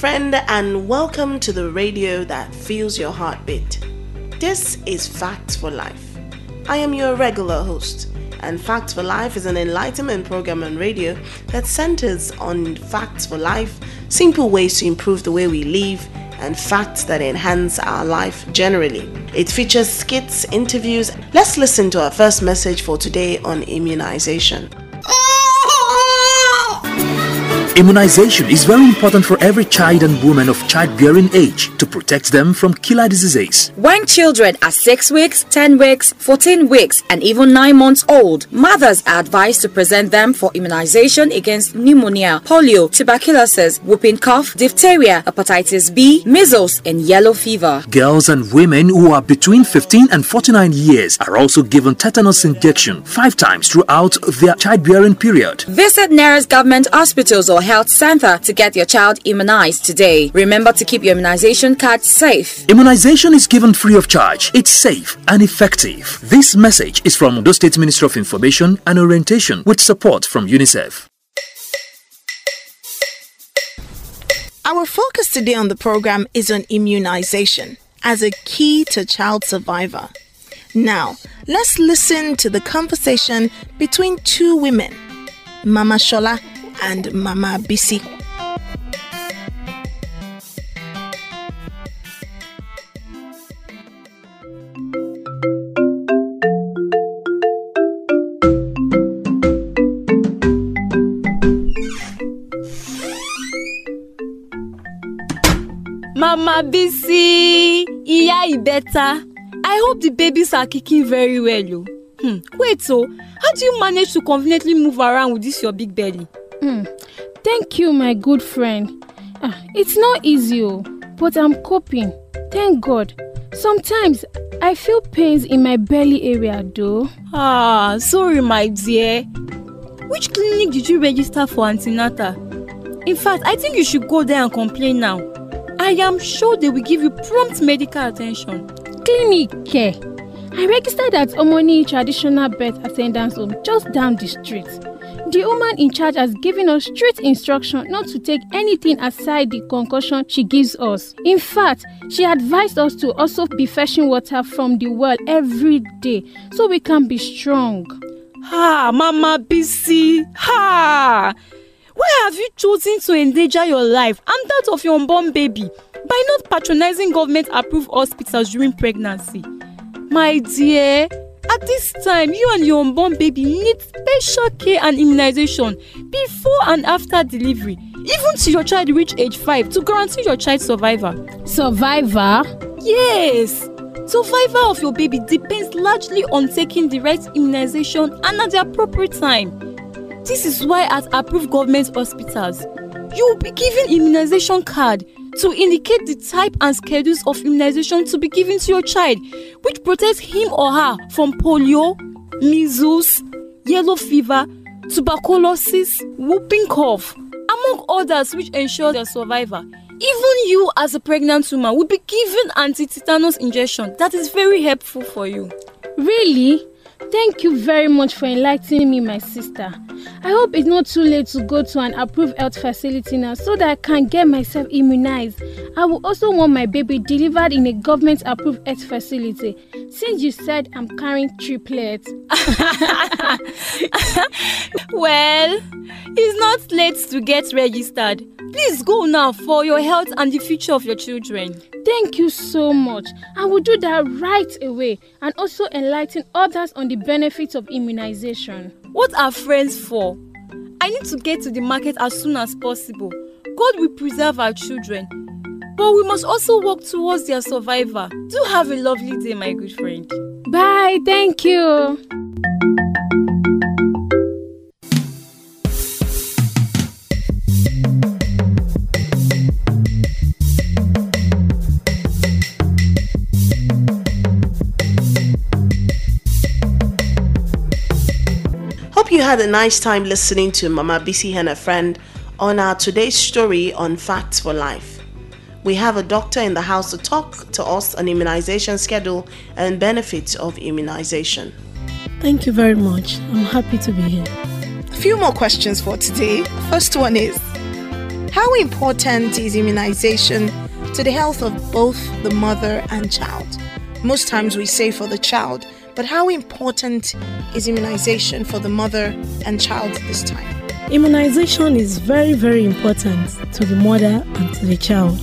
friend, and welcome to the radio that feels your heartbeat. This is Facts for Life. I am your regular host, and Facts for Life is an enlightenment program on radio that centers on facts for life, simple ways to improve the way we live, and facts that enhance our life generally. It features skits, interviews. Let's listen to our first message for today on immunization. Immunization is very important for every child and woman of childbearing age to protect them from killer diseases. When children are 6 weeks, 10 weeks, 14 weeks, and even 9 months old, mothers are advised to present them for immunization against pneumonia, polio, tuberculosis, whooping cough, diphtheria, hepatitis B, measles, and yellow fever. Girls and women who are between 15 and 49 years are also given tetanus injection 5 times throughout their childbearing period. Visit nearest government hospitals or health center to get your child immunized today. Remember to keep your immunization card safe. Immunization is given free of charge. It's safe and effective. This message is from the State Ministry of Information and Orientation with support from UNICEF. Our focus today on the program is on immunization as a key to child survivor. Now, let's listen to the conversation between two women, Mama Shola and Mama Bisi. Mama Bisi, Iya Ibeta. I hope the babies are kicking very well. Oh. Hmm. Wait, so how do you manage to conveniently move around with this your big belly? Hmm. Thank you, my good friend. Ah, it's not easy, oh, but I'm coping. Thank God. Sometimes I feel pains in my belly area, though. Ah, sorry, my dear. Which clinic did you register for antenatal? In fact, I think you should go there and complain now. I am sure they will give you prompt medical attention. Clinic care. I registered at Omoni Traditional Birth Attendance Home just down the street. The woman in charge has given us strict instruction not to take anything aside the concussion she gives us. In fact, she advised us to also be fetching water from the well every day so we can be strong. Ha, Mama Bisi. Ha! Why have you chosen to endanger your life and that of your unborn baby by not patronizing government approved hospitals during pregnancy? My dear, at this time, you and your unborn baby need special care and immunization before and after delivery, even till your child reach age 5 to guarantee your child's survival. Survivor? Yes! Survival of your baby depends largely on taking the right immunization and at the appropriate time. This is why at approved government hospitals, you will be given immunization card to indicate the type and schedules of immunization to be given to your child, which protects him or her from polio, measles, yellow fever, tuberculosis, whooping cough, among others which ensure their survival. Even you as a pregnant woman will be given anti-tetanus injection that is very helpful for you. Really? Thank you very much for enlightening me, my sister. I hope it's not too late to go to an approved health facility now so that I can get myself immunized. I will also want my baby delivered in a government approved health facility since you said I'm carrying triplets. well, it's not late to get registered. Please go now for your health and the future of your children. Thank you so much. I will do that right away and also enlighten others on the benefits of immunization. What are friends for? I need to get to the market as soon as possible. God will preserve our children. But we must also work towards their survival. Do have a lovely day, my good friend. Bye. Thank you. You had a nice time listening to Mama Bisi and her friend on our today's story on Facts for Life. We have a doctor in the house to talk to us on immunization schedule and benefits of immunization. Thank you very much. I'm happy to be here. A few more questions for today. First one is How important is immunization to the health of both the mother and child? Most times we say for the child, but how important is immunization for the mother and child this time? Immunization is very, very important to the mother and to the child.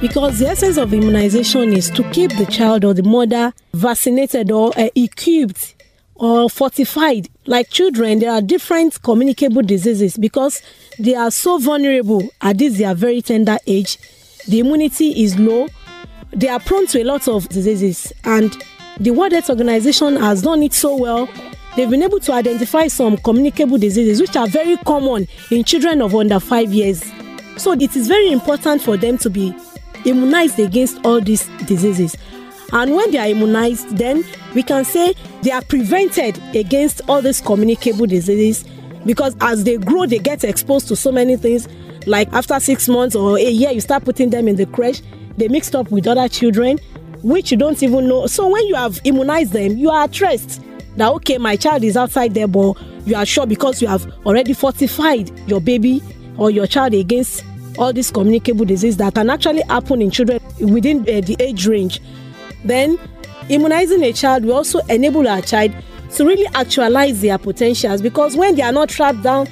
Because the essence of immunization is to keep the child or the mother vaccinated or uh, equipped or fortified. Like children, there are different communicable diseases because they are so vulnerable at this their very tender age. The immunity is low. They are prone to a lot of diseases, and the World Health Organization has done it so well. They've been able to identify some communicable diseases which are very common in children of under five years. So it is very important for them to be immunized against all these diseases. And when they are immunized, then we can say they are prevented against all these communicable diseases because as they grow, they get exposed to so many things. Like after six months or a year, you start putting them in the crèche, they mixed up with other children, which you don't even know. So when you have immunized them, you are at rest that okay, my child is outside there, but you are sure because you have already fortified your baby or your child against all these communicable diseases that can actually happen in children within uh, the age range. Then, immunizing a child will also enable our child to really actualize their potentials because when they are not trapped down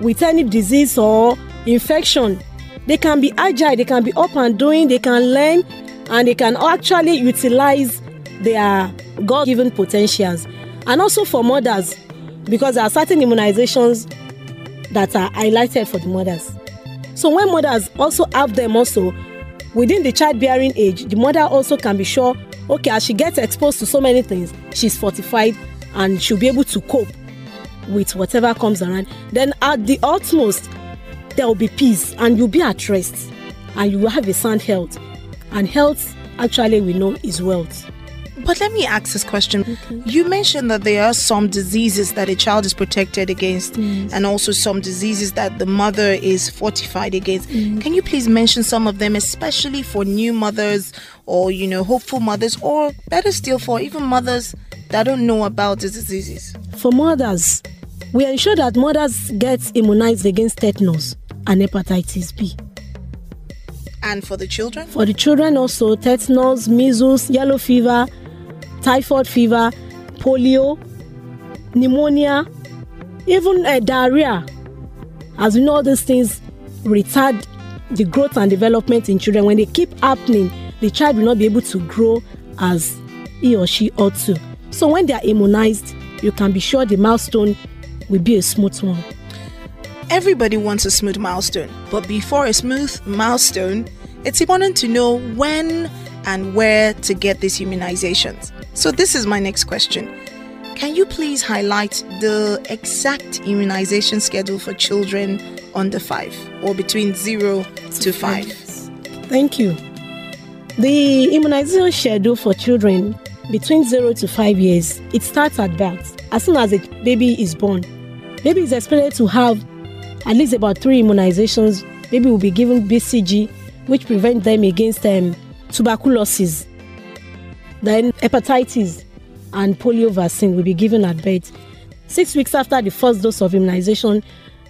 with any disease or infection, they can be agile, they can be up and doing, they can learn, and they can actually utilize their God given potentials. And also for mothers, because there are certain immunizations that are highlighted for the mothers. So when mothers also have them also within the childbearing age, the mother also can be sure, okay, as she gets exposed to so many things, she's fortified and she'll be able to cope with whatever comes around. Then at the utmost, there will be peace and you'll be at rest and you will have a sound health. And health actually we know is wealth. But let me ask this question. Okay. You mentioned that there are some diseases that a child is protected against, and also some diseases that the mother is fortified against. Mm. Can you please mention some of them, especially for new mothers or, you know, hopeful mothers, or better still, for even mothers that don't know about the diseases? For mothers, we ensure that mothers get immunized against tetanus and hepatitis B. And for the children? For the children also, tetanus, measles, yellow fever, typhoid fever, polio, pneumonia, even uh, diarrhea. As we know, these things retard the growth and development in children. When they keep happening, the child will not be able to grow as he or she ought to. So when they are immunized, you can be sure the milestone will be a smooth one. Everybody wants a smooth milestone, but before a smooth milestone, it's important to know when and where to get these immunizations. So, this is my next question. Can you please highlight the exact immunization schedule for children under 5 or between 0 to 5? Thank you. The immunization schedule for children between 0 to 5 years, it starts at birth. As soon as a baby is born, baby is expected to have at least about 3 immunizations. Baby will be given BCG, which prevent them against um, tuberculosis, then hepatitis and polio vaccine will be given at birth. Six weeks after the first dose of immunization,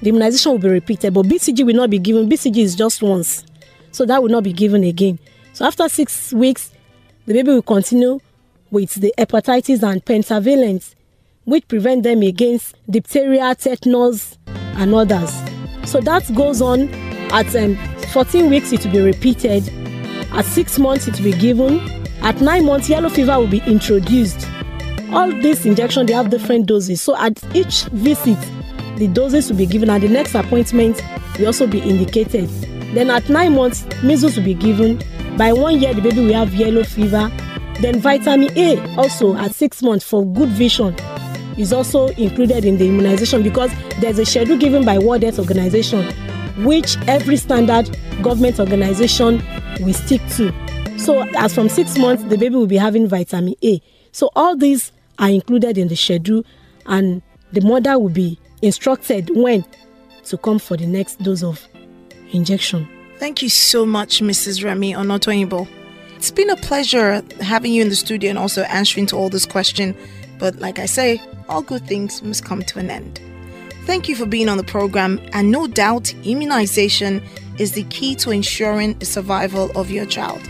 the immunization will be repeated, but BCG will not be given. BCG is just once, so that will not be given again. So after six weeks, the baby will continue with the hepatitis and pentavalent, which prevent them against diphtheria, tetanus, and others. So that goes on at um, 14 weeks, it will be repeated at six months, it will be given. At nine months, yellow fever will be introduced. All these injections, they have different doses. So at each visit, the doses will be given, and the next appointment will also be indicated. Then at nine months, measles will be given. By one year, the baby will have yellow fever. Then vitamin A also at six months for good vision is also included in the immunization because there's a schedule given by World Health Organization which every standard government organization will stick to. So, as from six months, the baby will be having vitamin A. So, all these are included in the schedule, and the mother will be instructed when to come for the next dose of injection. Thank you so much, Mrs. Remy Onotoyinbo. It's been a pleasure having you in the studio and also answering to all this question. But like I say, all good things must come to an end. Thank you for being on the program, and no doubt immunization is the key to ensuring the survival of your child.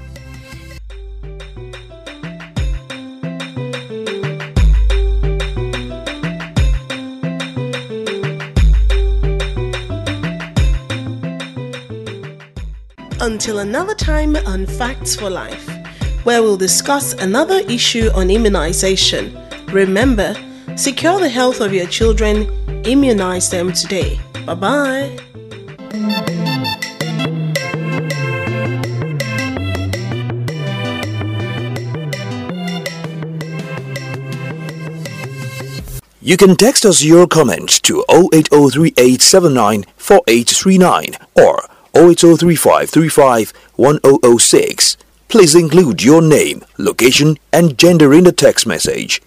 Until another time on Facts for Life, where we'll discuss another issue on immunization. Remember, secure the health of your children, immunize them today. Bye bye. You can text us your comments to 08038794839 or 08035351006. Please include your name, location, and gender in the text message.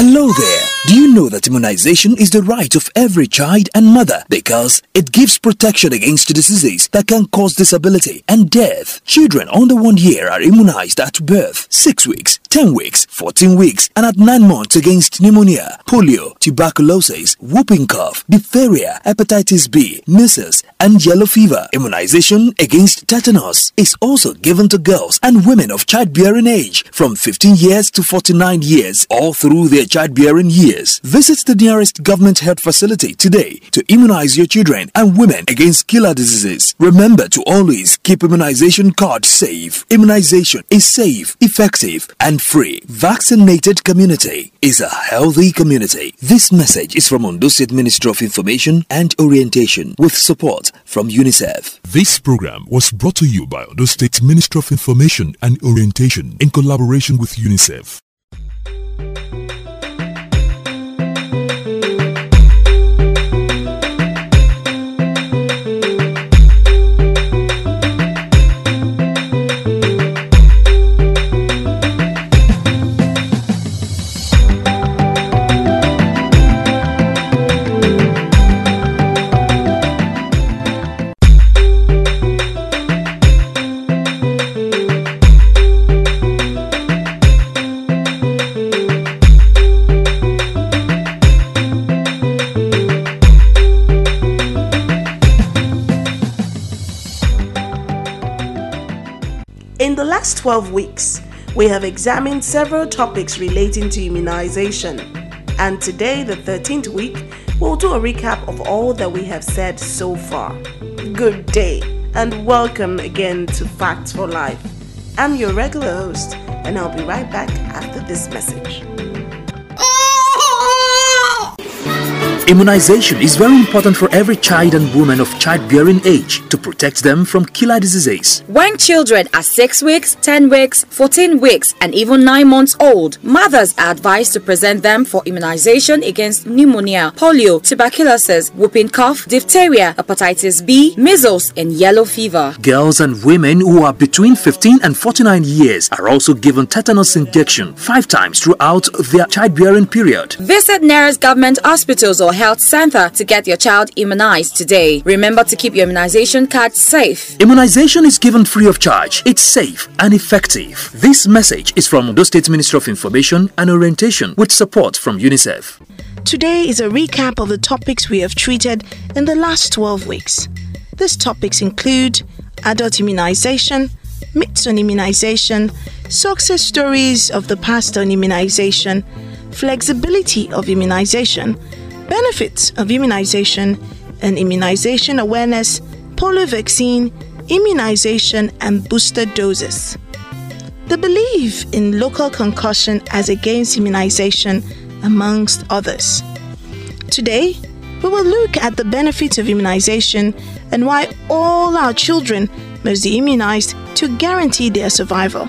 Hello there. Do you know that immunization is the right of every child and mother because it gives protection against diseases that can cause disability and death? Children under one year are immunized at birth, 6 weeks, 10 weeks, 14 weeks, and at 9 months against pneumonia, polio, tuberculosis, whooping cough, diphtheria, hepatitis B, measles, and yellow fever. Immunization against tetanus is also given to girls and women of childbearing age from 15 years to 49 years all through their childbearing years. Visit the nearest government health facility today to immunize your children and women against killer diseases. Remember to always keep immunization cards safe. Immunization is safe, effective, and free. Vaccinated community is a healthy community. This message is from Ondo State Ministry of Information and Orientation with support from UNICEF. This program was brought to you by the State Ministry of Information and Orientation in collaboration with UNICEF. Last 12 weeks, we have examined several topics relating to immunization. And today, the 13th week, we'll do a recap of all that we have said so far. Good day, and welcome again to Facts for Life. I'm your regular host, and I'll be right back after this message. Immunization is very important for every child and woman of childbearing age to protect them from killer diseases. When children are 6 weeks, 10 weeks, 14 weeks, and even 9 months old, mothers are advised to present them for immunization against pneumonia, polio, tuberculosis, whooping cough, diphtheria, hepatitis B, measles, and yellow fever. Girls and women who are between 15 and 49 years are also given tetanus injection 5 times throughout their childbearing period. Visit nearest government hospitals or health center to get your child immunized today. Remember to keep your immunization card safe. Immunization is given free of charge. It's safe and effective. This message is from the State Ministry of Information and Orientation with support from UNICEF. Today is a recap of the topics we have treated in the last 12 weeks. These topics include adult immunization, myths on immunization, success stories of the past on immunization, flexibility of immunization, benefits of immunization, and immunization awareness, polio vaccine, immunization, and booster doses. The belief in local concussion as against immunization, amongst others. Today, we will look at the benefits of immunization and why all our children must be immunized to guarantee their survival.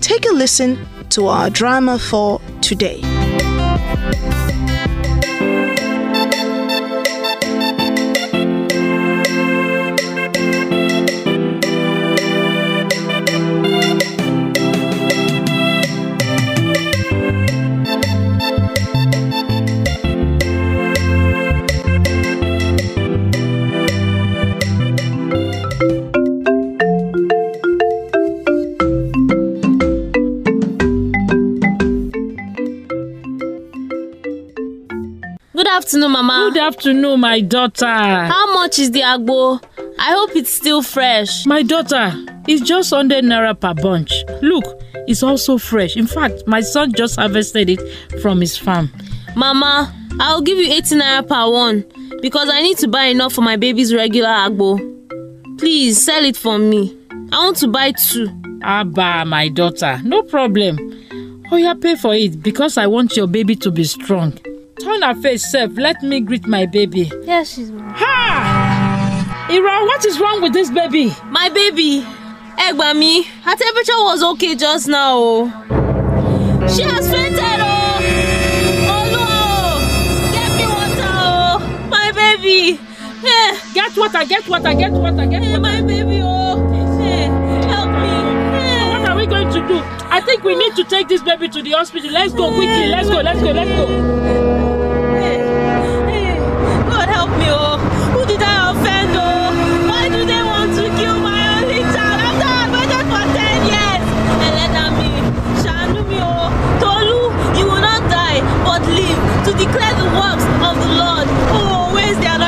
Take a listen to our drama for today. Afternoon, Mama. Good afternoon, my daughter. How much is the agbo? I hope it's still fresh. My daughter, it's just 100 naira per bunch. Look, it's also fresh. In fact, my son just harvested it from his farm. Mama, I'll give you 80 naira per one because I need to buy enough for my baby's regular agbo. Please sell it for me. I want to buy two. Abba, my daughter, no problem. Yeah, pay for it because I want your baby to be strong. Turn her face safe. Let me greet my baby. Yes, she's Ha! Ira, what is wrong with this baby? My baby. Egbami, her temperature was okay just now. Oh. She has fainted. Oh. Oh no! Get me water. Oh. My baby. Yeah. Get water, get water, get water, get water. My baby. Oh. Yeah. Help me. Yeah. What are we going to do? I think we need to take this baby to the hospital. Let's go quickly. Let's go, let's go, let's go. God help declare the works of the Lord. Oh, where's the anointing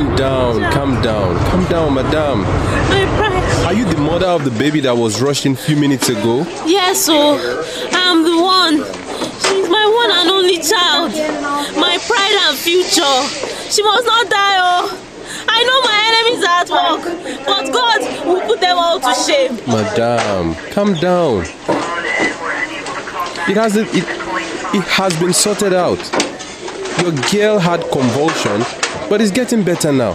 She's my one Calm and down, come down, come down, madam. My pride. Are you the mother of the baby that was rushed in a few minutes ago? Yes, oh, I'm the one. She's my one and only child. My pride and future. She must not die, oh. I know my enemies are at work, but God will put them all to shame. Madam, calm down. It has it, it has been sorted out. Your girl had convulsion, but it's getting better now.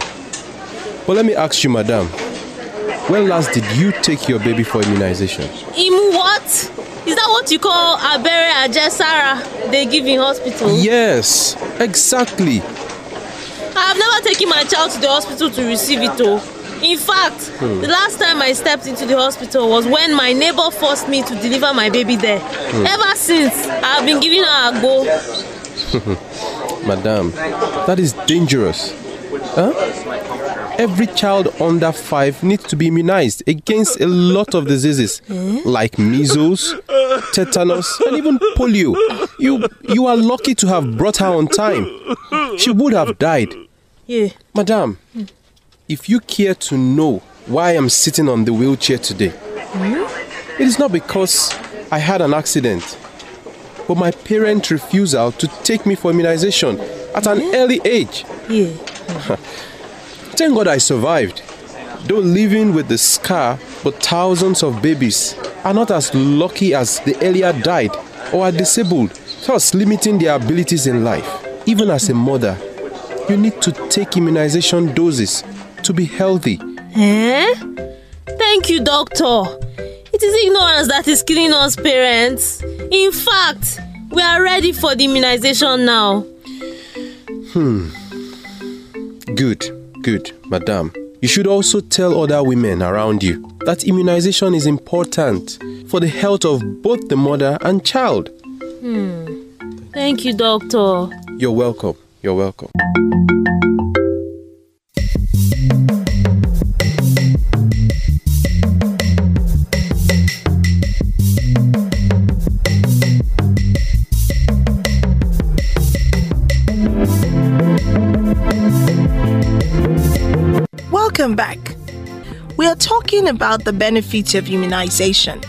But let me ask you, madam, when last did you take your baby for immunization? Imu what? Is that what you call abere ajesara they give in hospital? Yes, exactly. I have never taken my child to the hospital to receive it oh. In fact, Hmm. the last time I stepped into the hospital was when my neighbor forced me to deliver my baby there. Hmm. Ever since, I have been giving her a go. Madam, that is dangerous. Huh? Every child under five needs to be immunized against a lot of diseases like measles, tetanus, and even polio. You you are lucky to have brought her on time. She would have died. Yeah. Madam, if you care to know why I'm sitting on the wheelchair today, mm-hmm. it is not because I had an accident, but my parents' refusal to take me for immunization at an early age. Yeah. Thank God I survived. Though living with the scar, but thousands of babies are not as lucky as the earlier died or are disabled, thus limiting their abilities in life. Even as a mother, you need to take immunization doses to be healthy. Eh? Thank you, doctor. It is ignorance that is killing us parents. In fact, we are ready for the immunization now. Hmm. Good, good, madam. You should also tell other women around you that immunization is important for the health of both the mother and child. Hmm. Thank you, doctor. You're welcome. You're welcome. Welcome back. We are talking about the benefits of immunization.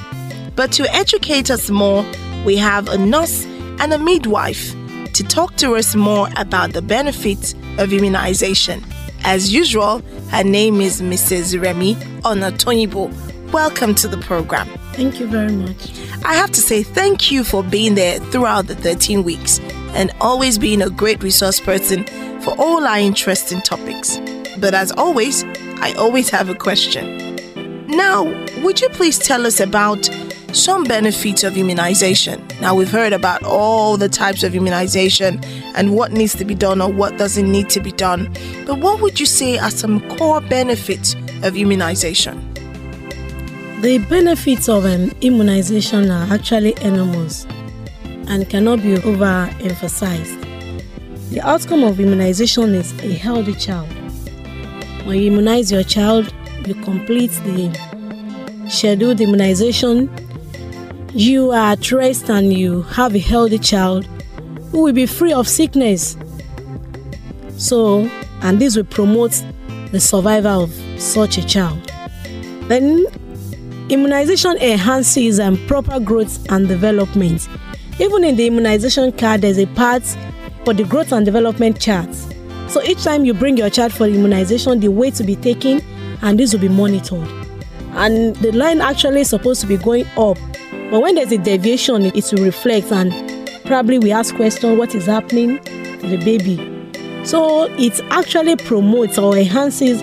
But to educate us more, we have a nurse and a midwife to talk to us more about the benefits of immunization. As usual, her name is Mrs. Remy Onatonibo. Welcome to the program. Thank you very much. I have to say thank you for being there throughout the 13 weeks and always being a great resource person for all our interesting topics. But as always, I always have a question. Now, would you please tell us about some benefits of immunization? Now, we've heard about all the types of immunization and what needs to be done or what doesn't need to be done. But what would you say are some core benefits of immunization? The benefits of um, immunization are actually enormous and cannot be overemphasized. The outcome of immunization is a healthy child. When you immunize your child, you complete the scheduled immunization, you are at rest and you have a healthy child who will be free of sickness. So, and this will promote the survival of such a child. Then, immunization enhances um, proper growth and development. Even in the immunization card, there's a part for the growth and development charts. So each time you bring your child for immunization, the weight to be taken, and this will be monitored. And the line actually is supposed to be going up, but when there's a deviation, it will reflect, and probably we ask question what is happening to the baby. So it actually promotes or enhances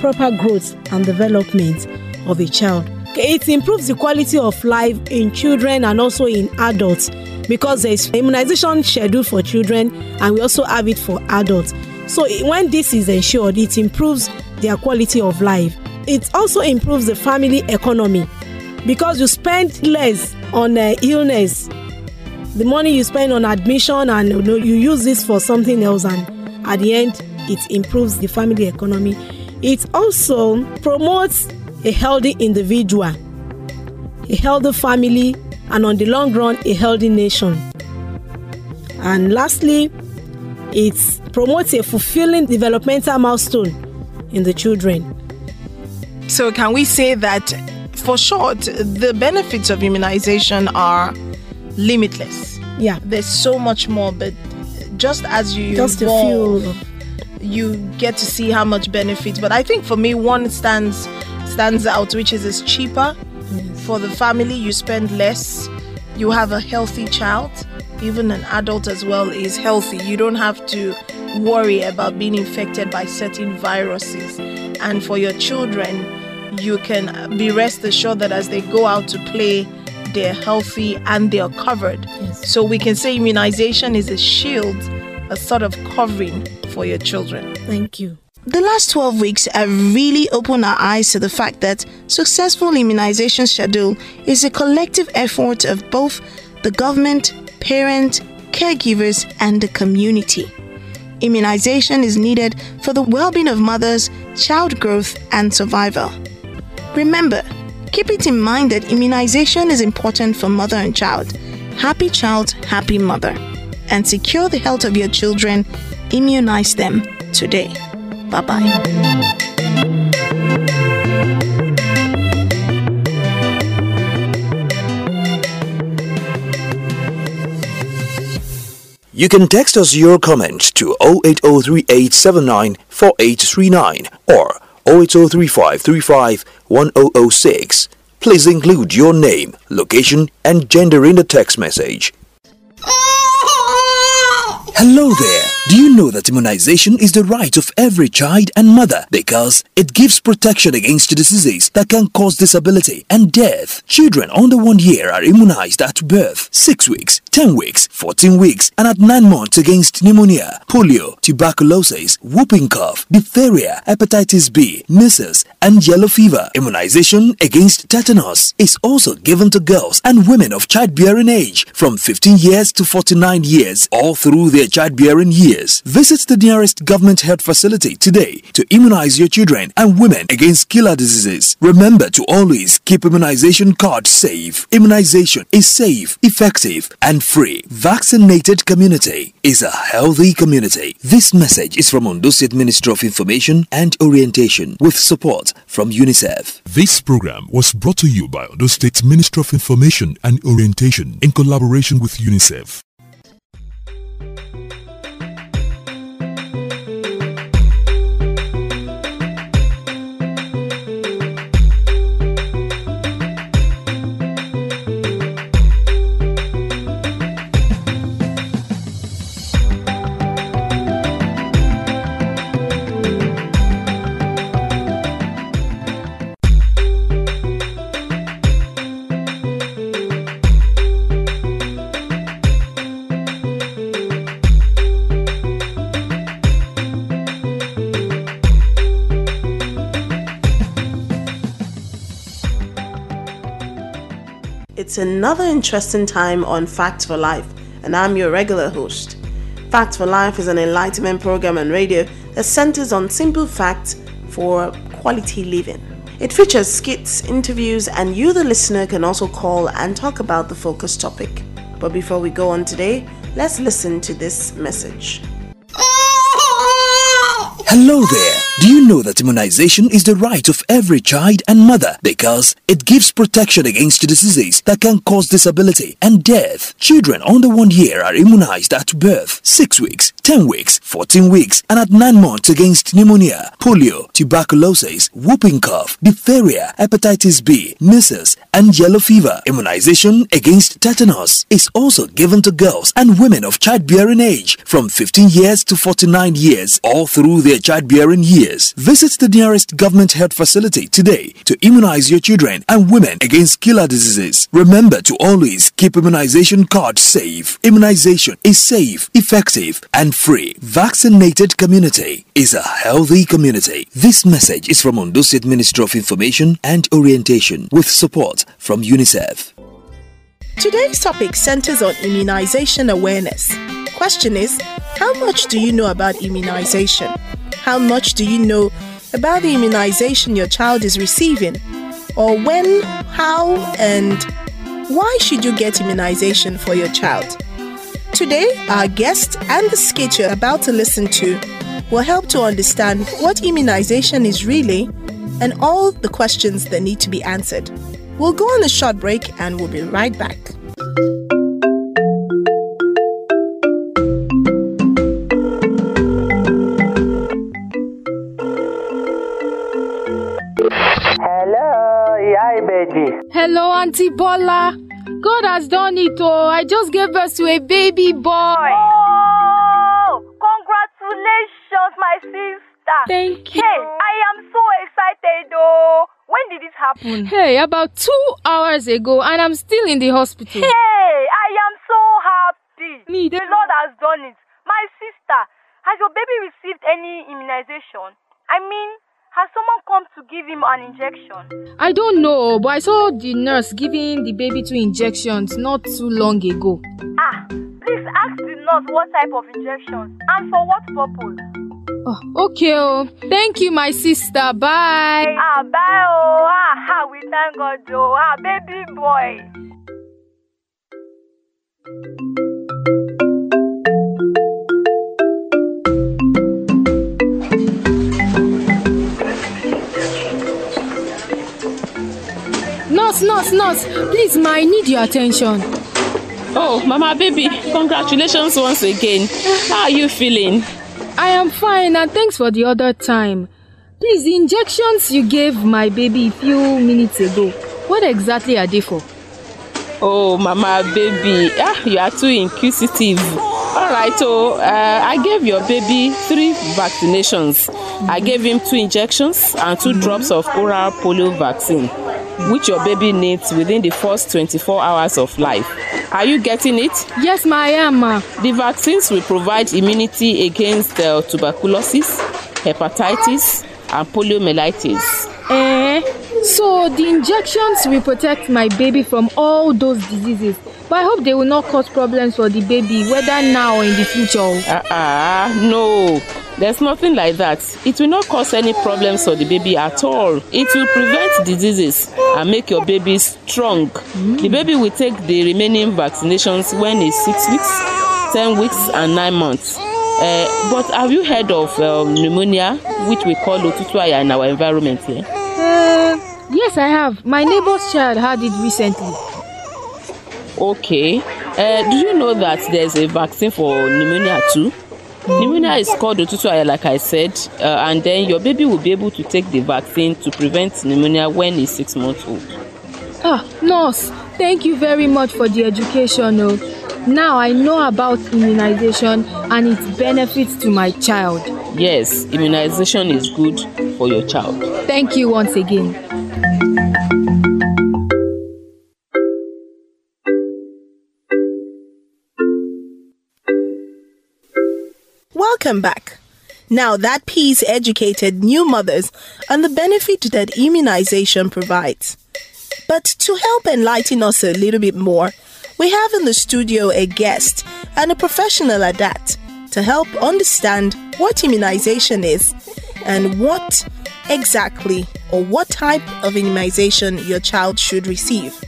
proper growth and development of a child. It improves the quality of life in children and also in adults because there is immunization schedule for children and we also have it for adults. So when this is ensured, it improves their quality of life. It also improves the family economy because you spend less on uh, illness. The money you spend on admission and you, know, you use this for something else, and at the end, it improves the family economy. It also promotes a healthy individual, a healthy family, and on the long run, a healthy nation. And lastly, it promotes a fulfilling developmental milestone in the children. So, can we say that, for short, the benefits of immunization are limitless? Yeah. There's so much more, but just as you just evolve, a few. you get to see how much benefits. But I think for me, one stands stands out, which is it's cheaper Yes. for the family. You spend less. You have a healthy child. Even an adult as well is healthy. You don't have to worry about being infected by certain viruses. And for your children, you can be rest assured that as they go out to play, they're healthy and they are covered. Yes. So we can say immunization is a shield, a sort of covering for your children. Thank you. The last 12 weeks have really opened our eyes to the fact that successful immunization schedule is a collective effort of both the government, parents, caregivers, and the community. Immunization is needed for the well-being of mothers, child growth, and survival. Remember, keep it in mind that immunization is important for mother and child. Happy child, happy mother. And secure the health of your children, immunize them today. Bye bye. You can text us your comments to 08038794839 or 08035351006. Please include your name, location, and gender in the text message. Hello there. Do you know that immunization is the right of every child and mother because it gives protection against diseases that can cause disability and death? Children under one year are immunized at birth, 6 weeks, 10 weeks, 14 weeks, and at 9 months against pneumonia, polio, tuberculosis, whooping cough, diphtheria, hepatitis B, measles, and yellow fever. Immunization against tetanus is also given to girls and women of childbearing age from 15 years to 49 years all through their childbearing years. Visit the nearest government health facility today to immunize your children and women against killer diseases. Remember to always keep immunization cards safe. Immunization is safe, effective, and free. Vaccinated community is a healthy community. This message is from Ondo State Ministry of Information and Orientation with support from UNICEF. This program was brought to you by the State Ministry of Information and Orientation in collaboration with UNICEF. It's another interesting time on Facts for Life, and I'm your regular host. Facts for Life is an enlightenment program on radio that centers on simple facts for quality living. It features skits, interviews, and you, the listener, can also call and talk about the focus topic. But before we go on today, let's listen to this message. Hello there. Do you know that immunization is the right of every child and mother because it gives protection against diseases that can cause disability and death? Children under one year are immunized at birth, 6 weeks, 10 weeks, 14 weeks, and at 9 months against pneumonia, polio, tuberculosis, whooping cough, diphtheria, hepatitis B, measles, and yellow fever. Immunization against tetanus is also given to girls and women of childbearing age from 15 years to 49 years all through their childbearing years. Visit the nearest government health facility today to immunize your children and women against killer diseases. Remember to always keep immunization cards safe. Immunization is safe, effective, and free. Vaccinated community is a healthy community. This message is from Ondo State Ministry of Information and Orientation with support from UNICEF. Today's topic centers on immunization awareness. Question is, how much do you know about immunization? How much do you know about the immunization your child is receiving? Or when, how, and why should you get immunization for your child? Today, our guest and the sketch you're about to listen to will help to understand what immunization is really and all the questions that need to be answered. We'll go on a short break and we'll be right back. Hello, yeah, baby. Hello, Auntie Bola. God has done it, oh. I just gave birth to a baby boy. Oh, congratulations, my sister. Thank you. Hey, I am so excited, oh. When did this happen? Hey, about two hours ago, and I'm still in the hospital. Hey, I am so happy. Me The Lord has done it. My sister, has your baby received any immunization? I mean, has someone come to give him an injection? I don't know, but I saw the nurse giving the baby two injections not too long ago. Ah, please ask the nurse what type of injection and for what purpose. Oh, okay, oh. Thank you, my sister. Bye. Ah, bye, oh. Ah, ah, we thank God, oh. Ah, baby boy. Nurse, nurse, nurse. Please, ma, I need your attention. Oh, Mama baby, congratulations once again. How are you feeling? I am fine, and thanks for the other time. Please, the injections you gave my baby a few minutes ago, what exactly are they for? Oh, Mama baby, ah, you are too inquisitive. All right, oh, uh, I gave your baby three vaccinations. I gave him two injections and two drops of oral polio vaccine, which your baby needs within the first 24 hours of life. Are you getting it? Yes, ma, I am, ma. The vaccines will provide immunity against uh, tuberculosis, hepatitis, and poliomyelitis. Eh? So the injections will protect my baby from all those diseases. But I hope they will not cause problems for the baby, whether now or in the future. Ah, uh-uh, no. There's nothing like that. It will not cause any problems for the baby at all. It will prevent diseases and make your baby strong. Mm. The baby will take the remaining vaccinations when he's six weeks, ten weeks, and nine months. Uh, but have you heard of um, pneumonia, which we call otutuaya in our environment here? Uh, yes, I have. My neighbor's child had it recently. Okay. Uh, do you know that there's a vaccine for pneumonia too? Pneumonia is called otutuaya, like I said, uh, and then your baby will be able to take the vaccine to prevent pneumonia when he's six months old. Ah, nurse, thank you very much for the education. Oh. Now I know about immunization and its benefits to my child. Yes, immunization is good for your child. Thank you once again. Welcome back. Now that piece educated new mothers on the benefit that immunization provides. But to help enlighten us a little bit more, we have in the studio a guest and a professional at that to help understand what immunization is and what exactly or what type of immunization your child should receive.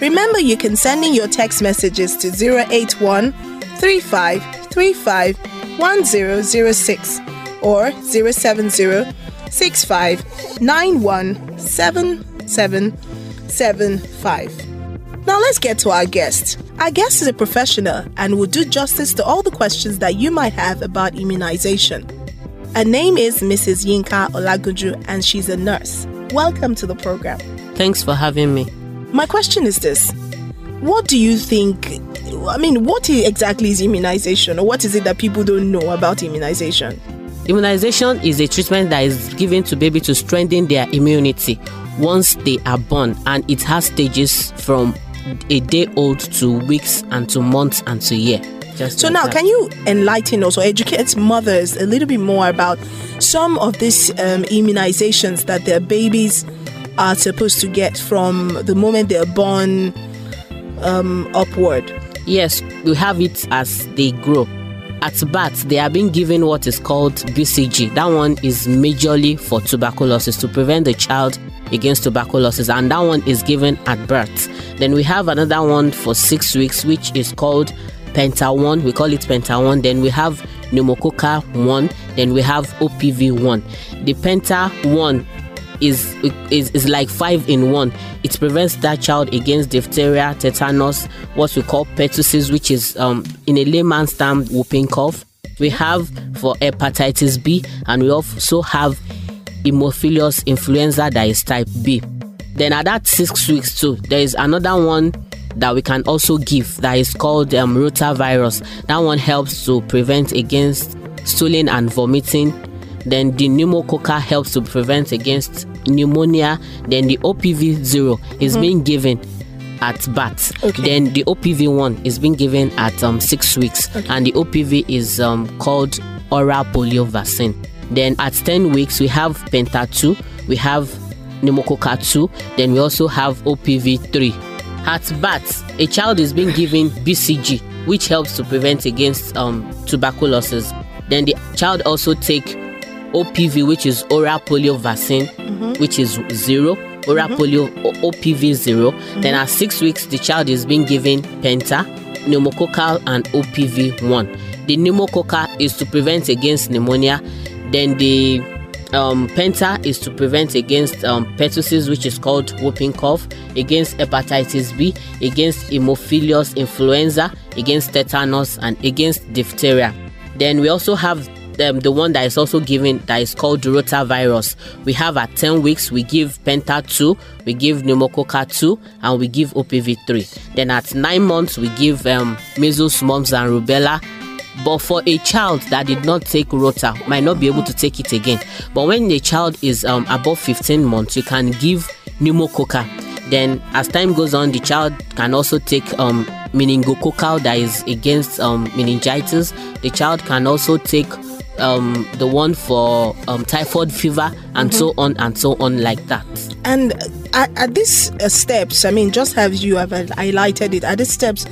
Remember, you can send in your text messages to 081 3535 1006 or 070 65 7775. Now let's get to our guest. Our guest is a professional and will do justice to all the questions that you might have about immunization. Her name is Mrs. Yinka Olagunju and she's a nurse. Welcome to the program. Thanks for having me. My question is this What do you think? I mean, what exactly is immunization, or what is it that people don't know about immunization? Immunization is a treatment that is given to baby to strengthen their immunity once they are born, and it has stages from a day old to weeks and to months and to year. Just so like now, that. can you enlighten us or educate mothers a little bit more about some of these um, immunizations that their babies are supposed to get from the moment they're born um, upward? Yes, we have it as they grow. At birth, they are being given what is called BCG. That one is majorly for tuberculosis to prevent the child against tuberculosis, and that one is given at birth. Then we have another one for six weeks, which is called Penta 1. We call it Penta 1. Then we have pneumococcal 1. Then we have OPV 1. The Penta 1 is, is is like five in one. It prevents that child against diphtheria, tetanus, what we call pertussis, which is um, in a layman's term whooping cough. We have for hepatitis B, and we also have Haemophilus influenza that is type B. Then at that six weeks too, there is another one that we can also give that is called um, rotavirus. That one helps to prevent against stooling and vomiting. Then the pneumococcal helps to prevent against pneumonia. Then the OPV zero is mm. being given at birth. Okay. Then the OPV one is being given at um, six weeks, okay. and the OPV is um, called oral polio vaccine. Then at 10 weeks, we have Penta 2, we have pneumococcal 2, then we also have OPV 3. At birth, a child is being given BCG, which helps to prevent against um, tuberculosis. Then the child also take OPV, which is oral polio vaccine, mm-hmm. which is zero. Oral mm-hmm. polio OPV 0 mm-hmm. Then at six weeks, the child is being given Penta, pneumococcal, and OPV one. The pneumococcal is to prevent against pneumonia. Then the um, Penta is to prevent against um, pertussis, which is called whooping cough, against hepatitis B, against Haemophilus influenza, against tetanus, and against diphtheria. Then we also have um, the one that is also given that is called rotavirus. We have at 10 weeks, we give Penta 2, we give pneumococcal 2, and we give OPV 3. Then at 9 months, we give um, measles, mumps, and rubella but for a child that did not take rota might not be able to take it again but when the child is um, above 15 months you can give pneumococcal then as time goes on the child can also take um, meningococcal that is against um, meningitis the child can also take um, the one for um, typhoid fever and mm-hmm. so on and so on like that and at, at these uh, steps i mean just as you have highlighted it at these steps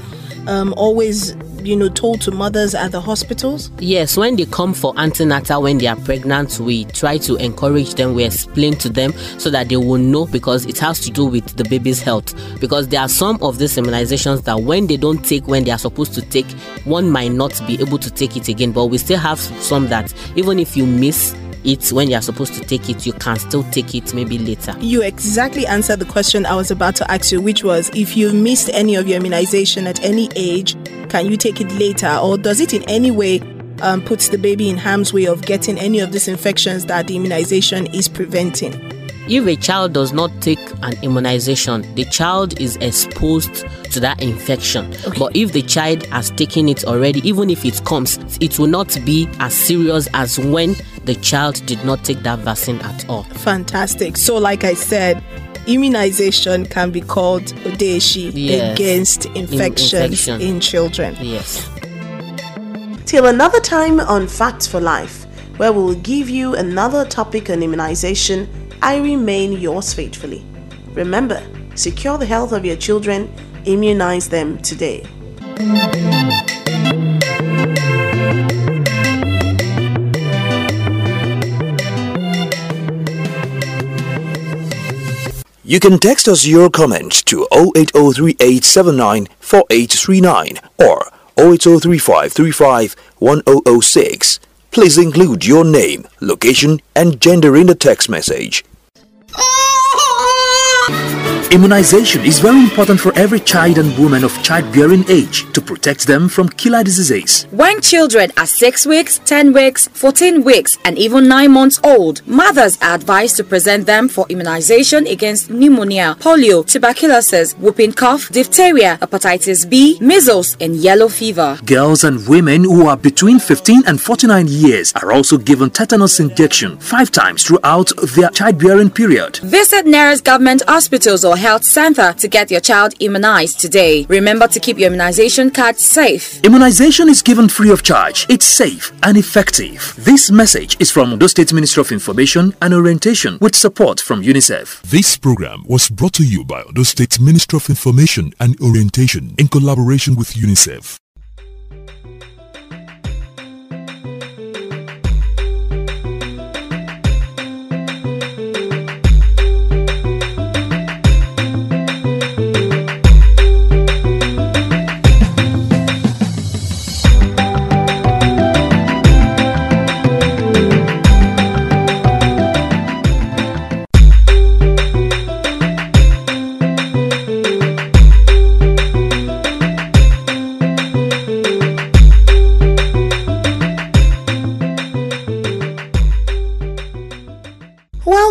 um, always you know, told to mothers at the hospitals? Yes, when they come for antenatal when they are pregnant, we try to encourage them, we explain to them so that they will know because it has to do with the baby's health. Because there are some of these immunizations that when they don't take when they are supposed to take, one might not be able to take it again. But we still have some that even if you miss it when you're supposed to take it, you can still take it maybe later. You exactly answered the question I was about to ask you, which was if you missed any of your immunization at any age, can you take it later? Or does it in any way um, puts the baby in harm's way of getting any of these infections that the immunization is preventing? If a child does not take an immunization, the child is exposed to that infection. Okay. But if the child has taken it already, even if it comes, it will not be as serious as when the child did not take that vaccine at all. Fantastic. So, like I said, immunization can be called Odeshi yes. against infections in, in children. Yes. Till another time on Facts for Life, where we'll give you another topic on immunization I remain yours faithfully. Remember, secure the health of your children, immunize them today. You can text us your comments to 08038794839 or 08035351006. Please include your name, location, and gender in the text message. Immunization is very important for every child and woman of childbearing age to protect them from killer diseases. When children are 6 weeks, 10 weeks, 14 weeks, and even 9 months old, mothers are advised to present them for immunization against pneumonia, polio, tuberculosis, whooping cough, diphtheria, hepatitis B, measles, and yellow fever. Girls and women who are between 15 and 49 years are also given tetanus injection five times throughout their childbearing period. Visit nearest government hospitals or health center to get your child immunized today. Remember to keep your immunization card safe. Immunization is given free of charge. It's safe and effective. This message is from the State Ministry of Information and Orientation with support from UNICEF. This program was brought to you by the State Ministry of Information and Orientation in collaboration with UNICEF.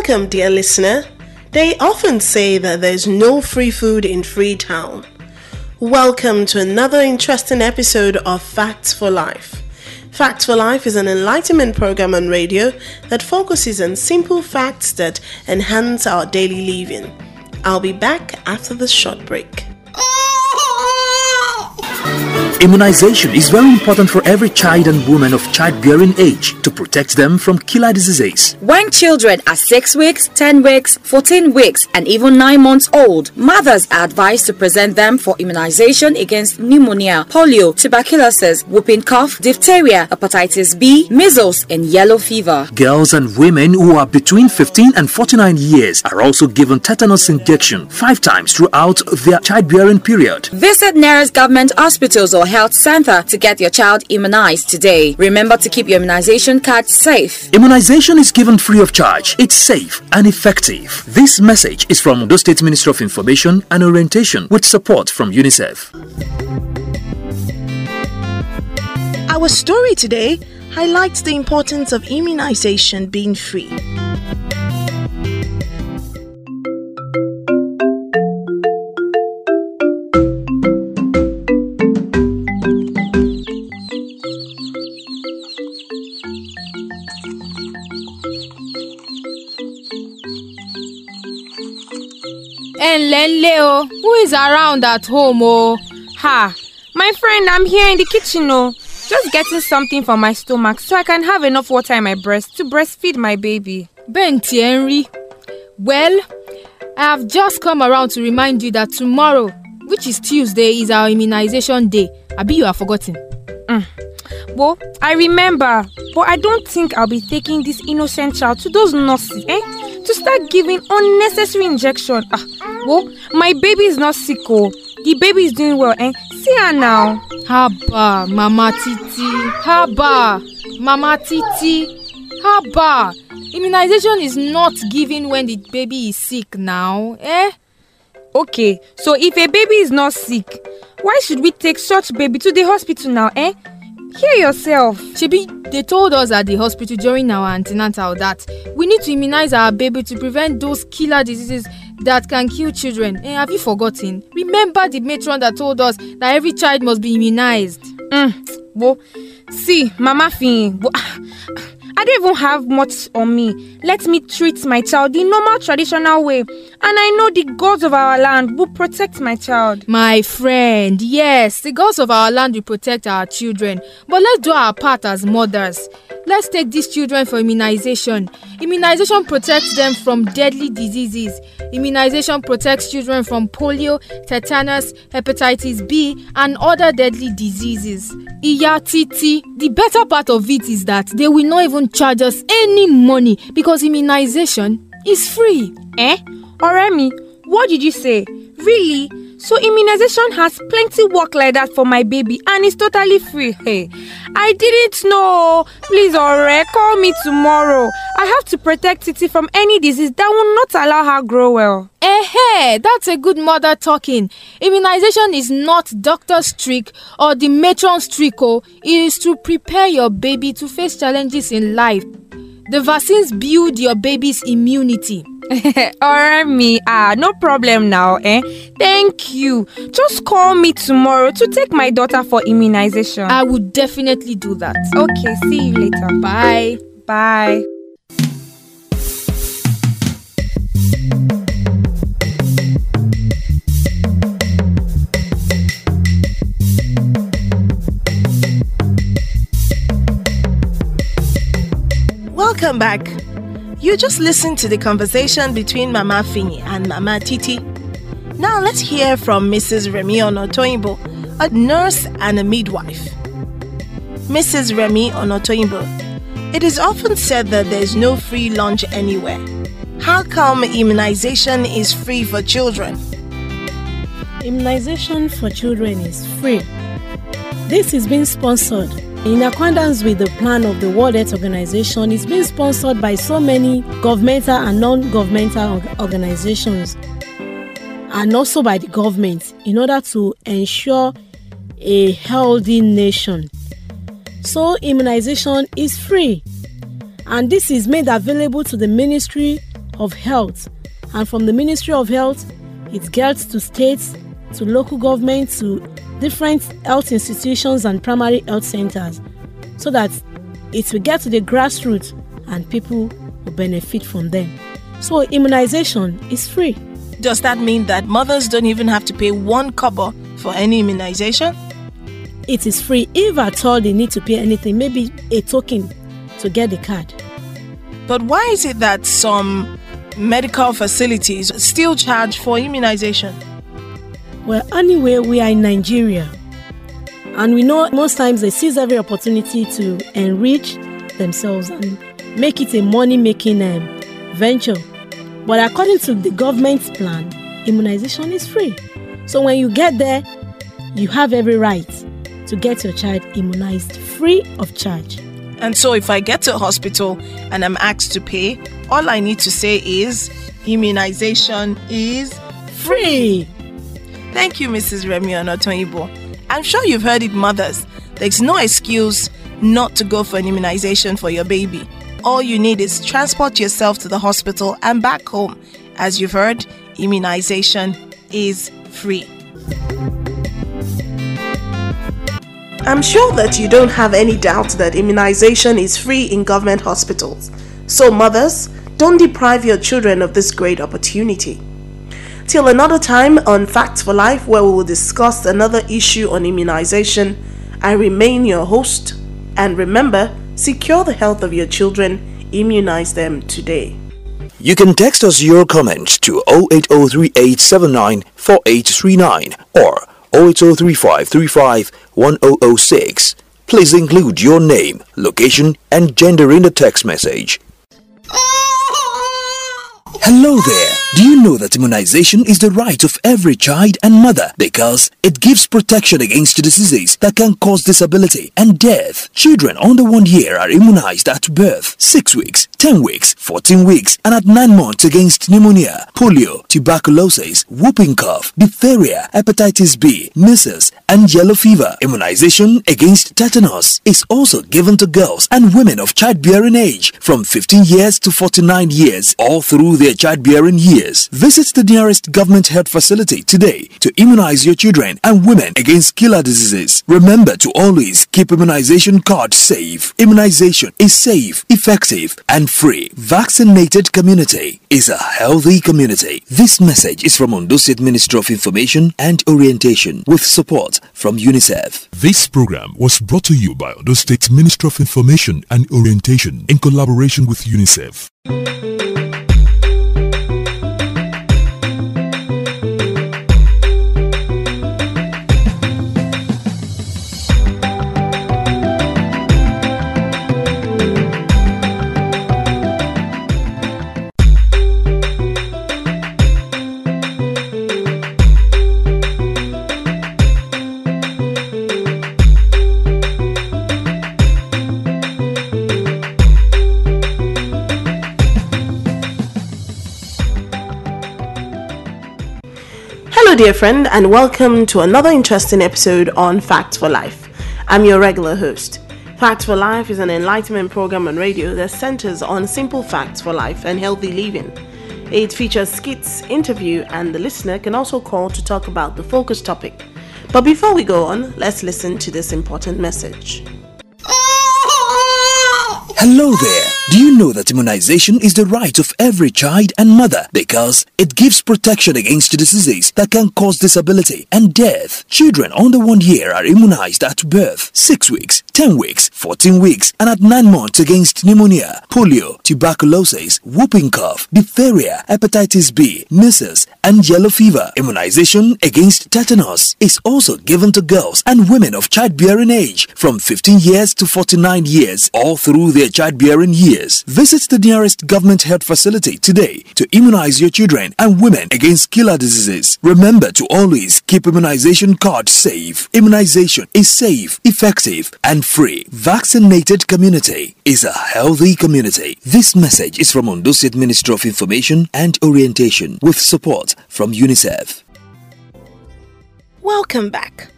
Welcome, dear listener. They often say that there's no free food in Freetown. Welcome to another interesting episode of Facts for Life. Facts for Life is an enlightenment program on radio that focuses on simple facts that enhance our daily living. I'll be back after this short break. Immunization is very important for every child and woman of childbearing age to protect them from killer diseases. When children are 6 weeks, 10 weeks, 14 weeks, and even 9 months old, mothers are advised to present them for immunization against pneumonia, polio, tuberculosis, whooping cough, diphtheria, hepatitis B, measles, and yellow fever. Girls and women who are between 15 and 49 years are also given tetanus injection five times throughout their childbearing period. Visit nearest government hospitals or health center to get your child immunized today. Remember to keep your immunization card safe. Immunization is given free of charge. It's safe and effective. This message is from the State Ministry of Information and Orientation with support from UNICEF. Our story today highlights the importance of immunization being free. Ẹ ǹlẹ́ ńlẹ́ o who is around at home oh? Ha! My friend, I'm here in the kitchen, oh. Just getting something for my stomach so I can have enough water in my breast to breastfeed my baby. ń rí. well i have just come around to remind you that tomorrow which is tuesday is our immunization day abi you have forgotten. Mm. Well, I remember, but I don't think I'll be taking this innocent child to those nurses, eh? To start giving unnecessary injection. Ah, well, my baby is not sick, oh. The baby is doing well, eh? See her now. haba mama titi haba mama titi haba immunization is not given when the baby is sick now eh. Okay, so if a baby is not sick, why should we take such baby to the hospital now, eh? Hear yourself. shebi they told us at the hospital during our antenatal that we need to immunize our baby to prevent those killer diseases that can kill children eh have you forgotten remember the matron that told us that every child must be immunized. Mm, well, see, Mama well, I don't even have much on me. Let me treat my child the normal traditional way. And I know the gods of our land will protect my child. My friend, yes, the gods of our land will protect our children, but let's do our part as mothers. Let's take these children for immunization. Immunization protects them from deadly diseases. Immunization protects children from polio, tetanus, hepatitis B, and other deadly diseases. Iya Titi, the better part of it is that they will not even charge us any money because immunization is free. Eh? Ọ̀rẹ́ mi, What did you say? Really? So immunization has plenty work like that for my baby and it's totally free. Hey, I didn't know. Please, Ore, call me tomorrow. I have to protect Titi from any disease that will not allow her grow well. Eh, hey, that's a good mother talking. Immunization is not doctor's trick or the matron's trick. Oh, it is to prepare your baby to face challenges in life. The vaccines build your baby's immunity. Alright, me. Ah, no problem now, eh? Thank you. Just call me tomorrow to take my daughter for immunization. I would definitely do that. Okay, see you later. Bye. Bye. Welcome back. You just listened to the conversation between Mama Fini and Mama Titi. Now let's hear from Mrs. Remy Onotoyinbo, a nurse and a midwife. Mrs. Remy Onotoyinbo, it is often said that there is no free lunch anywhere. How come immunization is free for children? Immunization for children is free. This is being sponsored in accordance with the plan of the World Health Organization. It's being sponsored by so many governmental and non-governmental organizations and also by the government in order to ensure a healthy nation. So immunization is free and this is made available to the Ministry of Health and from the Ministry of Health it gets to states to local government to different health institutions and primary health centers so that it will get to the grassroots and people will benefit from them. So immunization is free. Does that mean that mothers don't even have to pay one kobo for any immunization? It is free if at all they need to pay anything, maybe a token to get the card. But why is it that some medical facilities still charge for immunization? Well, anyway, we are in Nigeria. And we know most times they seize every opportunity to enrich themselves and make it a money making um, venture. But according to the government's plan, immunization is free. So when you get there, you have every right to get your child immunized free of charge. And so if I get to a hospital and I'm asked to pay, all I need to say is immunization is free. Thank you, Mrs. Remy Onotoyinbo. I'm sure you've heard it, mothers. There's no excuse not to go for an immunization for your baby. All you need is transport yourself to the hospital and back home. As you've heard, immunization is free. I'm sure that you don't have any doubt that immunization is free in government hospitals. So, mothers, don't deprive your children of this great opportunity. Till another time on Facts for Life, where we will discuss another issue on immunization, I remain your host. And remember, secure the health of your children, immunize them today. You can text us your comments to 08038794839 or 08035351006. Please include your name, location, and gender in the text message. Hello there. Do you know that immunization is the right of every child and mother because it gives protection against diseases that can cause disability and death? Children under one year are immunized at birth, 6 weeks, 10 weeks, 14 weeks, and at 9 months against pneumonia, polio, tuberculosis, whooping cough, diphtheria, hepatitis B, measles, and yellow fever. Immunization against tetanus is also given to girls and women of childbearing age from 15 years to 49 years all through their childbearing years. Visit the nearest government health facility today to immunize your children and women against killer diseases. Remember to always keep immunization cards safe. Immunization is safe, effective, and free. Vaccinated community is a healthy community. This message is from Ondo State Ministry of Information and Orientation with support from UNICEF. This program was brought to you by Ondo State Ministry of Information and Orientation in collaboration with UNICEF. Dear friend, and welcome to another interesting episode on Facts for Life. I'm your regular host. Facts for Life is an enlightenment program on radio that centers on simple facts for life and healthy living. It features skits, interview, and the listener can also call to talk about the focus topic. But before we go on, let's listen to this important message. Hello there. Do you know that immunization is the right of every child and mother because it gives protection against diseases that can cause disability and death? Children under one year are immunized at birth, 6 weeks, 10 weeks, 14 weeks, and at 9 months against pneumonia, polio, tuberculosis, whooping cough, diphtheria, hepatitis B, measles, and yellow fever. Immunization against tetanus is also given to girls and women of childbearing age from 15 years to 49 years all through their childbearing years. Visit the nearest government health facility today to immunize your children and women against killer diseases. Remember to always keep immunization cards safe. Immunization is safe, effective, and free. Vaccinated community is a healthy community. This message is from Ondo State Ministry of Information and Orientation with support from UNICEF. Welcome back.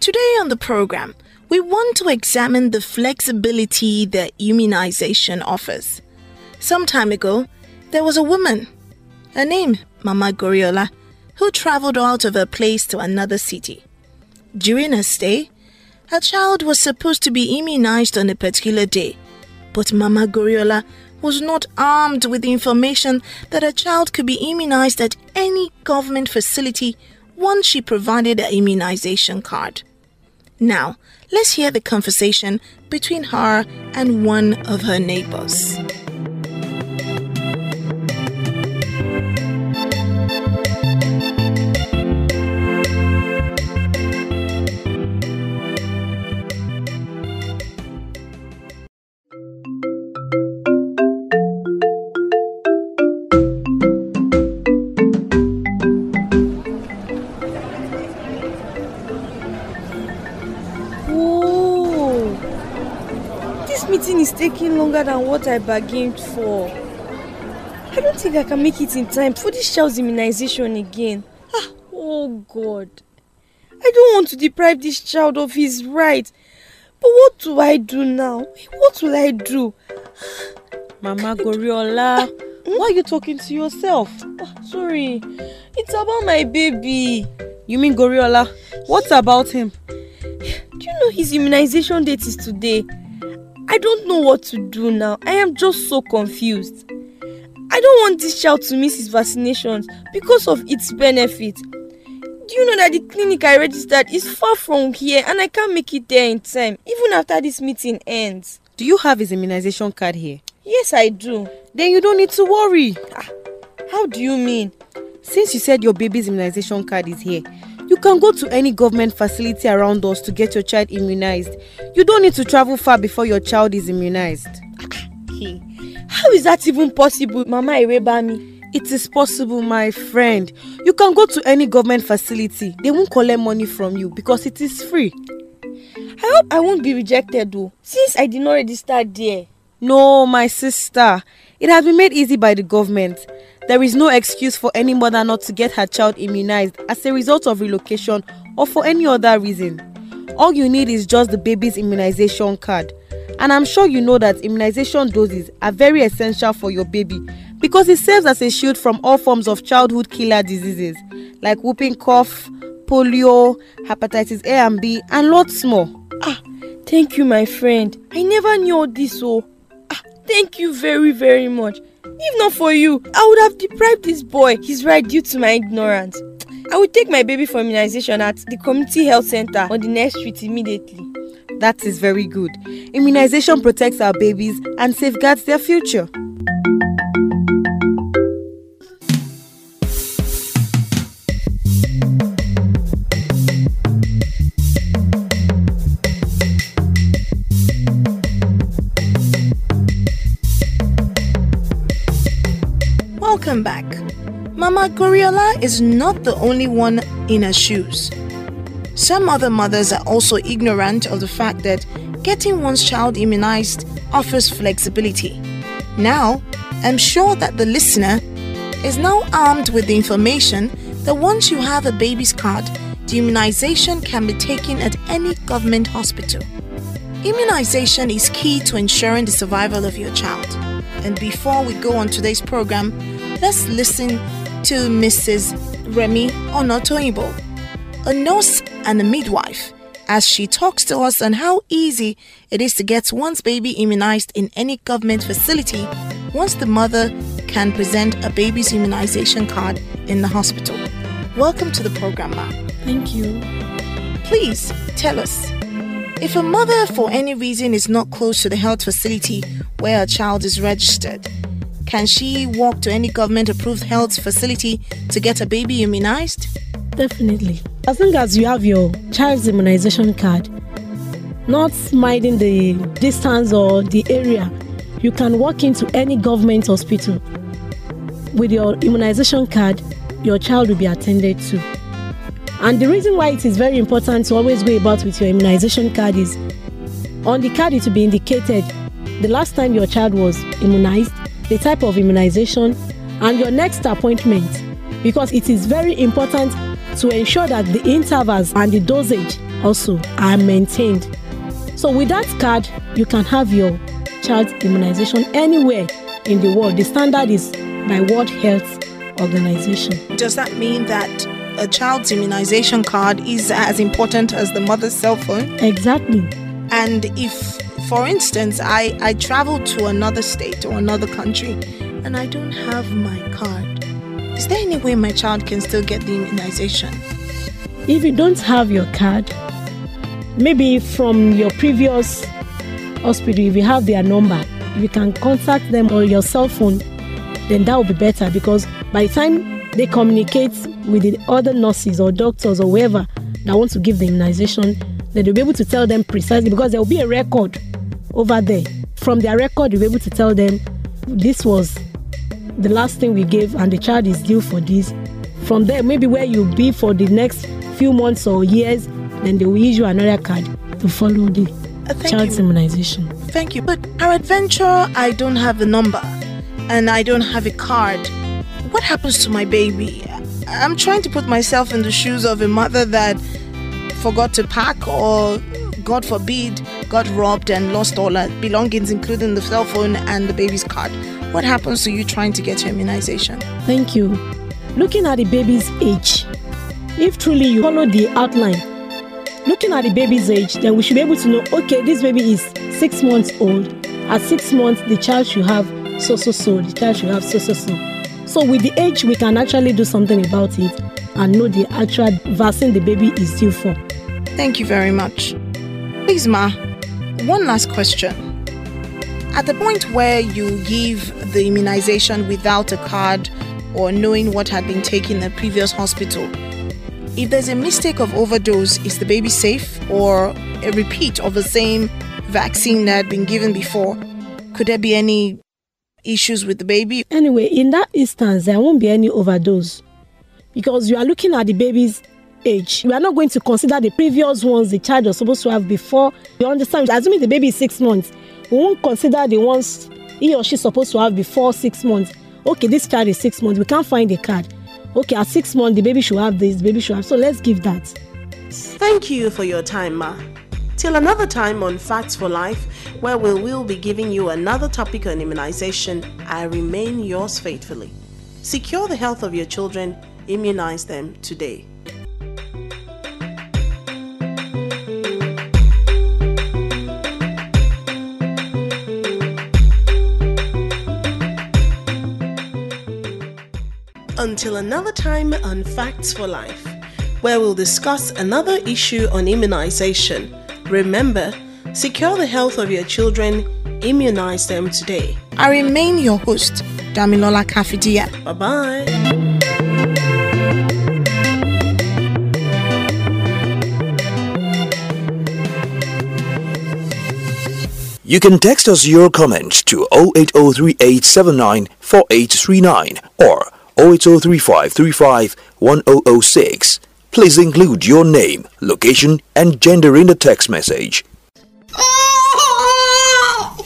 Today on the program, we want to examine the flexibility that immunization offers. Some time ago, there was a woman, her name Mama Goriola, who traveled out of her place to another city. During her stay, her child was supposed to be immunized on a particular day, but Mama Goriola was not armed with the information that her child could be immunized at any government facility once she provided her immunization card. Now, let's hear the conversation between her and one of her neighbors. Is taking longer than what I bargained for. I don't think I can make it in time for this child's immunization again. Ah, oh God. I don't want to deprive this child of his right. But what do I do now? What will I do? Mama Goriola, why are you talking to yourself? Oh, sorry. It's about my baby. You mean Goriola? What about him? Do you know his immunization date is today? I don't know what to do now. I am just so confused. I don't want this child to miss his vaccinations because of its benefit. Do you know that the clinic I registered is far from here and I can't make it there in time, even after this meeting ends? Do you have his immunization card here? Yes, I do. Then you don't need to worry. Ah, how do you mean? Since you said your baby's immunization card is here, you can go to any government facility around us to get your child immunized. You don't need to travel far before your child is immunized. How is that even possible, Mama Irebami? It is possible, my friend. You can go to any government facility. They won't collect money from you because it is free. I hope I won't be rejected though, since I did not register there. No, my sister. It has been made easy by the government. There is no excuse for any mother not to get her child immunized as a result of relocation or for any other reason. All you need is just the baby's immunization card. And I'm sure you know that immunization doses are very essential for your baby because it serves as a shield from all forms of childhood killer diseases like whooping cough, polio, hepatitis A and B, and lots more. Ah, thank you, my friend. I never knew all this, oh. Ah, thank you very, very much. If not for you, I would have deprived this boy his right due to my ignorance. I will take my baby for immunization at the community health center on the next street immediately. That is very good. Immunization protects our babies and safeguards their future. Welcome back. Mama Goriola is not the only one in her shoes. Some other mothers are also ignorant of the fact that getting one's child immunized offers flexibility. Now, I'm sure that the listener is now armed with the information that once you have a baby's card, the immunization can be taken at any government hospital. Immunization is key to ensuring the survival of your child. And before we go on today's program, let's listen to Mrs. Remy Onotoyinbo, a nurse and a midwife, as she talks to us on how easy it is to get one's baby immunized in any government facility once the mother can present a baby's immunization card in the hospital. Welcome to the program, ma'am. Thank you. Please tell us if a mother, for any reason, is not close to the health facility where a child is registered, can she walk to any government approved health facility to get a baby immunized? Definitely. As long as you have your child's immunization card, not minding the distance or the area you can walk into any government hospital with your immunization card, your child will be attended to. And the reason why it is very important to always go about with your immunization card is on the card it will be indicated the last time your child was immunized, the type of immunization, and your next appointment because it is very important to ensure that the intervals and the dosage also are maintained. So with that card, you can have your child's immunization anywhere in the world. The standard is by World Health Organization. Does that mean that a child's immunization card is as important as the mother's cell phone? Exactly. And if, for instance, I, I travel to another state or another country and I don't have my card, is there any way my child can still get the immunization? If you don't have your card, maybe from your previous hospital, if you have their number, you can contact them on your cell phone, then that will be better because by the time they communicate with the other nurses or doctors or whoever that want to give the immunization, then they'll be able to tell them precisely because there will be a record over there. From their record, be able to tell them this was the last thing we gave and the child is due for this. From there, maybe where you'll be for the next few months or years, then they will issue another card to follow the Uh, child's you. immunization. Thank you. But our adventure, I don't have the number and I don't have a card. What happens to my baby? I'm trying to put myself in the shoes of a mother that forgot to pack or, God forbid, got robbed and lost all her belongings, including the cell phone and the baby's card. What happens to you trying to get your immunization? Thank you. Looking at the baby's age, if truly you follow the outline, looking at the baby's age, then we should be able to know okay, this baby is six months old. At six months, the child should have so so so, the child should have so so so. So, with the age, we can actually do something about it and know the actual vaccine the baby is due for. Thank you very much. Please, Ma, one last question. At the point where you give the immunization without a card or knowing what had been taken in the previous hospital, if there's a mistake of overdose, is the baby safe or a repeat of the same vaccine that had been given before? Could there be any issues with the baby? Anyway, in that instance, there won't be any overdose because you are looking at the baby's age. We are not going to consider the previous ones the child was supposed to have before. You understand? Assuming the baby is six months, we won't consider the ones he or she supposed to have before six months. Okay, this child is six months. We can't find a card. Okay, at six months, the baby should have this, baby should have. So let's give that. Thank you for your time, Ma. Till another time on Facts for Life, where we will be giving you another topic on immunization, I remain yours faithfully. Secure the health of your children, immunize them today. Until another time on Facts for Life, where we'll discuss another issue on immunization. Remember, secure the health of your children, immunize them today. I remain your host, Damilola Kafidia. Bye bye. You can text us your comments to 08038794839 or 08035351006. Please include your name, location, and gender in the text message.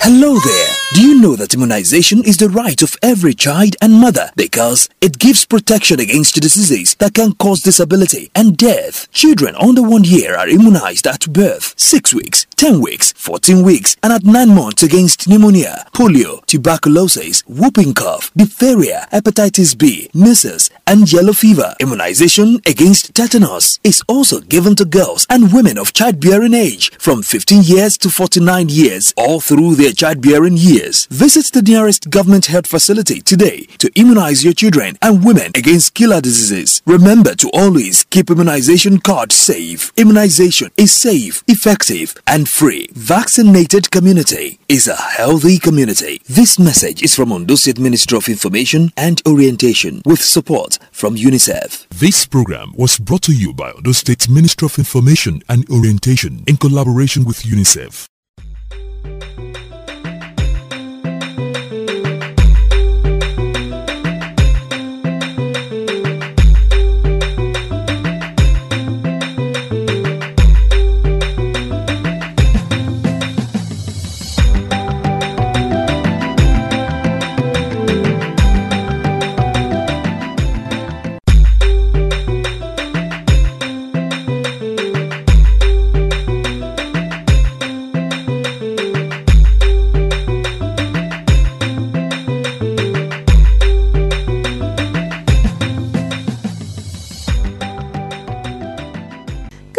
Hello there. Do you know that immunization is the right of every child and mother because it gives protection against diseases that can cause disability and death? Children under one year are immunized at birth, 6 weeks, 10 weeks, 14 weeks, and at 9 months against pneumonia, polio, tuberculosis, whooping cough, diphtheria, hepatitis B, measles, and yellow fever. Immunization against tetanus is also given to girls and women of childbearing age from 15 years to 49 years all through their childbearing years. Visit the nearest government health facility today to immunize your children and women against killer diseases. Remember to always keep immunization card safe. Immunization is safe, effective, and free. Vaccinated community is a healthy community. This message is from Ondo State Ministry of Information and Orientation with support from UNICEF. This program was brought to you by the State Ministry of Information and Orientation in collaboration with UNICEF.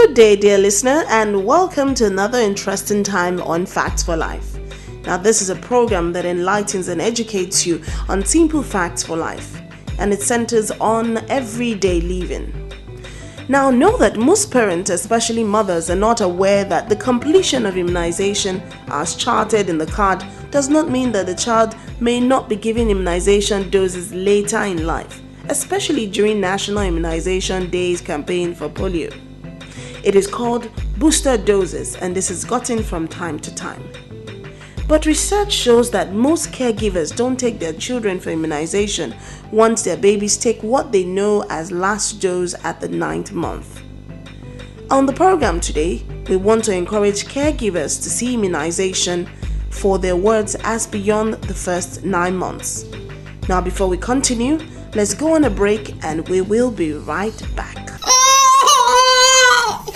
Good day, dear listener, and welcome to another interesting time on Facts for Life. Now, this is a program that enlightens and educates you on simple facts for life, and it centers on everyday living. Now, know that most parents, especially mothers, are not aware that the completion of immunization, as charted in the card, does not mean that the child may not be given immunization doses later in life, especially during National Immunization Days campaign for polio. It is called booster doses, and this is gotten from time to time. But research shows that most caregivers don't take their children for immunization once their babies take what they know as last dose at the ninth month. On the program today, we want to encourage caregivers to see immunization for their words as beyond the first nine months. Now, before we continue, let's go on a break and we will be right back.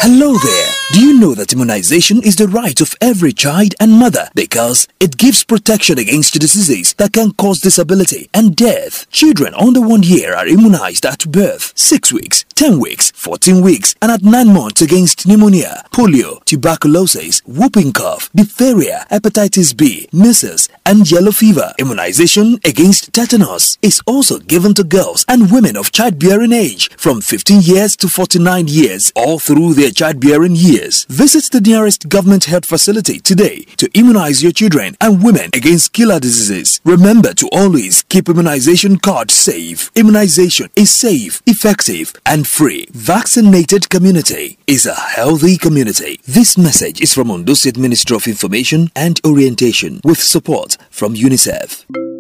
Hello there. Do you know that immunization is the right of every child and mother because it gives protection against diseases that can cause disability and death? Children under one year are immunized at birth, 6 weeks, 10 weeks, 14 weeks, and at 9 months against pneumonia, polio, tuberculosis, whooping cough, diphtheria, hepatitis B, measles, and yellow fever. Immunization against tetanus is also given to girls and women of childbearing age from 15 years to 49 years all through their childbearing years. Visit the nearest government health facility today to immunize your children and women against killer diseases. Remember to always keep immunization cards safe. Immunization is safe, effective, and free. Vaccinated community is a healthy community. This message is from Ondo State Ministry of Information and Orientation with support from UNICEF.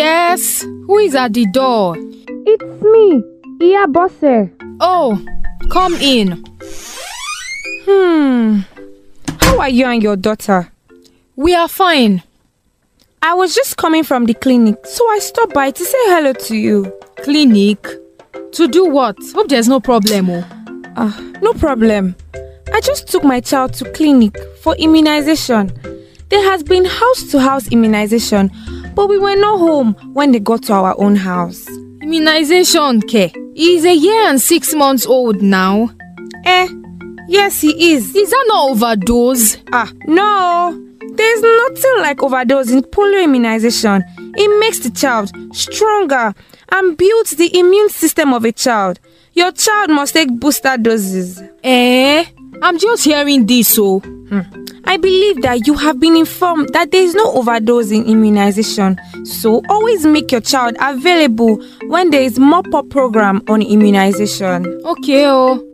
Yes, who is at the door? It's me, Iya Bose. Oh, come in. Hmm. How are you and your daughter? We are fine. I was just coming from the clinic, so I stopped by to say hello to you. Clinic? To do what? Hope there's no problem. Oh. Ah, no problem. I just took my child to clinic for immunization. There has been house-to-house immunization, but we were not home when they got to our own house. Immunization, Ke. He is a year and six months old now. Eh, yes he is. Is that not overdose? Ah, no. There's nothing like overdose in polio immunization. It makes the child stronger and builds the immune system of a child. Your child must take booster doses. Eh? I'm just hearing this, so. Hmm. I believe that you have been informed that there is no overdose in immunization. So always make your child available when there is mop-up program on immunization. Okay, oh.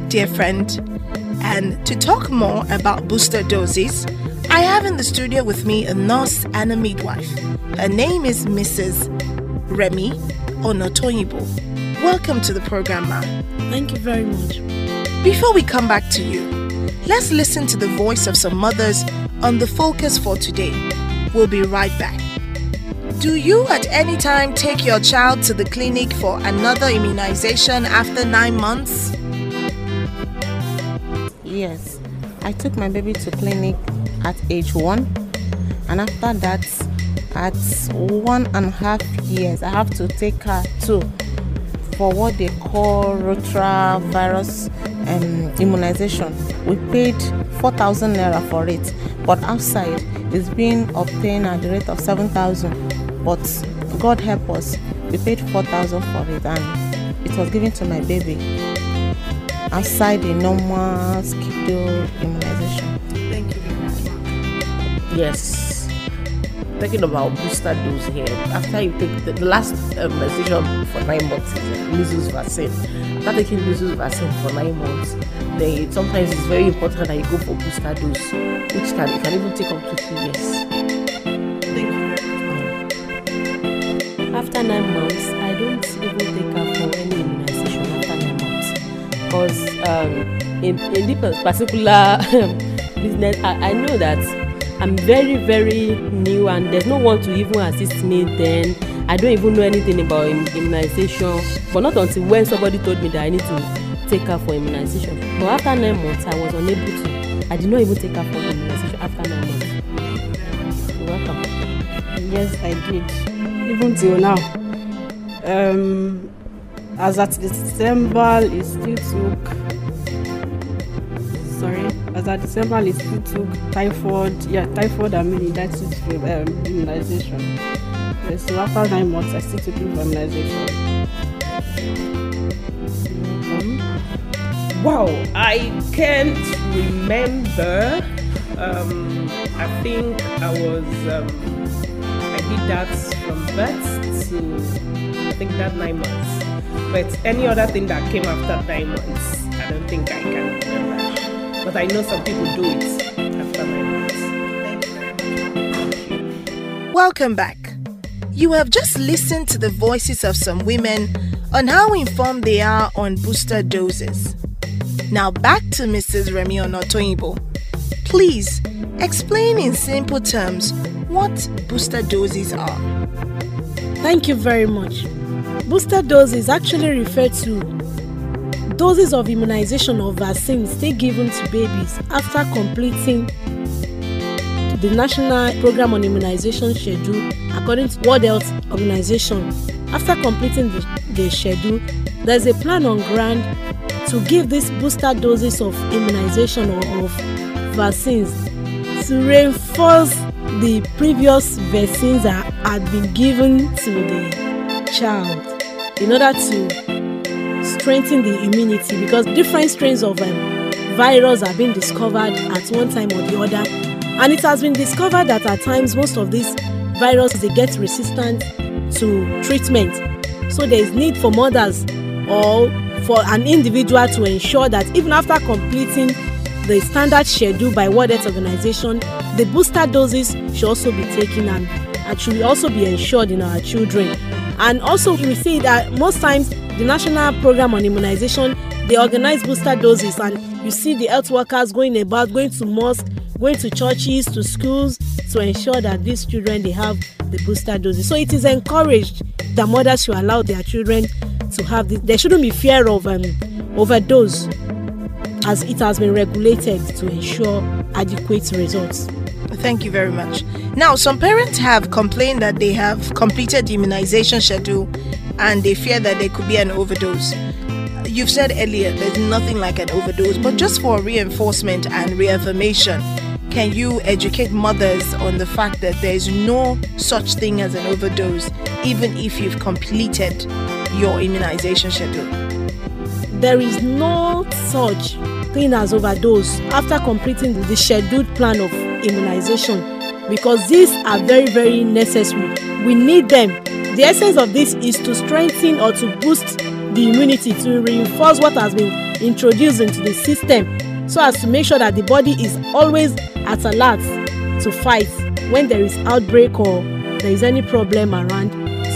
Back, dear friend. And to talk more about booster doses, I have in the studio with me a nurse and a midwife. Her name is Mrs. Remy Onotoyinbo. Welcome to the program, ma'am. Thank you very much. Before we come back to you, let's listen to the voice of some mothers on the focus for today. We'll be right back. Do you at any time take your child to the clinic for another immunization after nine months? Yes, I took my baby to clinic at age one, and after that, at one and a half years, I have to take her to for what they call rotavirus um, immunization. We paid 4,000 naira for it, but outside it's being obtained at the rate of 7,000. But God help us, we paid 4,000 for it, and it was given to my baby outside the normal schedule immunization. Thank you. Yes. Talking about booster dose here. After you take the, the last um, immunization for nine months is measles vaccine. After taking measles vaccine for nine months, then it, sometimes it's very important that you go for booster dose, which can it can even take up to two years. After nine months, I don't even take her for any immunization nine months. Because um, in, in this particular business, I, I know that I'm very, very new and there's no one to even assist me then. I don't even know anything about im- immunization. But not until when somebody told me that I need to take her for immunization. But after nine months, I was unable to. I did not even take her for immunization after nine months. You're welcome. Yes, I did. Even till now. Um, as at December, it still took. Sorry, as at December, it still took typhoid. Yeah, typhoid and meningitis um, immunization. Yes, so after nine months, I still took immunization. Wow, I can't remember. Um, I think I was. Um, I did that from birth to I think that nine months. But any other thing that came after nine months, I don't think I can remember. But I know some people do it after nine months. Welcome back. You have just listened to the voices of some women on how informed they are on booster doses. Now back to Mrs. Remy Onotoyinbo. Please explain in simple terms what booster doses are. Thank you very much. Booster doses actually referred to doses of immunization or vaccines they given to babies after completing the National Program on Immunization schedule according to World Health Organization. After completing the, the schedule, there's a plan on ground to give these booster doses of immunization or of vaccines to reinforce the previous vaccines that had been given to the child in order to strengthen the immunity because different strains of um, virus are being discovered at one time or the other and it has been discovered that at times most of these viruses they get resistant to treatment so there is need for mothers or for an individual to ensure that even after completing the standard schedule by World Health Organization, the booster doses should also be taken and actually also be ensured in our children. And also we see that most times the National Program on Immunization they organize booster doses and you see the health workers going about going to mosques, going to churches to schools to ensure that these children they have the booster doses so it is encouraged that mothers should allow their children to have this there shouldn't be fear of um, overdose as it has been regulated to ensure adequate results. Thank you very much. Now, some parents have complained that they have completed the immunization schedule and they fear that there could be an overdose. You've said earlier there's nothing like an overdose, but just for reinforcement and reaffirmation, can you educate mothers on the fact that there is no such thing as an overdose, even if you've completed your immunization schedule? There is no such thing as overdose after completing the scheduled plan of immunization because these are very very necessary we need them the essence of this is to strengthen or to boost the immunity to reinforce what has been introduced into the system so as to make sure that the body is always at alert to fight when there is outbreak or there is any problem around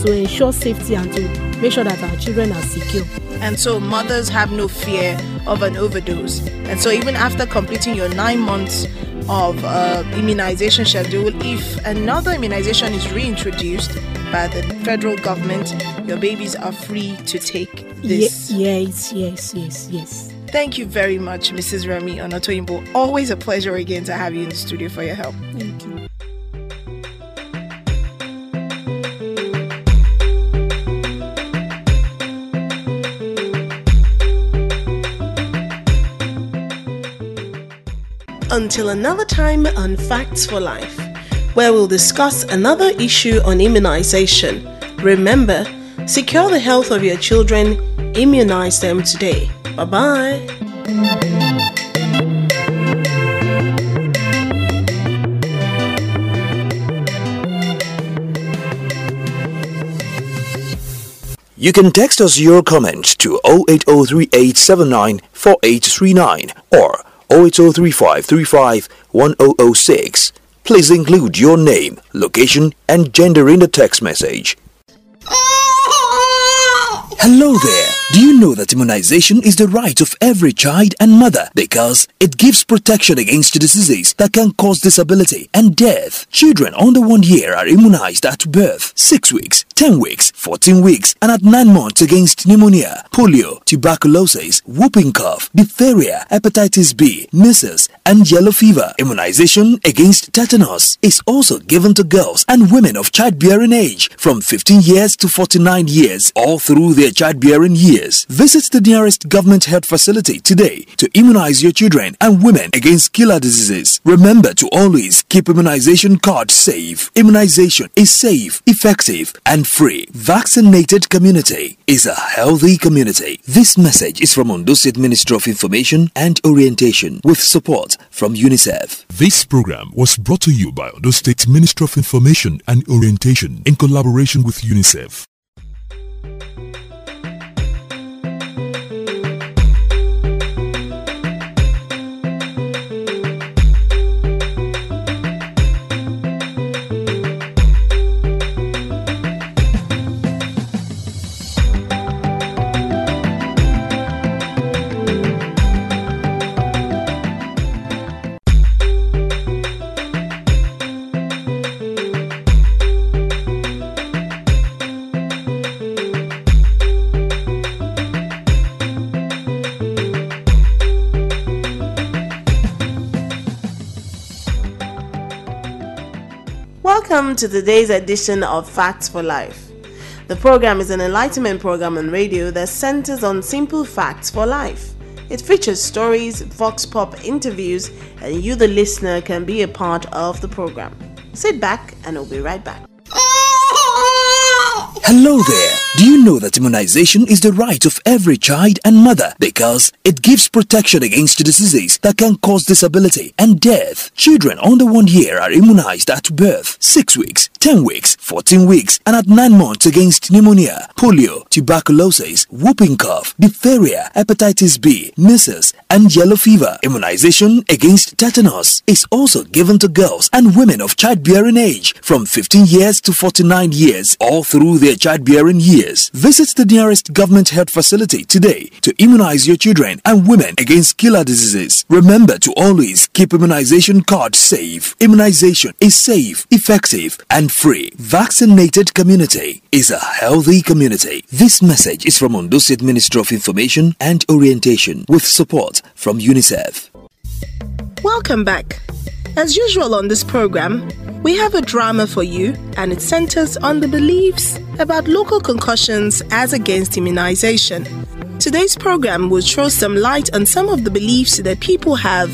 to ensure safety and to make sure that our children are secure. And so mothers have no fear of an overdose. And so even after completing your nine months of uh, immunization schedule, if another immunization is reintroduced by the federal government, your babies are free to take this. Ye- yes, yes, yes, yes. Thank you very much, Mrs. Remy Onotoyinbo. Always a pleasure again to have you in the studio for your help. Thank you. Until another time on Facts for Life, where we'll discuss another issue on immunization. Remember, secure the health of your children, immunize them today. Bye bye. You can text us your comments to 08038794839 or 08035351006. Please include your name, location, and gender in the text message. Hello there. Do you know that immunization is the right of every child and mother because it gives protection against diseases that can cause disability and death? Children under one year are immunized at birth, 6 weeks, 10 weeks, 14 weeks, and at 9 months against pneumonia, polio, tuberculosis, whooping cough, diphtheria, hepatitis B, measles, and yellow fever. Immunization against tetanus is also given to girls and women of childbearing age from 15 years to 49 years all through their childbearing years. Visit the nearest government health facility today to immunize your children and women against killer diseases. Remember to always keep immunization cards safe. Immunization is safe, effective, and free. Vaccinated community is a healthy community. This message is from Ondo State Ministry of Information and Orientation with support from UNICEF. This program was brought to you by Ondo State Ministry of Information and Orientation in collaboration with UNICEF. To today's edition of Facts for Life. The program is an enlightenment program on radio that centers on simple facts for life. It features stories, vox pop interviews, and you, the listener, can be a part of the program. Sit back and we'll be right back. Hello there. Do you know that immunization is the right of every child and mother because it gives protection against diseases that can cause disability and death? Children under one year are immunized at birth, 6 weeks, 10 weeks, 14 weeks, and at 9 months against pneumonia, polio, tuberculosis, whooping cough, diphtheria, hepatitis B, measles, and yellow fever. Immunization against tetanus is also given to girls and women of childbearing age from 15 years to 49 years all through their childbearing years. Visit the nearest government health facility today to immunize your children and women against killer diseases. Remember to always keep immunization cards safe. Immunization is safe, effective, and free. Vaccinated community is a healthy community. This message is from Ondo Ministry of Information and Orientation with support from UNICEF. Welcome back. As usual on this program, we have a drama for you, and it centers on the beliefs about local concussions as against immunization. Today's program will throw some light on some of the beliefs that people have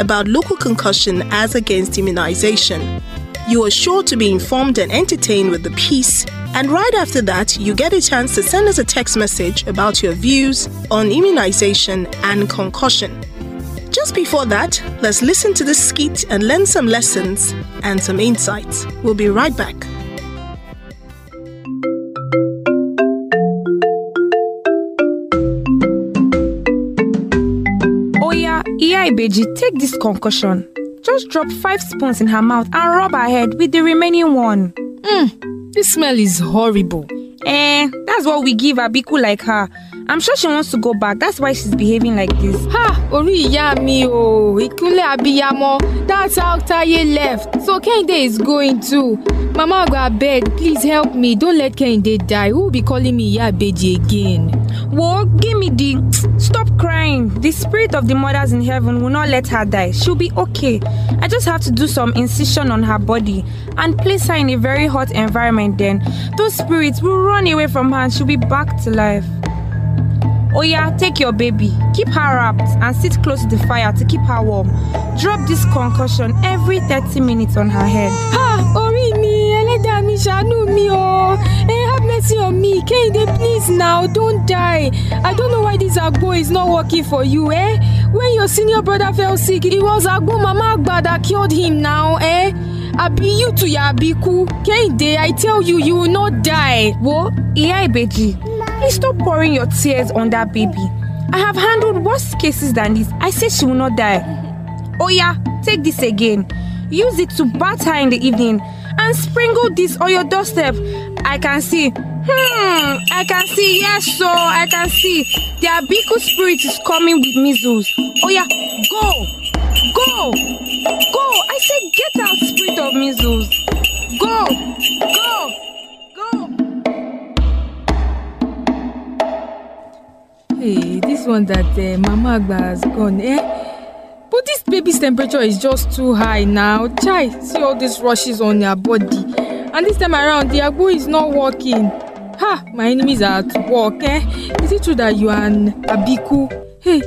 about local concussion as against immunization. You are sure to be informed and entertained with the piece, and right after that, you get a chance to send us a text message about your views on immunization and concussion just before that, let's listen to the skit and learn some lessons and some insights. We'll be right back. Oya, Iya Ibeji, take this concussion. Just drop five spoons in her mouth and rub her head with the remaining one. Mmm, this smell is horrible. Eh, that's what we give a biku like her. I'm sure she wants to go back. That's why she's behaving like this. Ha! Orí ìyá mi o, ìkúnlẹ̀ abiyamọ. That's how Taye left. So Kehinde is going too. Mama Agba beg, please help me. Don't let Kehinde die. Who will be calling me Ìyá Ìbejì again? Wo, give me the. Stop crying. The spirit of the mothers in heaven will not let her die. She'll be okay. I just have to do some incision on her body and place her in a very hot environment. Then those spirits will run away from her and she'll be back to life. Oh yeah, take your baby, keep her wrapped and sit close to the fire to keep her warm. Drop this concussion every 30 minutes on her head. Ha! Orí mi, ẹlẹ́dàá mi ṣàánú mi o. Hey, have mercy on me. Kehinde, please now, don't die. I don't know why this agbo is not working for you, eh? When your senior brother fell sick, it was agbo Mama Agba that cured him now, eh? Abi you to ya Abiku. Kehinde, I tell you, you will not die. Wo, Iya Ibeji, please stop pouring your tears on that baby. I have handled worse cases than this. I said she will not die. Oh yeah, take this again. Use it to bath her in the evening and sprinkle this on your doorstep. I can see. Hmm, I can see. Yes, so I can see. The Abiku spirit is coming with measles. Oh yeah, go, go, go. I said get out, spirit of measles. Go, go. Hey, this one that uh, Mama Agba has gone, eh? But this baby's temperature is just too high now. Chai, see all these rushes on her body. And this time around, the agbo is not working. Ha, my enemies are at work, eh? Is it true that you are an Abiku? Hey,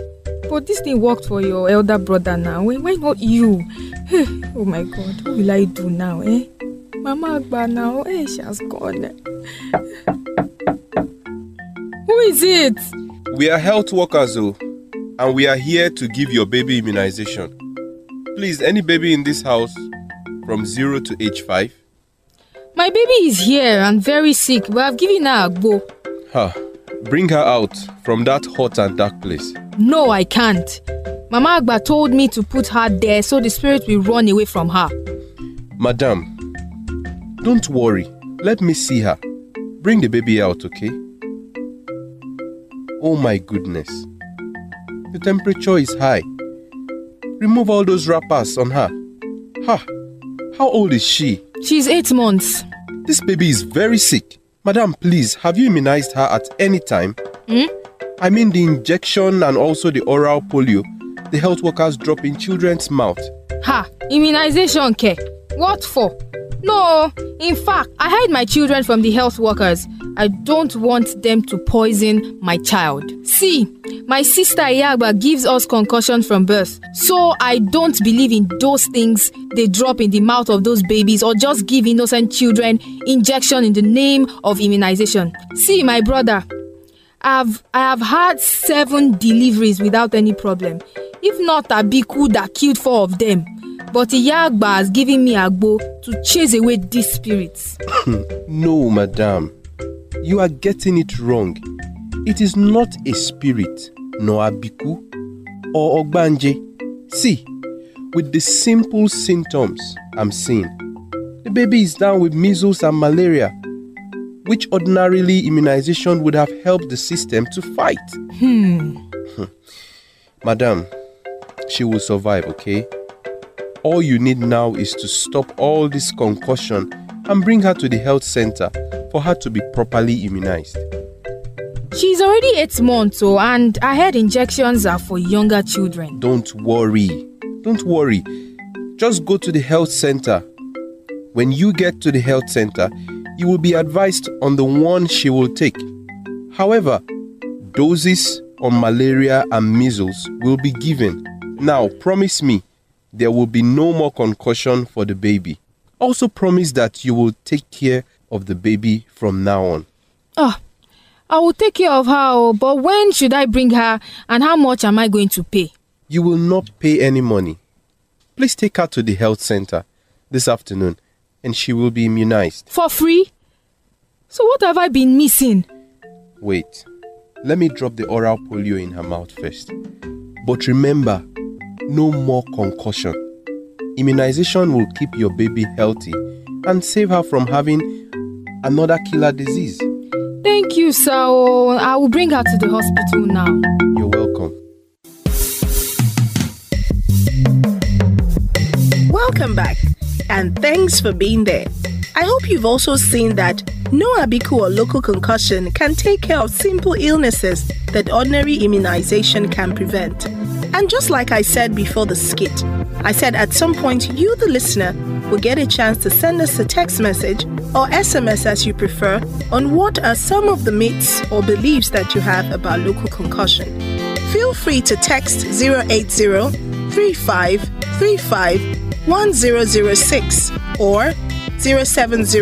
but this thing worked for your elder brother now. Why, not you? Hey, oh my God, what will I do now, eh? Mama Agba now, eh, she has gone. Who is it? We are health workers, though, and we are here to give your baby immunization. Please, any baby in this house from 0 to age 5? My baby is here and very sick, but I've given her agbo. Ha, bring her out from that hot and dark place. No, I can't. Mama Agba told me to put her there so the spirit will run away from her. Madam, don't worry. Let me see her. Bring the baby out, okay? Oh my goodness. The temperature is high. Remove all those wrappers on her. Ha! How old is she? She's eight months. This baby is very sick. Madam, please, have you immunized her at any time? Hmm? I mean the injection and also the oral polio the health workers drop in children's mouth. Ha! Immunization care. What for? No, in fact, I hide my children from the health workers. I don't want them to poison my child. See, my sister Iyagba gives us concussion from birth, so I don't believe in those things they drop in the mouth of those babies or just give innocent children injection in the name of immunization. See, my brother, I've I have had seven deliveries without any problem. If not Abiku that killed four of them. But Iyagba has given me Agbo to chase away these spirits. no, madam. You are getting it wrong. It is not a spirit, nor Abiku, or Ogbanje. See, with the simple symptoms I'm seeing, the baby is down with measles and malaria, which ordinarily immunization would have helped the system to fight. Hmm. Madam, she will survive, okay? All you need now is to stop all this concussion and bring her to the health center for her to be properly immunized. She's already eight months, oh, and I heard injections are for younger children. Don't worry. Don't worry. Just go to the health center. When you get to the health center, you will be advised on the one she will take. However, doses on malaria and measles will be given. Now, promise me there will be no more concussion for the baby. Also, promise that you will take care of the baby from now on. Ah, I will take care of her, oh, but when should I bring her and how much am I going to pay? You will not pay any money. Please take her to the health center this afternoon and she will be immunized. For free? So, what have I been missing? Wait, let me drop the oral polio in her mouth first. But remember, no more concussion. Immunization will keep your baby healthy and save her from having another killer disease. Thank you, sir. I will bring her to the hospital now. You're welcome. Welcome back, and thanks for being there. I hope you've also seen that no abiku or local concussion can take care of simple illnesses that ordinary immunization can prevent. And just like I said before the skit, I said at some point you, the listener, will get a chance to send us a text message or SMS as you prefer on what are some of the myths or beliefs that you have about local concussion. Feel free to text 080 35 35 1006 or 070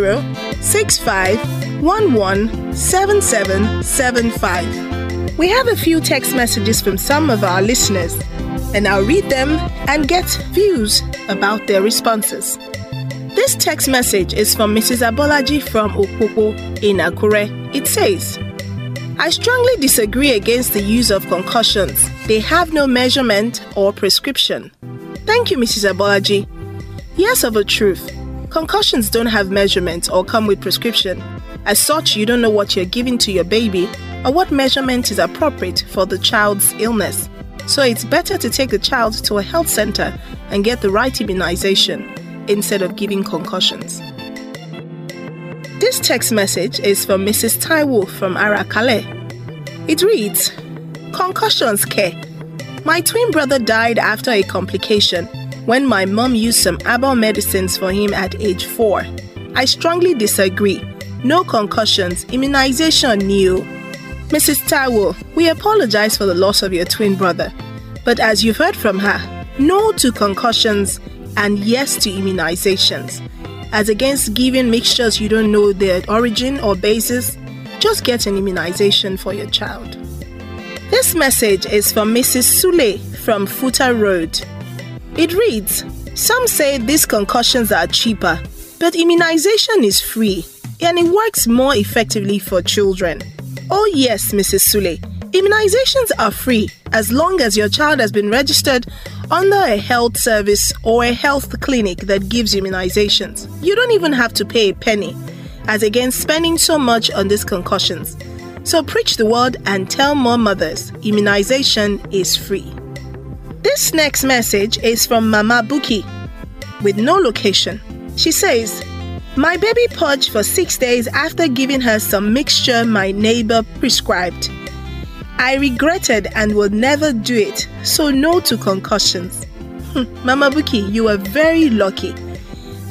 We have a few text messages from some of our listeners, and I'll read them and get views about their responses. This text message is from Mrs. Abolaji from Opopo in Akure. It says, I strongly disagree against the use of concussions. They have no measurement or prescription. Thank you, Mrs. Abolaji. Yes, of a truth. Concussions don't have measurements or come with prescription. As such, you don't know what you're giving to your baby or what measurement is appropriate for the child's illness. So it's better to take the child to a health center and get the right immunization instead of giving concussions. This text message is from Mrs. Taiwo from Arakale. It reads Concussions care. My twin brother died after a complication when my mom used some herbal medicines for him at age 4. I strongly disagree. No concussions, immunization new. Mrs. Taiwo, we apologize for the loss of your twin brother. But as you've heard from her, no to concussions and yes to immunizations. As against giving mixtures you don't know their origin or basis, just get an immunization for your child. This message is from Mrs. Sule from Futa Road. It reads Some say these concussions are cheaper, but immunization is free and it works more effectively for children. Oh, yes, Mrs. Sule, immunizations are free as long as your child has been registered under a health service or a health clinic that gives immunizations. You don't even have to pay a penny, as against spending so much on these concussions. So preach the word and tell more mothers immunization is free. This next message is from Mama Buki with no location. She says, My baby purged for six days after giving her some mixture my neighbor prescribed. I regretted and will never do it, so no to concussions. Hmm, Mama Buki, you are very lucky.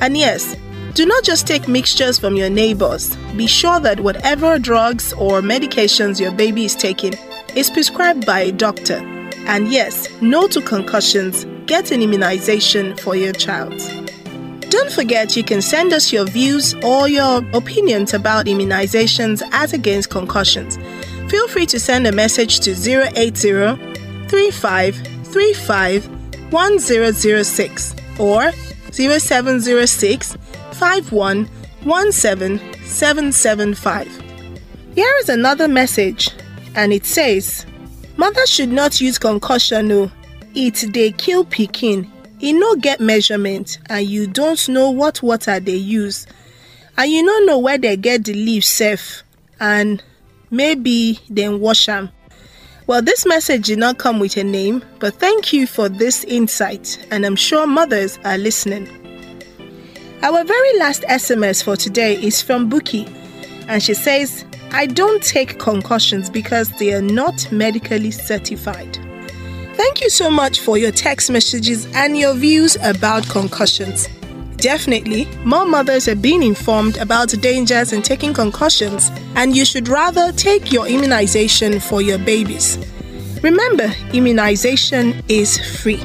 And yes, do not just take mixtures from your neighbors. Be sure that whatever drugs or medications your baby is taking is prescribed by a doctor. And yes, no to concussions, get an immunization for your child. Don't forget you can send us your views or your opinions about immunizations as against concussions. Feel free to send a message to 080 3535 1006 or 0706 51 775. Here is another message, and it says, Mother should not use concussion o. It dey kill pikin. E no get measurement and you don't know what water they use. And you no know where they get the leaf sef and maybe dem wash am. Well, this message did not come with a name, but thank you for this insight, and I'm sure mothers are listening. Our very last SMS for today is from Buki, and she says, I don't take concussions because they are not medically certified. Thank you so much for your text messages and your views about concussions. Definitely, more mothers are being informed about the dangers in taking concussions, and you should rather take your immunization for your babies. Remember, immunization is free.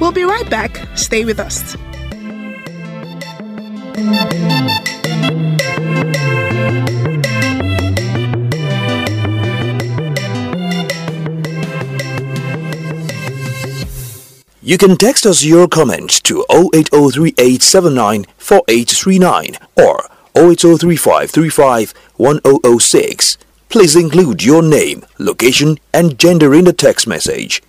We'll be right back. Stay with us. You can text us your comments to 08038794839 or 08035351006. Please include your name, location, and gender in the text message.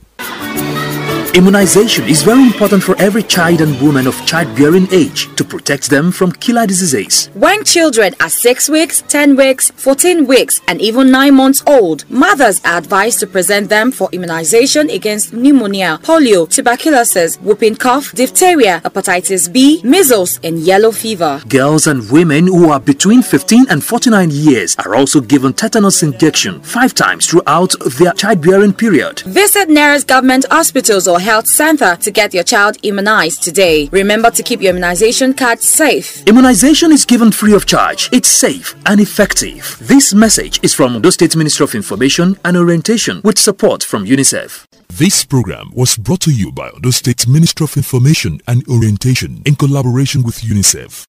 Immunization is very important for every child and woman of childbearing age to protect them from killer diseases. When children are 6 weeks, 10 weeks, 14 weeks, and even 9 months old, mothers are advised to present them for immunization against pneumonia, polio, tuberculosis, whooping cough, diphtheria, hepatitis B, measles, and yellow fever. Girls and women who are between 15 and 49 years are also given tetanus injection five times throughout their childbearing period. Visit nearest government hospitals or health center to get your child immunized today. Remember to keep your immunization card safe. Immunization is given free of charge. It's safe and effective. This message is from the State Ministry of Information and Orientation with support from UNICEF. This program was brought to you by the State Ministry of Information and Orientation in collaboration with UNICEF.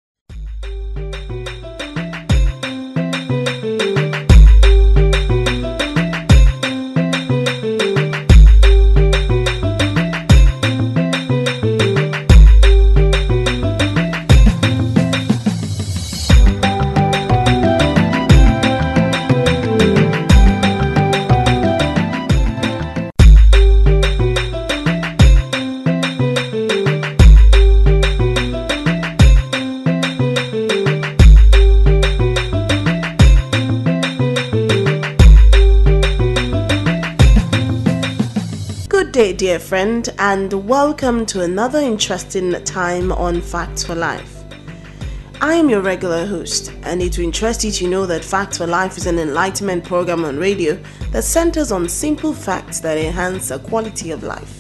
Day, dear friend, and welcome to another interesting time on Facts for Life. I am your regular host, and it will interest you to know that Facts for Life is an enlightenment program on radio that centers on simple facts that enhance the quality of life.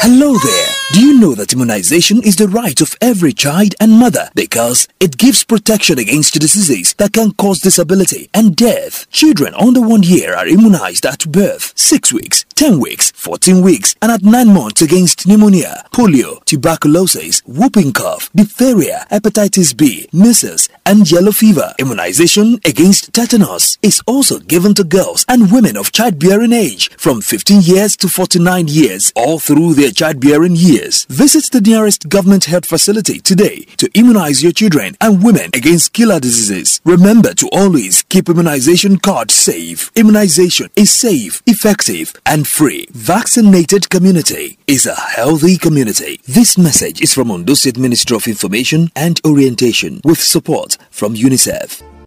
Hello there. Do you know that immunization is the right of every child and mother because it gives protection against diseases that can cause disability and death? Children under one year are immunized at birth, 6 weeks, 10 weeks, 14 weeks, and at 9 months against pneumonia, polio, tuberculosis, whooping cough, diphtheria, hepatitis B, measles, and yellow fever. Immunization against tetanus is also given to girls and women of childbearing age from 15 years to 49 years all through their childbearing years. Visit the nearest government health facility today to immunize your children and women against killer diseases. Remember to always keep immunization cards safe. Immunization is safe, effective, and free. Vaccinated community is a healthy community. This message is from Ondo State Ministry of Information and Orientation with support from UNICEF.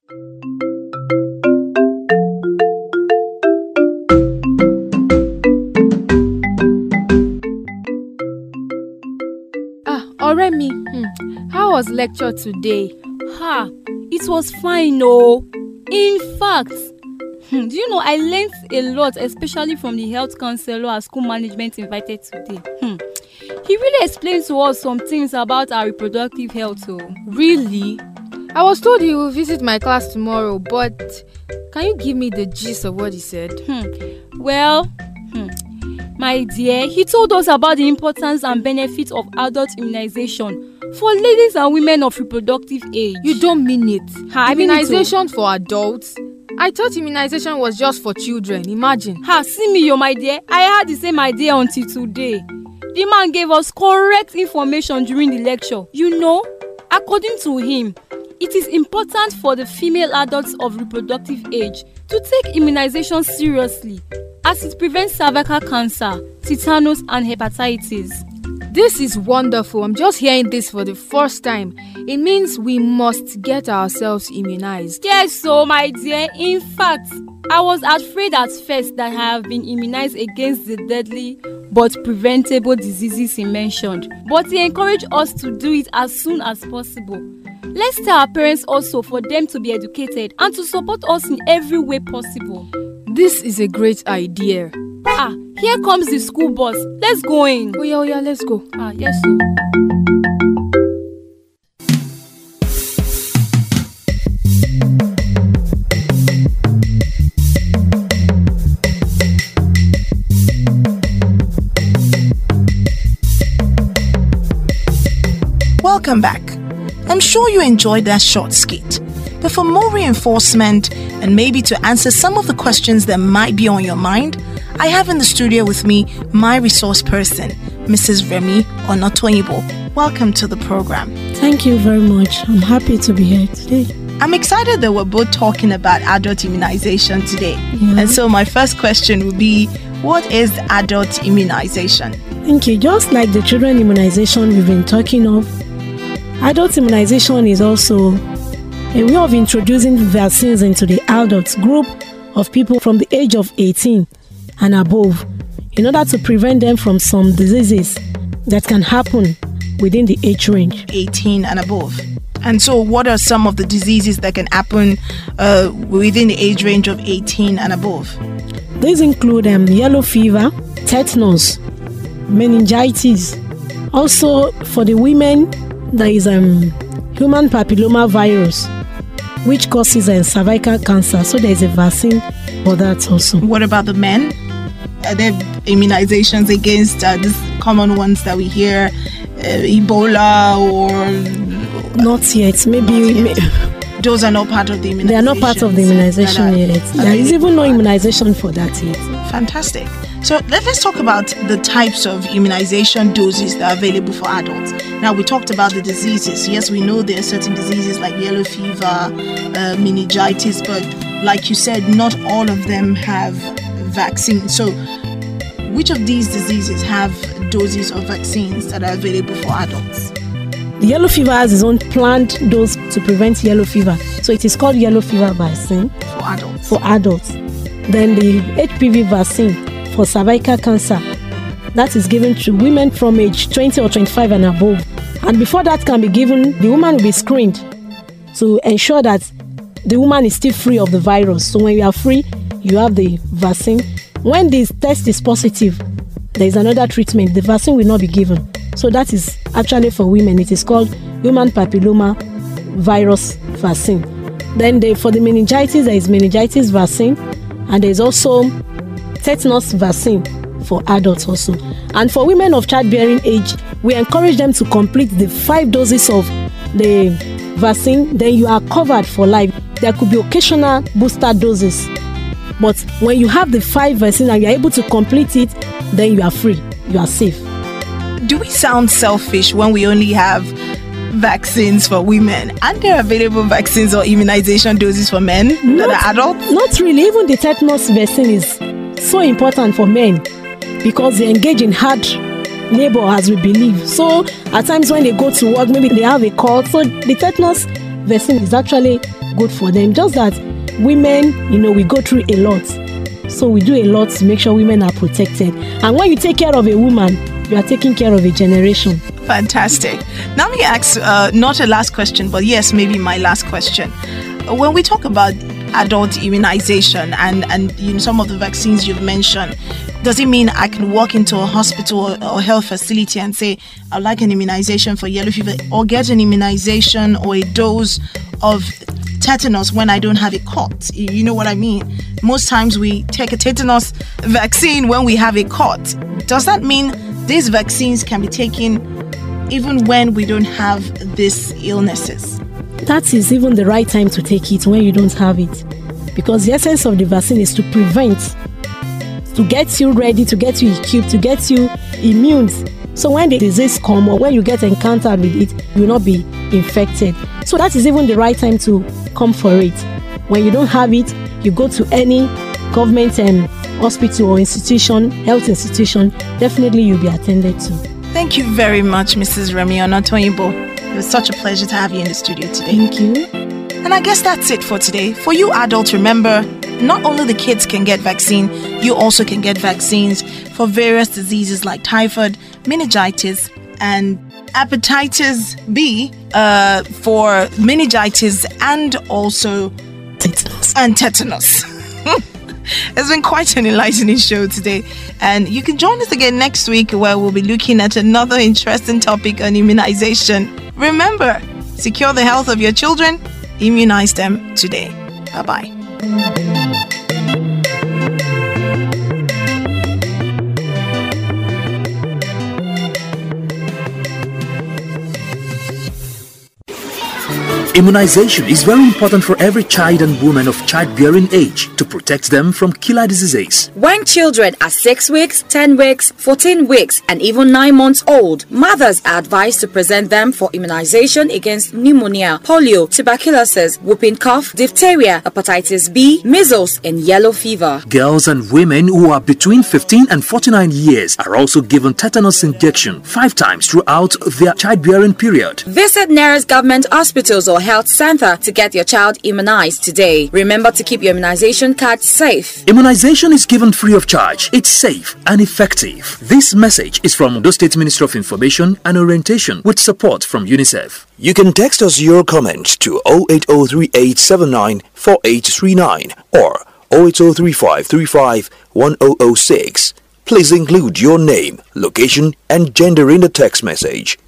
Ọ̀rẹ́ hmm, how was lecture today? Ha, it was fine oh. In fact, hmm, do you know I learnt a lot especially from the health counselor our school management invited today. Hmm. He really explained to us some things about our reproductive health oh. Really? I was told he will visit my class tomorrow, but can you give me the gist of what he said? Hmm. Well, hmm, my dear, he told us about the importance and benefits of adult immunization for ladies and women of reproductive age. You don't mean it. Ha, I mean it immunization for adults? I thought immunization was just for children. Imagine. Ha, see me, yo, my dear. I had the same idea until today. The man gave us correct information during the lecture. You know, according to him, it is important for the female adults of reproductive age to take immunization seriously as it prevents cervical cancer, tetanus, and hepatitis. This is wonderful. I'm just hearing this for the first time. It means we must get ourselves immunized. Yes, so my dear, in fact, I was afraid at first that I have been immunized against the deadly but preventable diseases he mentioned. But he encouraged us to do it as soon as possible. Let's tell our parents also for them to be educated and to support us in every way possible. This is a great idea. Ah, here comes the school bus. Let's go in. Oh yeah, oh yeah, let's go. Ah, yes. So. Welcome back. I'm sure you enjoyed that short skit. But for more reinforcement and maybe to answer some of the questions that might be on your mind, I have in the studio with me my resource person, Mrs. Remy Onotoyinbo. Welcome to the program. Thank you very much. I'm happy to be here today. I'm excited that we're both talking about adult immunization today. And so, my first question would be what is adult immunization? Thank you. Just like the children immunization we've been talking of, adult immunization is also a way of introducing vaccines into the adult group of people from the age of 18 and above in order to prevent them from some diseases that can happen within the age range 18 and above. And so, what are some of the diseases that can happen uh, within the age range of 18 and above? These include um, yellow fever, tetanus, meningitis. Also, for the women, there is um, human papilloma virus, which causes um, cervical cancer. So, there is a vaccine for that also. What about the men? Are there immunizations against uh, these common ones that we hear, uh, Ebola or Not yet. Maybe. those are not part of the immunization? They are not part of the immunization yet. There is even no immunization for that yet. Fantastic. So let, us talk about the types of immunization doses that are available for adults. Now, we talked about the diseases. Yes, we know there are certain diseases like yellow fever, uh, meningitis, but like you said, not all of them have vaccines. So, which of these diseases have doses of vaccines that are available for adults? The yellow fever has its own planned dose to prevent yellow fever. So it is called yellow fever vaccine for adults. For adults. Then the HPV vaccine for cervical cancer. That is given to women from age 20 or 25 and above. And before that can be given, the woman will be screened to ensure that the woman is still free of the virus. So when you are free, you have the vaccine. When this test is positive, there is another treatment. The vaccine will not be given. So that is actually for women. It is called human papilloma virus vaccine. Then the, for the meningitis, there is meningitis vaccine, and there is also tetanus vaccine for adults also. And for women of childbearing age, we encourage them to complete the five doses of the vaccine. Then you are covered for life. There could be occasional booster doses, but when you have the five vaccine and you are able to complete it, then you are free. You are safe. Do we sound selfish when we only have vaccines for women? And there available vaccines or immunization doses for men that are adults? Not really. Even the tetanus vaccine is so important for men because they engage in hard labor as we believe. So at times when they go to work, maybe they have a cold. So the tetanus vaccine is actually good for them. Just that women, you know, we go through a lot. So we do a lot to make sure women are protected. And when you take care of a woman, you are taking care of a generation. Fantastic. Now let me ask, uh, not a last question, but yes, maybe my last question. When we talk about adult immunization and and you know some of the vaccines you've mentioned, does it mean I can walk into a hospital or, or health facility and say I'd like an immunization for yellow fever, or get an immunization or a dose of tetanus when I don't have a cut. You know what I mean? Most times we take a tetanus vaccine when we have a cut. Does that mean these vaccines can be taken even when we don't have these illnesses? That is even the right time to take it when you don't have it. Because the essence of the vaccine is to prevent, to get you ready, to get you equipped, to get you immune. So when the disease come or when you get encountered with it, you will not be infected. So that is even the right time to come for it. When you don't have it, you go to any government um, hospital or institution, health institution, definitely you'll be attended to. Thank you very much, Mrs. Remy Onotoyinbo. It was such a pleasure to have you in the studio today. Thank you. And I guess that's it for today. For you adults, remember, not only the kids can get vaccine, you also can get vaccines for various diseases like typhoid, meningitis, and hepatitis B uh, for meningitis and also tetanus. And tetanus. It's been quite an enlightening show today. And you can join us again next week where we'll be looking at another interesting topic on immunization. Remember, secure the health of your children, immunize them today. Bye bye. Immunization is very important for every child and woman of childbearing age to protect them from killer diseases. When children are 6 weeks, 10 weeks, 14 weeks, and even 9 months old, mothers are advised to present them for immunization against pneumonia, polio, tuberculosis, whooping cough, diphtheria, hepatitis B, measles, and yellow fever. Girls and women who are between 15 and 49 years are also given tetanus injection five times throughout their childbearing period. Visit nearest government hospitals or health center to get your child immunized today. Remember to keep your immunization card safe. Immunization is given free of charge. It's safe and effective. This message is from the State Ministry of Information and Orientation with support from UNICEF. You can text us your comments to 08038794839 or 08035351006. Please include your name, location, and gender in the text message.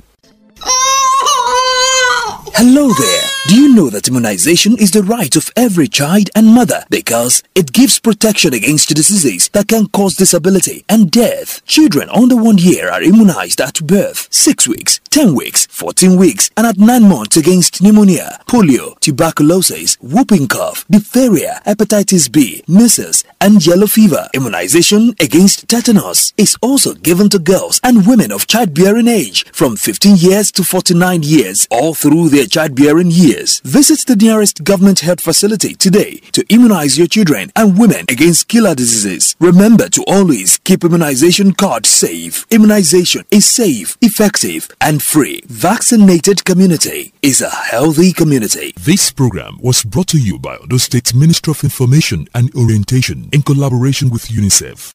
Hello there. Do you know that immunization is the right of every child and mother because it gives protection against diseases that can cause disability and death? Children under one year are immunized at birth, 6 weeks, 10 weeks, 14 weeks, and at 9 months against pneumonia, polio, tuberculosis, whooping cough, diphtheria, hepatitis B, measles, and yellow fever. Immunization against tetanus is also given to girls and women of childbearing age from 15 years to 49 years all through their childbearing years. Visit the nearest government health facility today to immunize your children and women against killer diseases. Remember to always keep immunization cards safe. Immunization is safe, effective, and free. Vaccinated community is a healthy community. This program was brought to you by the State Ministry of Information and Orientation in collaboration with UNICEF.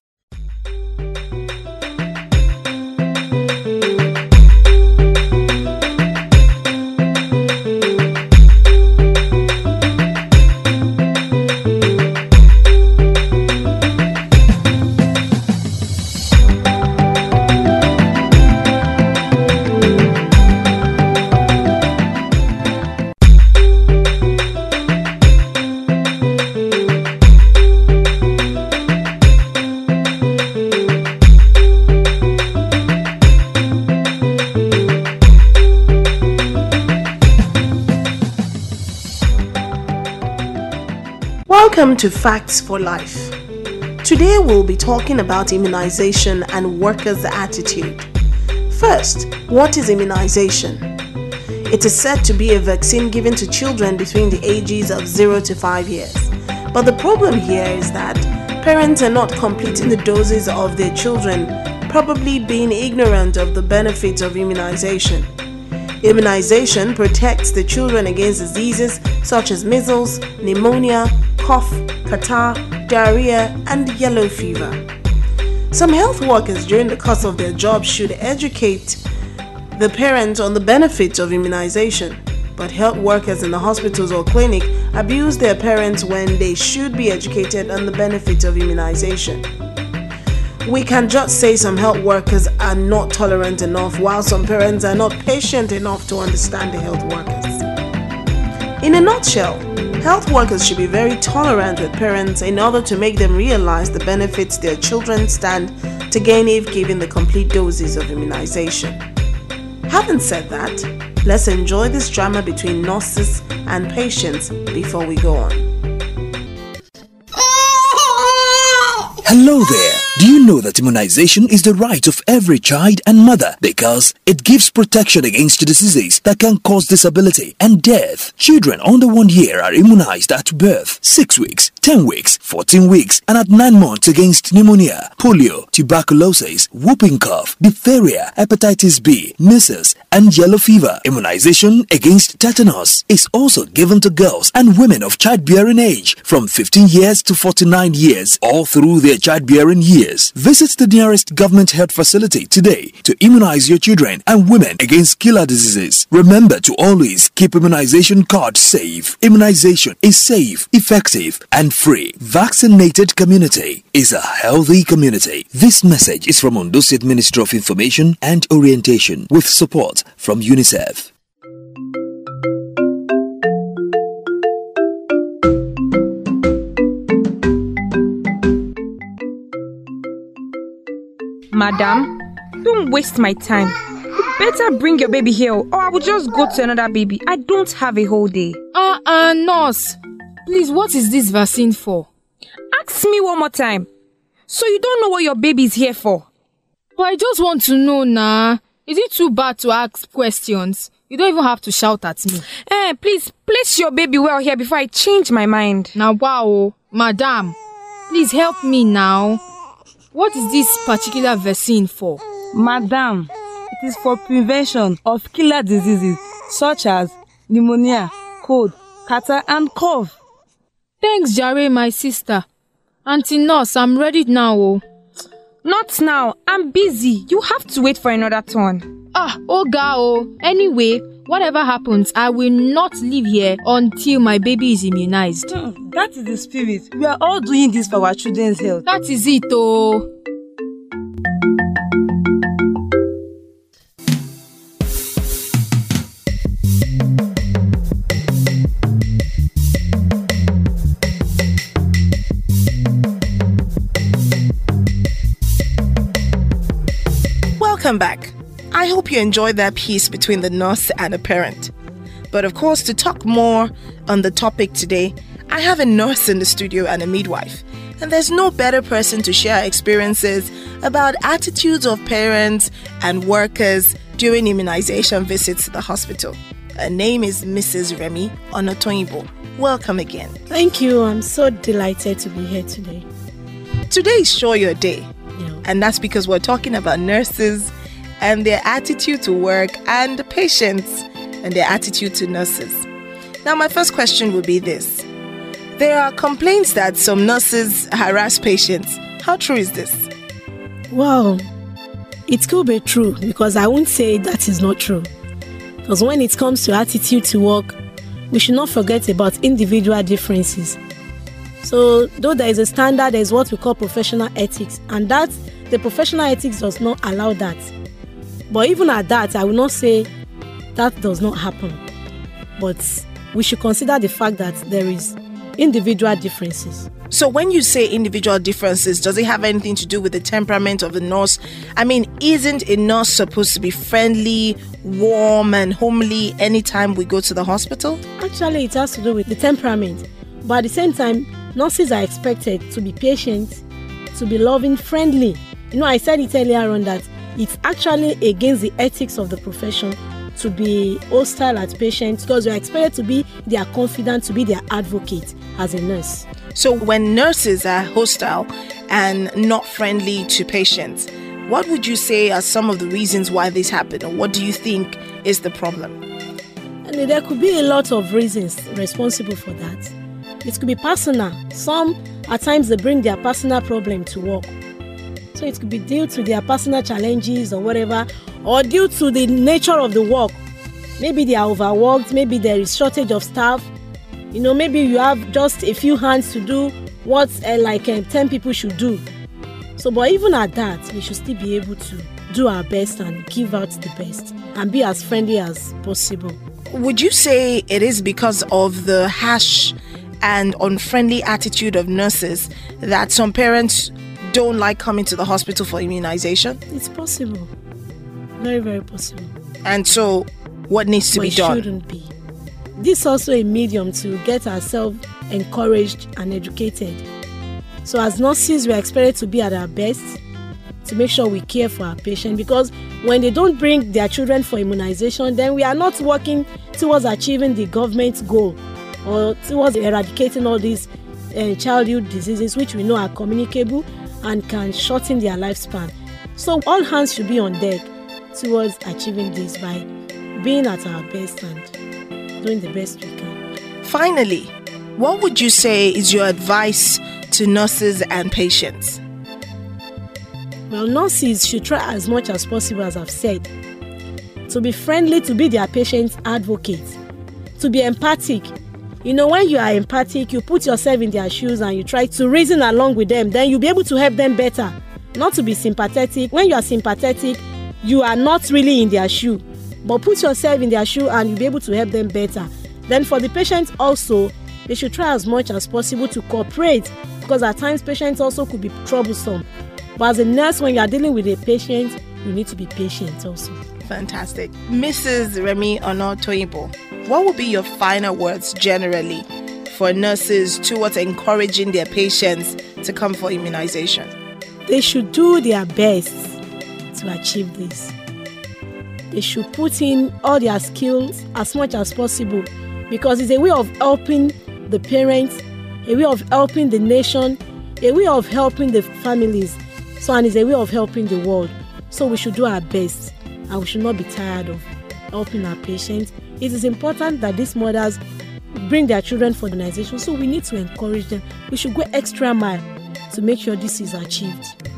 Welcome to Facts for Life. Today we'll be talking about immunization and workers' attitude. First, what is immunization? It is said to be a vaccine given to children between the ages of 0 to 5 years. But the problem here is that parents are not completing the doses of their children, probably being ignorant of the benefits of immunization. Immunization protects the children against diseases such as measles, pneumonia, cough, catarrh, diarrhea, and yellow fever. Some health workers during the course of their job should educate the parents on the benefits of immunization, but health workers in the hospitals or clinic abuse their parents when they should be educated on the benefits of immunization. We can just say some health workers are not tolerant enough, while some parents are not patient enough to understand the health workers. In a nutshell, health workers should be very tolerant with parents in order to make them realize the benefits their children stand to gain if given the complete doses of immunization. Having said that, let's enjoy this drama between nurses and patients before we go on. Hello there. Do you know that immunization is the right of every child and mother? Because it gives protection against diseases that can cause disability and death? Children under one year are immunized at birth, 6 weeks, 10 weeks, 14 weeks, and at 9 months against pneumonia, polio, tuberculosis, whooping cough, diphtheria, hepatitis B, measles, and yellow fever. Immunization against tetanus is also given to girls and women of childbearing age from 15 years to 49 years all through their childbearing years. Visit the nearest government health facility today to immunize your children and women against killer diseases. Remember to always keep immunization cards safe. Immunization is safe, effective, and free. Vaccinated community is a healthy community. This message is from Ondo State Ministry of Information and Orientation with support from UNICEF. Madam, don't waste my time. You better bring your baby here or I will just go to another baby. I don't have a whole day. Uh uh, nurse. Please, what is this vaccine for? Ask me one more time. So you don't know what your baby is here for? But I just want to know now. Is it too bad to ask questions? You don't even have to shout at me. Eh, please place your baby well here before I change my mind. Now, wow, madam, please help me now. What is this particular vaccine for? Madam, it is for prevention of killer diseases such as pneumonia, cold, catarrh, and cough. Thanks, Jare, my sister. Auntie Nurse, I'm ready now. Oh. Not now. I'm busy. You have to wait for another turn. Ah, oh, oh. Anyway, whatever happens, I will not leave here until my baby is immunized. Hmm, that is the spirit. We are all doing this for our children's health. That is it, oh. Welcome back. I hope you enjoyed that piece between the nurse and a parent. But of course, to talk more on the topic today, I have a nurse in the studio and a midwife. And there's no better person to share experiences about attitudes of parents and workers during immunization visits to the hospital. Her name is Mrs. Remy Onotoyinbo. Welcome again. Thank you. I'm so delighted to be here today. Today is Show Your Day. And that's because we're talking about nurses and their attitude to work and patients and their attitude to nurses. Now, my first question would be this There are complaints that some nurses harass patients. How true is this? Well, it could be true because I won't say that is not true. Because when it comes to attitude to work, we should not forget about individual differences. So, though there is a standard, there is what we call professional ethics, and that the professional ethics does not allow that. But even at that, I will not say that does not happen. But we should consider the fact that there is individual differences. So when you say individual differences, does it have anything to do with the temperament of the nurse? I mean, isn't a nurse supposed to be friendly, warm, and homely anytime we go to the hospital? Actually, it has to do with the temperament. But at the same time, nurses are expected to be patient, to be loving, friendly. You know, I said it earlier on that it's actually against the ethics of the profession to be hostile at patients because you're expected to be their confidant, to be their advocate as a nurse. So, when nurses are hostile and not friendly to patients, what would you say are some of the reasons why this happened, or what do you think is the problem? I mean, there could be a lot of reasons responsible for that. It could be personal. Some, at times, they bring their personal problem to work so it could be due to their personal challenges or whatever, or due to the nature of the work. Maybe they are overworked, maybe there is shortage of staff. You know, maybe you have just a few hands to do what uh, like uh, 10 people should do. So, but even at that, we should still be able to do our best and give out the best and be as friendly as possible. Would you say it is because of the harsh and unfriendly attitude of nurses that some parents don't like coming to the hospital for immunization? It's possible. Very, very possible. And so, what needs to but be done? shouldn't be. This is also a medium to get ourselves encouraged and educated. So, as nurses, we are expected to be at our best to make sure we care for our patient because when they don't bring their children for immunization, then we are not working towards achieving the government's goal or towards eradicating all these uh, childhood diseases which we know are communicable and can shorten their lifespan. So all hands should be on deck towards achieving this by being at our best and doing the best we can. Finally, what would you say is your advice to nurses and patients? Well, nurses should try as much as possible, as I've said, to be friendly, to be their patient's advocate, to be empathic, you know when you are empathic you put yourself in their shoes and you try to reason along with them then you'll be able to help them better. Not to be sympathetic. When you are sympathetic you are not really in their shoe. But put yourself in their shoe and you'll be able to help them better. Then for the patients also they should try as much as possible to cooperate because at times patients also could be troublesome. But as a nurse when you are dealing with a patient you need to be patient also Fantastic. Mrs. Remy Onotoyinbo, what would be your final words generally for nurses towards encouraging their patients to come for immunization? They should do their best to achieve this. They should put in all their skills as much as possible because it's a way of helping the parents, a way of helping the nation, a way of helping the families. So, and it's a way of helping the world. So, we should do our best and we should not be tired of helping our patients. It is important that these mothers bring their children for immunization, so we need to encourage them. We should go extra mile to make sure this is achieved.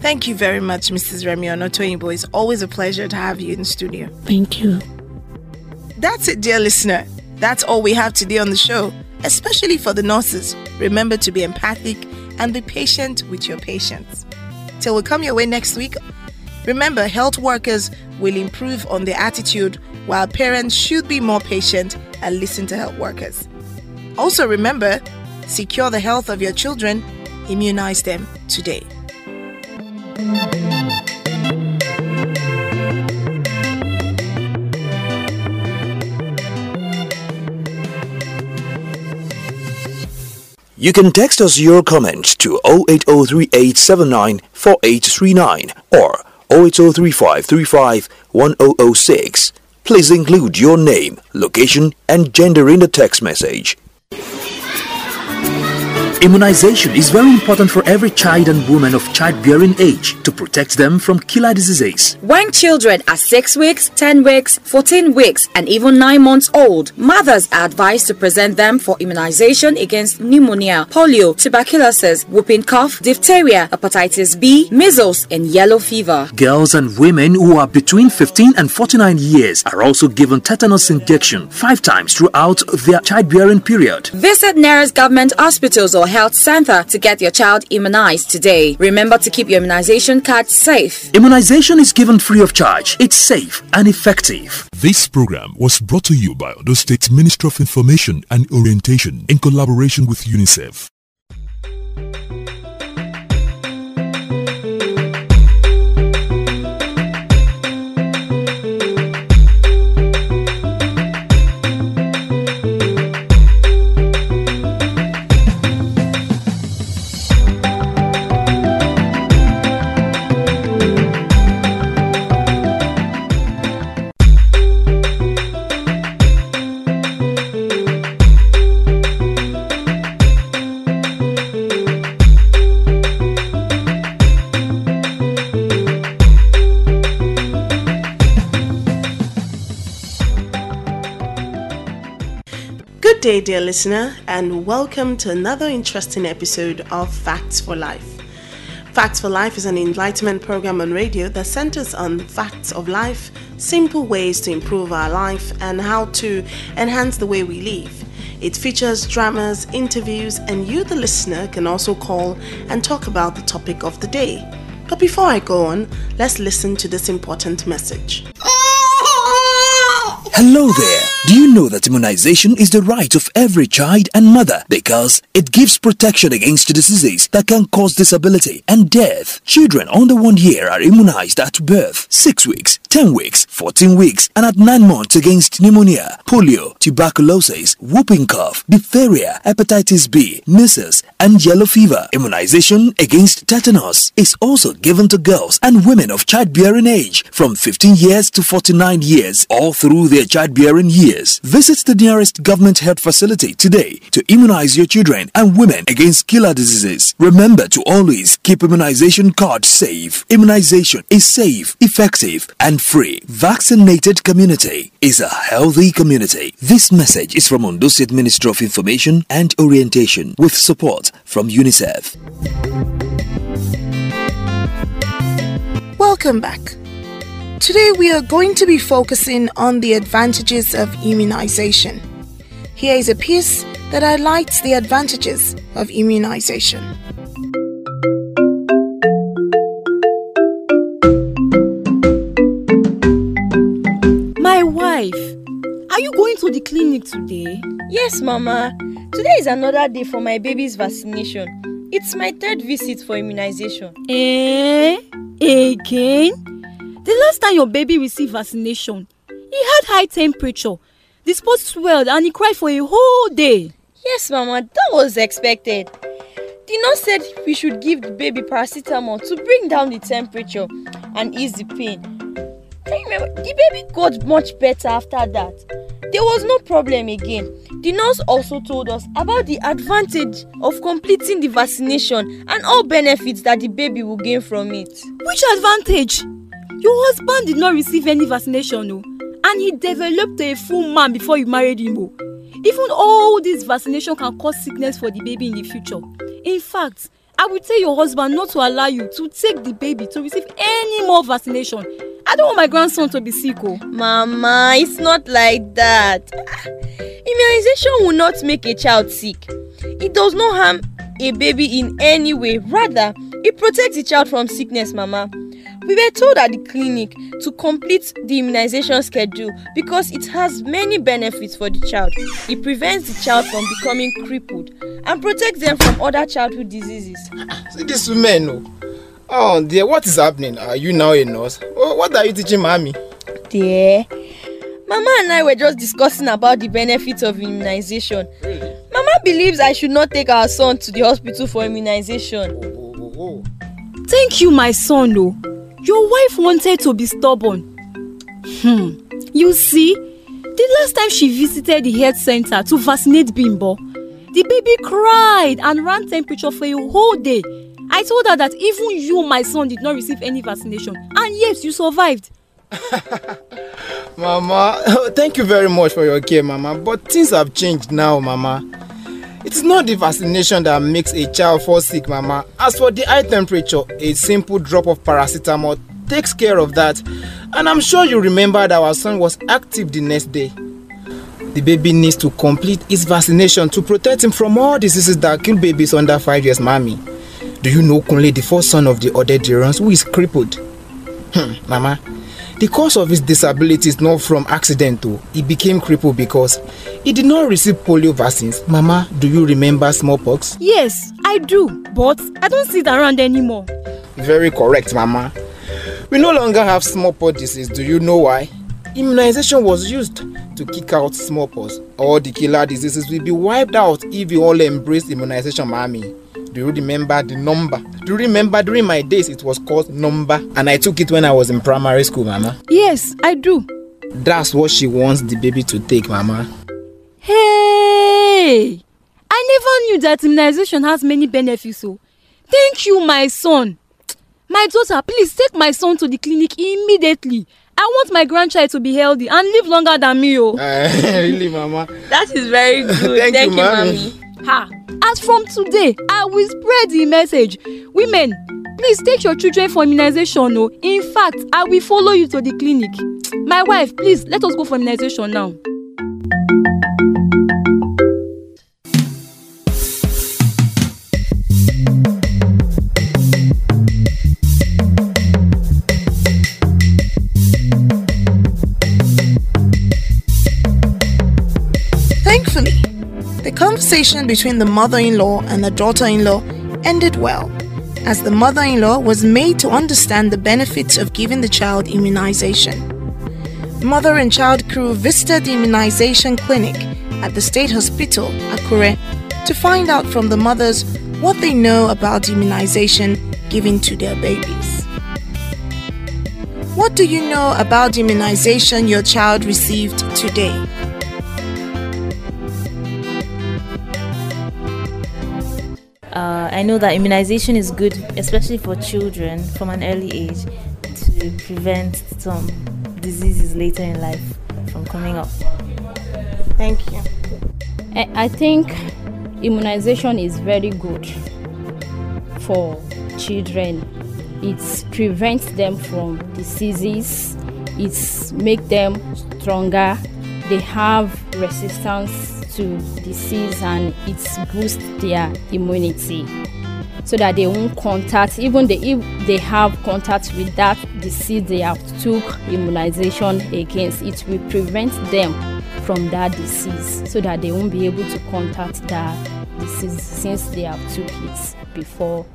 Thank you very much, Mrs. Remy Onotoyinbo. It's always a pleasure to have you in the studio. Thank you. That's it, dear listener. That's all we have today on the show, especially for the nurses. Remember to be empathic and be patient with your patients. Till we come your way next week, remember health workers will improve on their attitude while parents should be more patient and listen to health workers. Also remember, secure the health of your children, immunize them today. You can text us your comments to 08038794839 or 08035351006. Please include your name, location, and gender in the text message. Immunization is very important for every child and woman of childbearing age to protect them from killer diseases. When children are 6 weeks, 10 weeks, 14 weeks, and even 9 months old, mothers are advised to present them for immunization against pneumonia, polio, tuberculosis, whooping cough, diphtheria, hepatitis B, measles, and yellow fever. Girls and women who are between 15 and 49 years are also given tetanus injection five times throughout their childbearing period. Visit nearest government hospitals or health center to get your child immunized today. Remember to keep your immunization card safe. Immunization is given free of charge. It's safe and effective. This program was brought to you by the State Ministry of Information and Orientation in collaboration with UNICEF. Day, dear listener, and welcome to another interesting episode of Facts for Life. Facts for Life is an enlightenment program on radio that centers on facts of life, simple ways to improve our life, and how to enhance the way we live. It features dramas, interviews, and you, the listener, can also call and talk about the topic of the day. But before I go on, let's listen to this important message. Hello there. Do you know that immunization is the right of every child and mother because it gives protection against diseases that can cause disability and death? Children under one year are immunized at birth, 6 weeks, 10 weeks, 14 weeks, and at 9 months against pneumonia, polio, tuberculosis, whooping cough, diphtheria, hepatitis B, measles, and yellow fever. Immunization against tetanus is also given to girls and women of childbearing age from 15 years to 49 years all through their childbearing years. Visit the nearest government health facility today to immunize your children and women against killer diseases. Remember to always keep immunization cards safe. Immunization is safe, effective, and free. Vaccinated community is a healthy community. This message is from Ondo State Ministry of Information and Orientation with support from UNICEF. Welcome back. Today we are going to be focusing on the advantages of immunization. Here is a piece that highlights the advantages of immunization. My wife, are you going to the clinic today? Yes, Mama. Today is another day for my baby's vaccination. It's my third visit for immunization. Eh? Again? The last time your baby received vaccination, he had high temperature, the spot swelled, and he cried for a whole day. Yes, Mama, that was expected. The nurse said we should give the baby paracetamol to bring down the temperature and ease the pain. I remember the baby got much better after that. There was no problem again. The nurse also told us about the advantage of completing the vaccination and all benefits that the baby will gain from it. Which advantage? Your husband did not receive any vaccination, no, and he developed a full man before you married him. Oh. Even all this vaccination can cause sickness for the baby in the future. In fact, I will tell your husband not to allow you to take the baby to receive any more vaccination I don't want my grandson to be sick. Oh. Mama, it's not like that. Immunization will not make a child sick. It does not harm a baby in any way. Rather, it protects the child from sickness, Mama. We were told at the clinic to complete the immunization schedule because it has many benefits for the child. It prevents the child from becoming crippled and protects them from other childhood diseases. See this woman, oh. Oh, dear, what is happening? Are you now a nurse? What are you teaching mommy? Dear, Mama and I were just discussing about the benefits of immunization. Really? Mama believes I should not take our son to the hospital for immunization. Oh, oh, oh, Thank you, my son. Oh. Your wife wanted to be stubborn. Hmm. You see, the last time she visited the health center to vaccinate Bimbo, the baby cried and ran temperature for a whole day I told her that even you, my son, did not receive any vaccination, and yet you survived. Mama, thank you very much for your care, Mama. But things have changed now, Mama. It is not the vaccination that makes a child fall sick, Mama. As for the high temperature, a simple drop of paracetamol takes care of that. And I'm sure you remember that our son was active the next day. The baby needs to complete his vaccination to protect him from all diseases that kill babies under 5 years, Mommy. Do you know Kunle, the first son of the Odederans, who is crippled? Hmm, Mama, the cause of his disability is not from accident though. He became crippled because he did not receive polio vaccines. Mama, do you remember smallpox? Yes, I do, but I don't see it around anymore. Very correct, Mama. We no longer have smallpox disease. Do you know why? Immunization was used to kick out smallpox. All the killer diseases will be wiped out if we all embrace immunization, Mommy. Do you remember the number? Do you remember during my days it was called number and I took it when I was in primary school, Mama? Yes, I do. That's what she wants the baby to take, Mama. Hey! I never knew that immunization has many benefits. So, thank you, my son. My daughter, please take my son to the clinic immediately. I want my grandchild to be healthy and live longer than me. Oh. Uh, really, Mama? That is very good. thank, thank, you, you mommy. Ha! As from today, I will spread the message. Women, please take your children for immunization. Oh. in fact, I will follow you to the clinic. My wife, please let us go for immunization now. Conversation between the mother in law and the daughter in law ended well, as the mother in law was made to understand the benefits of giving the child immunization. Mother and child crew visited the immunization clinic at the state hospital, Akure, to find out from the mothers what they know about immunization given to their babies. What do you know about immunization your child received today? Uh, I know that immunization is good, especially for children from an early age, to prevent some diseases later in life from coming up. Thank you. I think immunization is very good for children. It prevents them from diseases. It makes them stronger. They have resistance to disease and it boosts their immunity so that they won't contact even they, if they have contact with that disease they have took immunization against it will prevent them from that disease so that they won't be able to contact that disease since they have took it before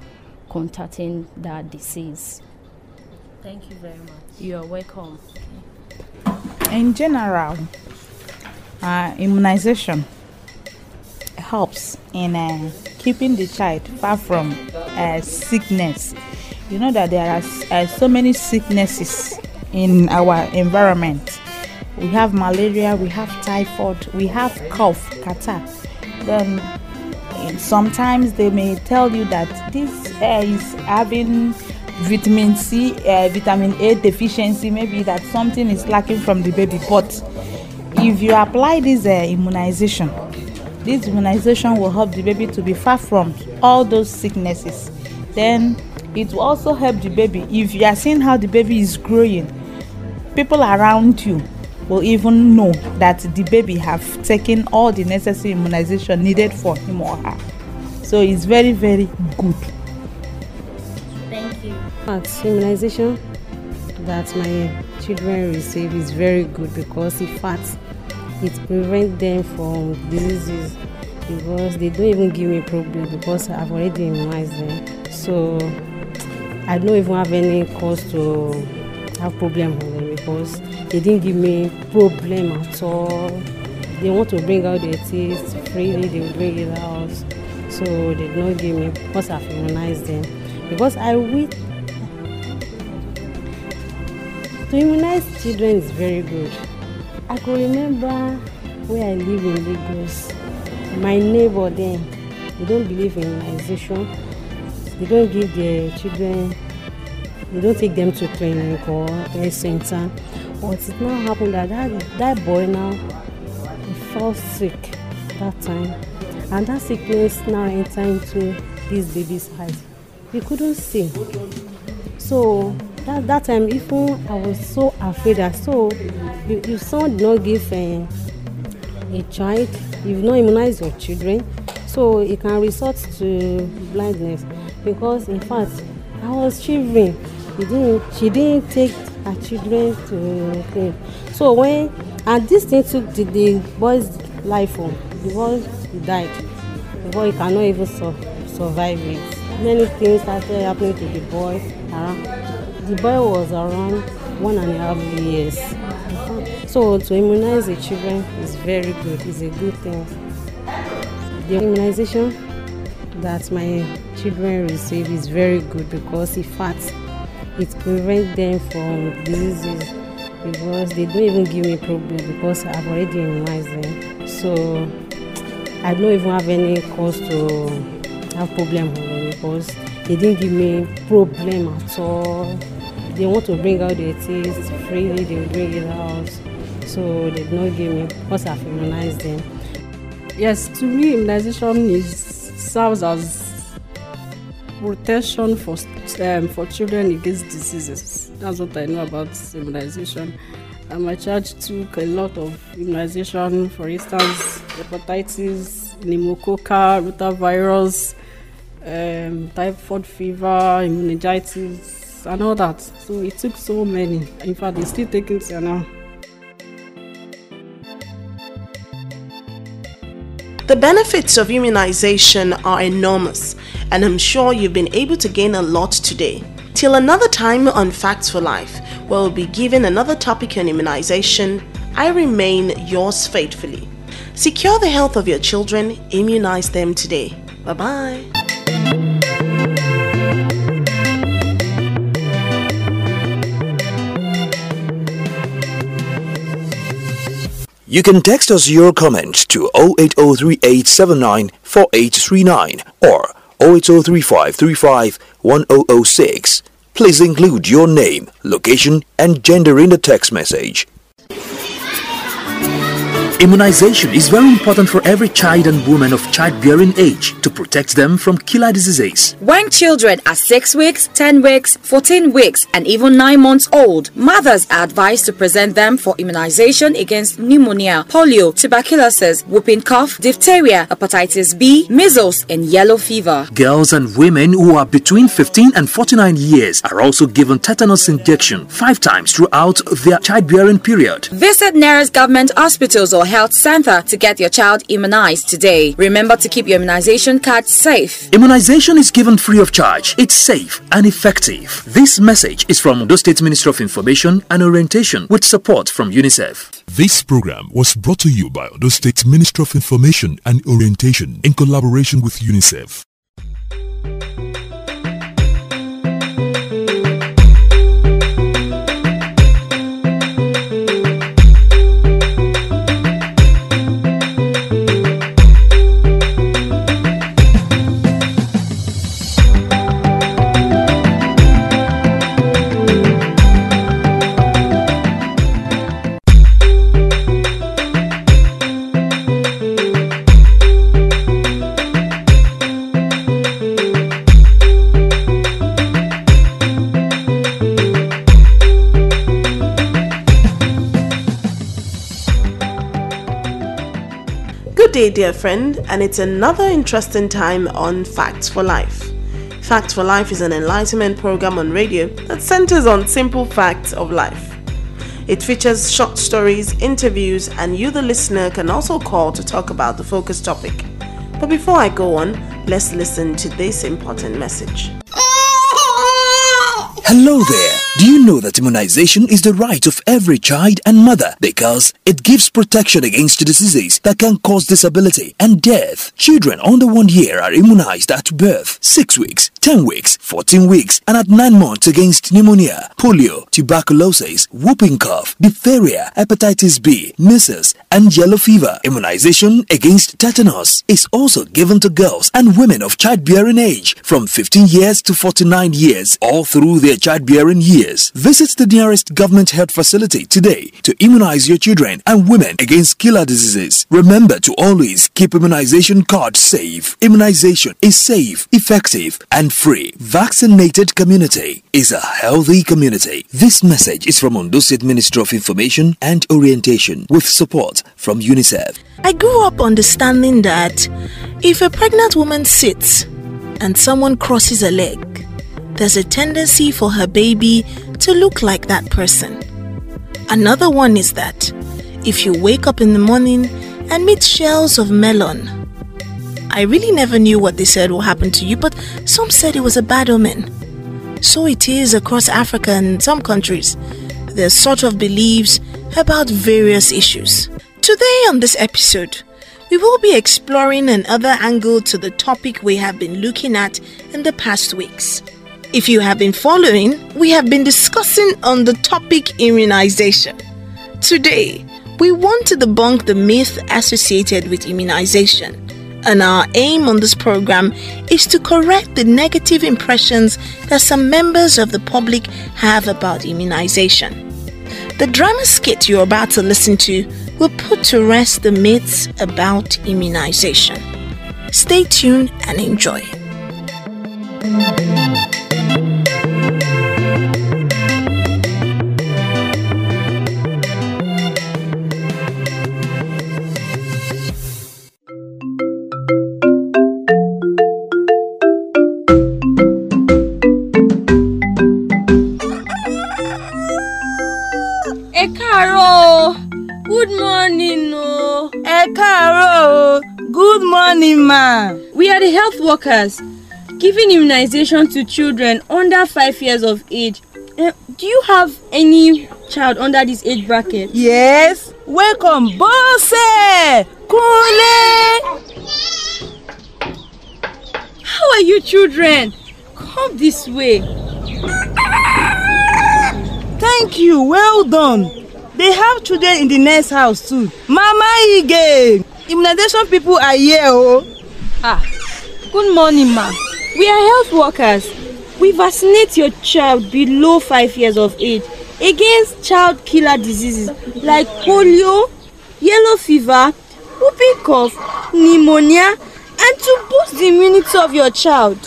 contacting that disease Thank you very much. You are welcome. In general, uh, immunization helps in uh, keeping the child far from uh, sickness. You know that there are uh, so many sicknesses in our environment. We have malaria, we have typhoid, we have cough, catarrh. Then sometimes they may tell you that this uh, is having vitamin C, uh, vitamin A deficiency, maybe that something is lacking from the baby. But if you apply this uh, immunization, this immunization will help the baby to be far from all those sicknesses. Then it will also help the baby if you are seeing how the baby is growing. People around you will even know that the baby have taken all the necessary immunization needed for him or her. So it's very very good. Thank you. Fact, immunization that my children receive is very good because in fact it prevents them from diseases because they don't even give me problem because I've already immunized them. So I don't even have any cause to have problem with them because they didn't give me problem at all. They want to bring out their teeth freely, they bring it out. So they did not give me because I've immunized them. Because I will to immunize children is very good. I could remember where I live in Lagos. My neighbor then, they don't believe in immunization. They don't give their children, they don't take them to clinic or health center. But it now happened that that, that boy now he fell sick that time. And that sickness now entered into this baby's eyes. He couldn't see. So that that time even I was so afraid that so if, if someone did not give a, a child, you've not immunized your children, so it can result to blindness. Because in fact, I was shivering. He didn't, she didn't take her children to clinic. So when and this thing took the, the boy's life home. The boy died. The boy cannot even sur survive it. Many things started happening to the boy around the boy was around one and a half years. So to immunize the children is very good, it's a good thing. The immunization that my children receive is very good because in fact it prevents them from diseases because they don't even give me problem because I've already immunized them. So I don't even have any cause to have problem with them because they didn't give me problem at all. They want to bring out their teeth freely, they will bring it out. So they did not give me because I've them. Yes, to me, immunization is serves as protection for um, for children against diseases. That's what I know about immunization. And my child took a lot of immunization, for instance, hepatitis, pneumococcal, rotavirus, um, typhoid fever, meningitis, and all that. So it took so many. In fact, he's still taking it now. The benefits of immunization are enormous, and I'm sure you've been able to gain a lot today. Till another time on Facts for Life, where we'll be given another topic on immunization, I remain yours faithfully. Secure the health of your children, immunize them today. Bye bye. You can text us your comments to 08038794839 or 08035351006. Please include your name, location, and gender in the text message. Immunization is very important for every child and woman of childbearing age to protect them from killer diseases. When children are 6 weeks, 10 weeks, 14 weeks, and even 9 months old, mothers are advised to present them for immunization against pneumonia, polio, tuberculosis, whooping cough, diphtheria, hepatitis B, measles, and yellow fever. Girls and women who are between 15 and 49 years are also given tetanus injection five times throughout their childbearing period. Visit nearest government hospitals or health center to get your child immunized today. Remember to keep your immunization card safe. Immunization is given free of charge. It's safe and effective. This message is from the State Ministry of Information and Orientation with support from UNICEF. This program was brought to you by the State Ministry of Information and Orientation in collaboration with UNICEF. Good day, dear friend, and it's another interesting time on Facts for Life. Facts for Life is an enlightenment program on radio that centers on simple facts of life. It features short stories, interviews, and you, the listener, can also call to talk about the focus topic. But before I go on, let's listen to this important message. Hello there. Do you know that immunization is the right of every child and mother because it gives protection against diseases that can cause disability and death? Children under one year are immunized at birth, 6 weeks, 10 weeks, 14 weeks, and at 9 months against pneumonia, polio, tuberculosis, whooping cough, diphtheria, hepatitis B, measles, and yellow fever. Immunization against tetanus is also given to girls and women of childbearing age from 15 years to 49 years all through their childbearing years. Visit the nearest government health facility today to immunize your children and women against killer diseases. Remember to always keep immunization cards safe. Immunization is safe, effective, and free. Vaccinated community is a healthy community. This message is from Ondo State Ministry of Information and Orientation with support from UNICEF. I grew up understanding that if a pregnant woman sits and someone crosses her leg, there's a tendency for her baby to look like that person. Another one is that if you wake up in the morning and meet shells of melon, I really never knew what they said will happen to you, but some said it was a bad omen. So it is across Africa and some countries. There's sort of beliefs about various issues. Today on this episode, we will be exploring another angle to the topic we have been looking at in the past weeks. If you have been following, we have been discussing on the topic immunization. Today, we want to debunk the myth associated with immunization. And our aim on this program is to correct the negative impressions that some members of the public have about immunization. The drama skit you're about to listen to will put to rest the myths about immunization. Stay tuned and enjoy. Good morning ma. We are the health workers giving immunization to children under five years of age. Uh, do you have any child under this age bracket? yes welcome bọ́sẹ̀ Kule! How are you children? Come this way. thank you well done they have children in the next house too mama ige immunization people are here o. Ah, good morning ma. We are health workers. We vaccinate your child below five years of age against child killer diseases like polio, yellow fever, whooping cough, pneumonia, and to boost the immunity of your child.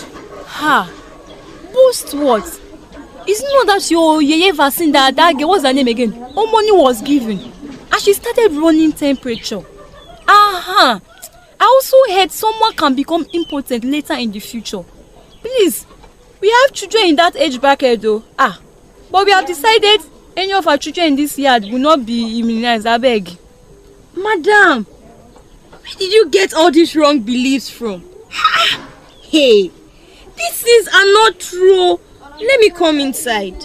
Ha! Boost what? It's not that your yeye vaccine that that girl, what's her name again? Omoni was given. And she started running temperature. Aha! I also heard someone can become impotent later in the future. Please, we have children in that age bracket though. Ah, but we have decided any of our children in this yard will not be immunized abeg. Madam, where did you get all these wrong beliefs from? hey, these things are not true. Let me come inside.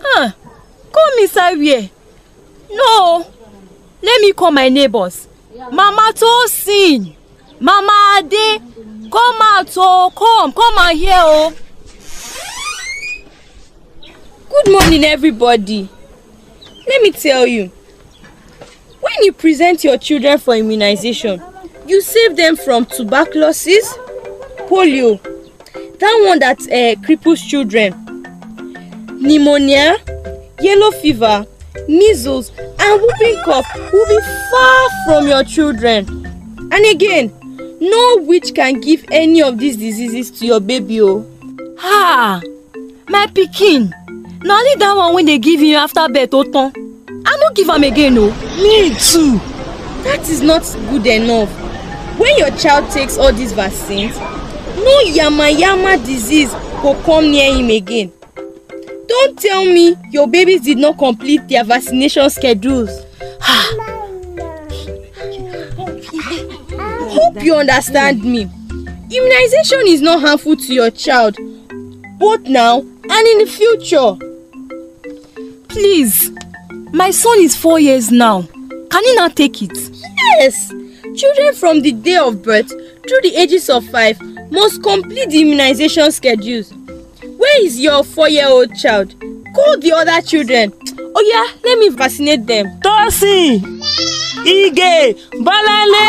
Huh? Come inside where? No. Let me call my neighbors. Mama Tosin, Mama Ade, come out oh, come, come out here oh. Good morning everybody. Let me tell you, when you present your children for immunization, you save them from tuberculosis, polio, that one that uh, cripples children, pneumonia, yellow fever, measles, and whooping cough will be far from your children. And again, no witch can give any of these diseases to your baby oh. Ah, my pikin, na only that one wey dey give you after birth o tan. I no give am again o. Me too. That is not good enough. When your child takes all these vaccines, no yamayama disease go come near him again. Don't tell me your babies did not complete their vaccination schedules. I hope you understand me. Immunization is not harmful to your child, both now and in the future. Please, my son is four years now. Can he not take it? Yes. Children from the day of birth through the ages of five must complete the immunization schedules. Where is your four-year-old child? Call the other children. Oh yeah, let me vaccinate them. Tosin, Ige, Balale.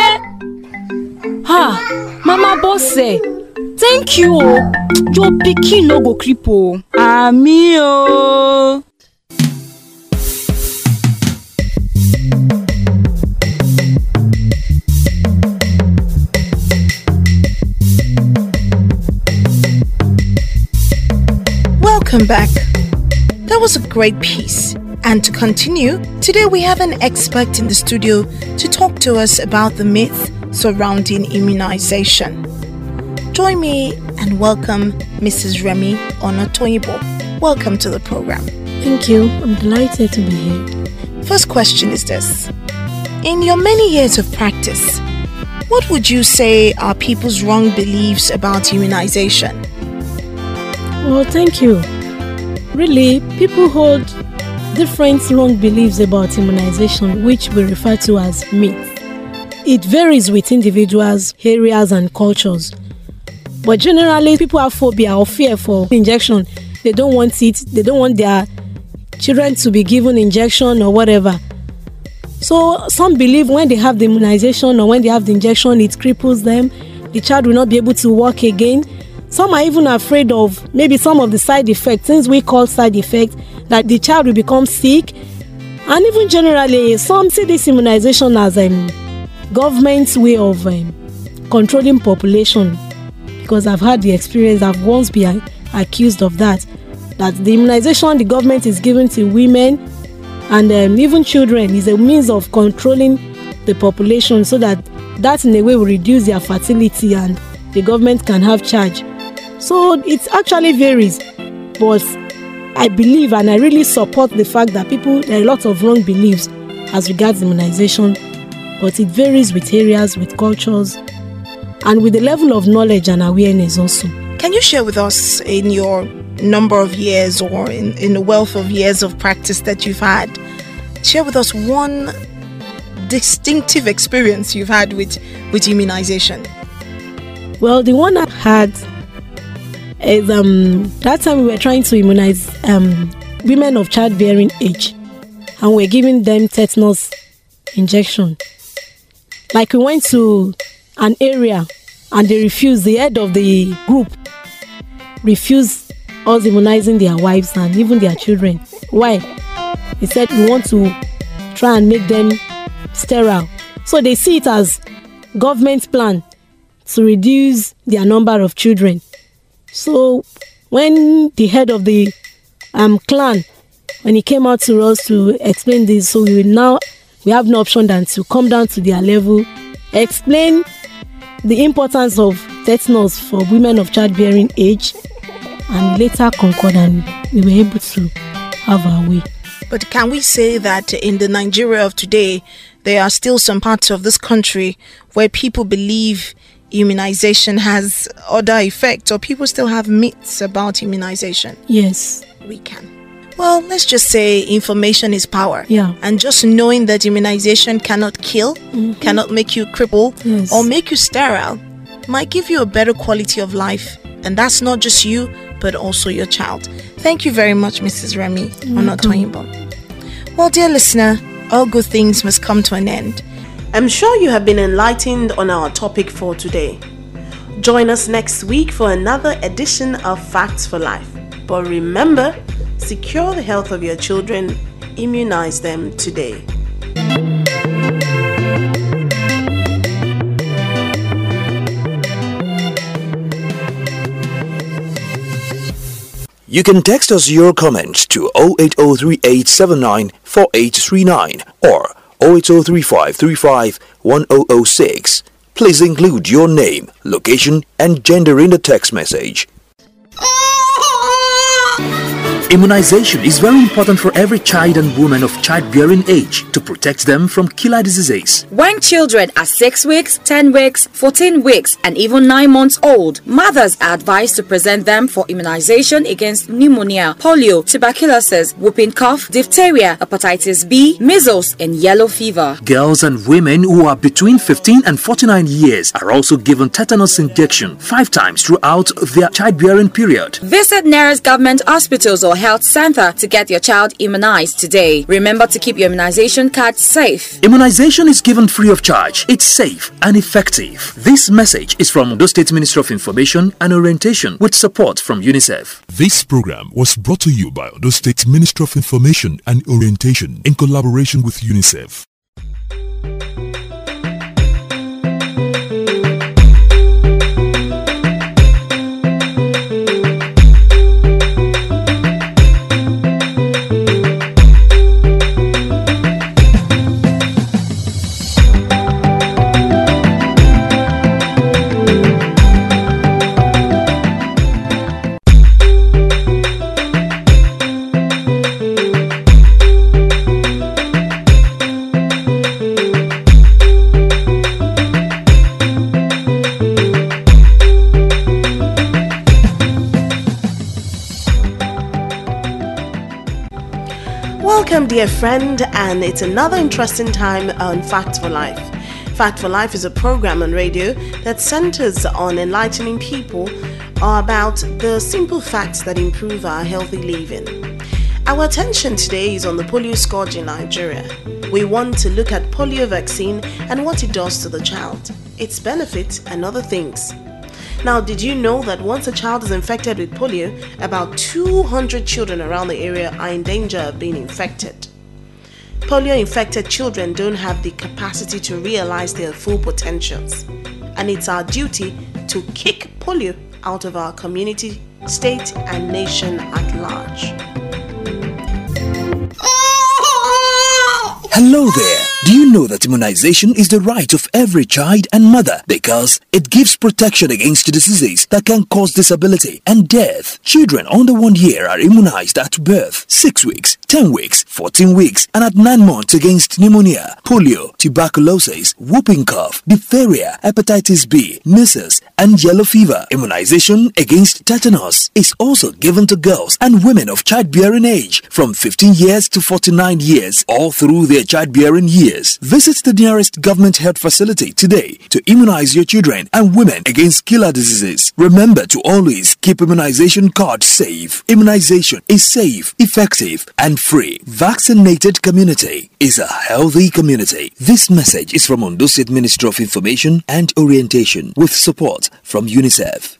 Ah, Mama Bose, thank you. Your pikin no go creep o. Àmì o. Welcome back. That was a great piece. And to continue, today we have an expert in the studio to talk to us about the myth surrounding immunization. Join me and welcome Mrs. Remy Onotoyinbo. Welcome to the program. Thank you. I'm delighted to be here. First question is this In your many years of practice, what would you say are people's wrong beliefs about immunization? Well, thank you. Really, people hold different wrong beliefs about immunization, which we refer to as myths. It varies with individuals, areas, and cultures. But generally, people have phobia or fear for injection. They don't want it, they don't want their children to be given injection or whatever. So, some believe when they have the immunization or when they have the injection, it cripples them. The child will not be able to walk again. Some are even afraid of maybe some of the side effects, things we call side effects, that the child will become sick. And even generally, some see this immunization as a um, government's way of um, controlling population. Because I've had the experience, I've once been accused of that. That the immunization the government is giving to women and um, even children is a means of controlling the population so that that in a way will reduce their fertility and the government can have charge. So it actually varies, but I believe and I really support the fact that people there are a lot of wrong beliefs as regards immunization, but it varies with areas, with cultures, and with the level of knowledge and awareness also. Can you share with us in your number of years or in, in the wealth of years of practice that you've had, share with us one distinctive experience you've had with, with immunization? Well, the one I had is um, that time we were trying to immunize um, women of childbearing age, and we're giving them tetanus injection. Like we went to an area and they refused. The head of the group refused us immunizing their wives and even their children. Why? He said we want to try and make them sterile. So they see it as government plan to reduce their number of children. So when the head of the um, clan, when he came out to us to explain this, so we now we have no option than to come down to their level, explain the importance of tetanus for women of childbearing age, and later concord and we were able to have our way. But can we say that in the Nigeria of today, there are still some parts of this country where people believe immunization has other effects or people still have myths about immunization. Yes. We can. Well, let's just say information is power. Yeah. And just knowing that immunization cannot kill, mm-hmm. cannot make you cripple, Yes. or make you sterile might give you a better quality of life. And that's not just you, but also your child. Thank you very much, Mrs. Remy welcome. Onotoyinbo. Well, dear listener, all good things must come to an end. I'm sure you have been enlightened on our topic for today. Join us next week for another edition of Facts for Life. But remember, secure the health of your children, immunize them today. You can text us your comments to 08038794839 or 08035351006. Please include your name, location, and gender in the text message. Oh! Immunization is very important for every child and woman of childbearing age to protect them from killer diseases. When children are 6 weeks, 10 weeks, 14 weeks, and even 9 months old, mothers are advised to present them for immunization against pneumonia, polio, tuberculosis, whooping cough, diphtheria, hepatitis B, measles, and yellow fever. Girls and women who are between 15 and 49 years are also given tetanus injection five times throughout their childbearing period. Visit nearest government hospitals or health center to get your child immunized today. Remember to keep your immunization card safe. Immunization is given free of charge. It's safe and effective. This message is from the State Ministry of Information and Orientation with support from UNICEF. This program was brought to you by the State Ministry of Information and Orientation in collaboration with UNICEF. Dear friend, and it's another interesting time on Fact for Life. Fact for Life is a program on radio that centers on enlightening people about the simple facts that improve our healthy living. Our attention today is on the polio scourge in Nigeria. We want to look at polio vaccine and what it does to the child, its benefits, and other things. Now, did you know that once a child is infected with polio, about 200 children around the area are in danger of being infected? Polio infected children don't have the capacity to realize their full potentials, and it's our duty to kick polio out of our community, state, and nation at large. Hello there. Do you know that immunization is the right of every child and mother because it gives protection against diseases that can cause disability and death? Children under one year are immunized at birth, 6 weeks, 10 weeks, 14 weeks, and at 9 months against pneumonia, polio, tuberculosis, whooping cough, diphtheria, hepatitis B, measles, and yellow fever. Immunization against tetanus is also given to girls and women of childbearing age from 15 years to 49 years all through their childbearing years. Visit the nearest government health facility today to immunize your children and women against killer diseases. Remember to always keep immunization cards safe. Immunization is safe, effective, and free. Vaccinated community is a healthy community. This message is from Ondo Ministry of Information and Orientation with support from UNICEF.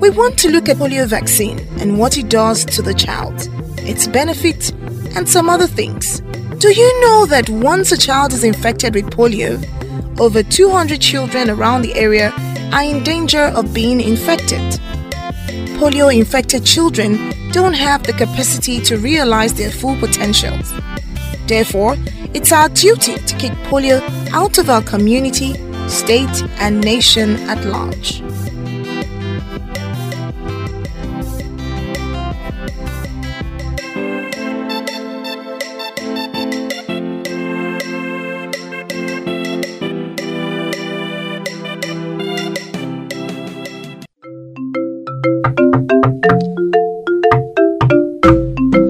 We want to look at polio vaccine and what it does to the child, its benefits, and some other things. Do you know that once a child is infected with polio, over 200 children around the area are in danger of being infected? Polio infected children don't have the capacity to realize their full potentials. Therefore, it's our duty to kick polio out of our community, state, and nation at large.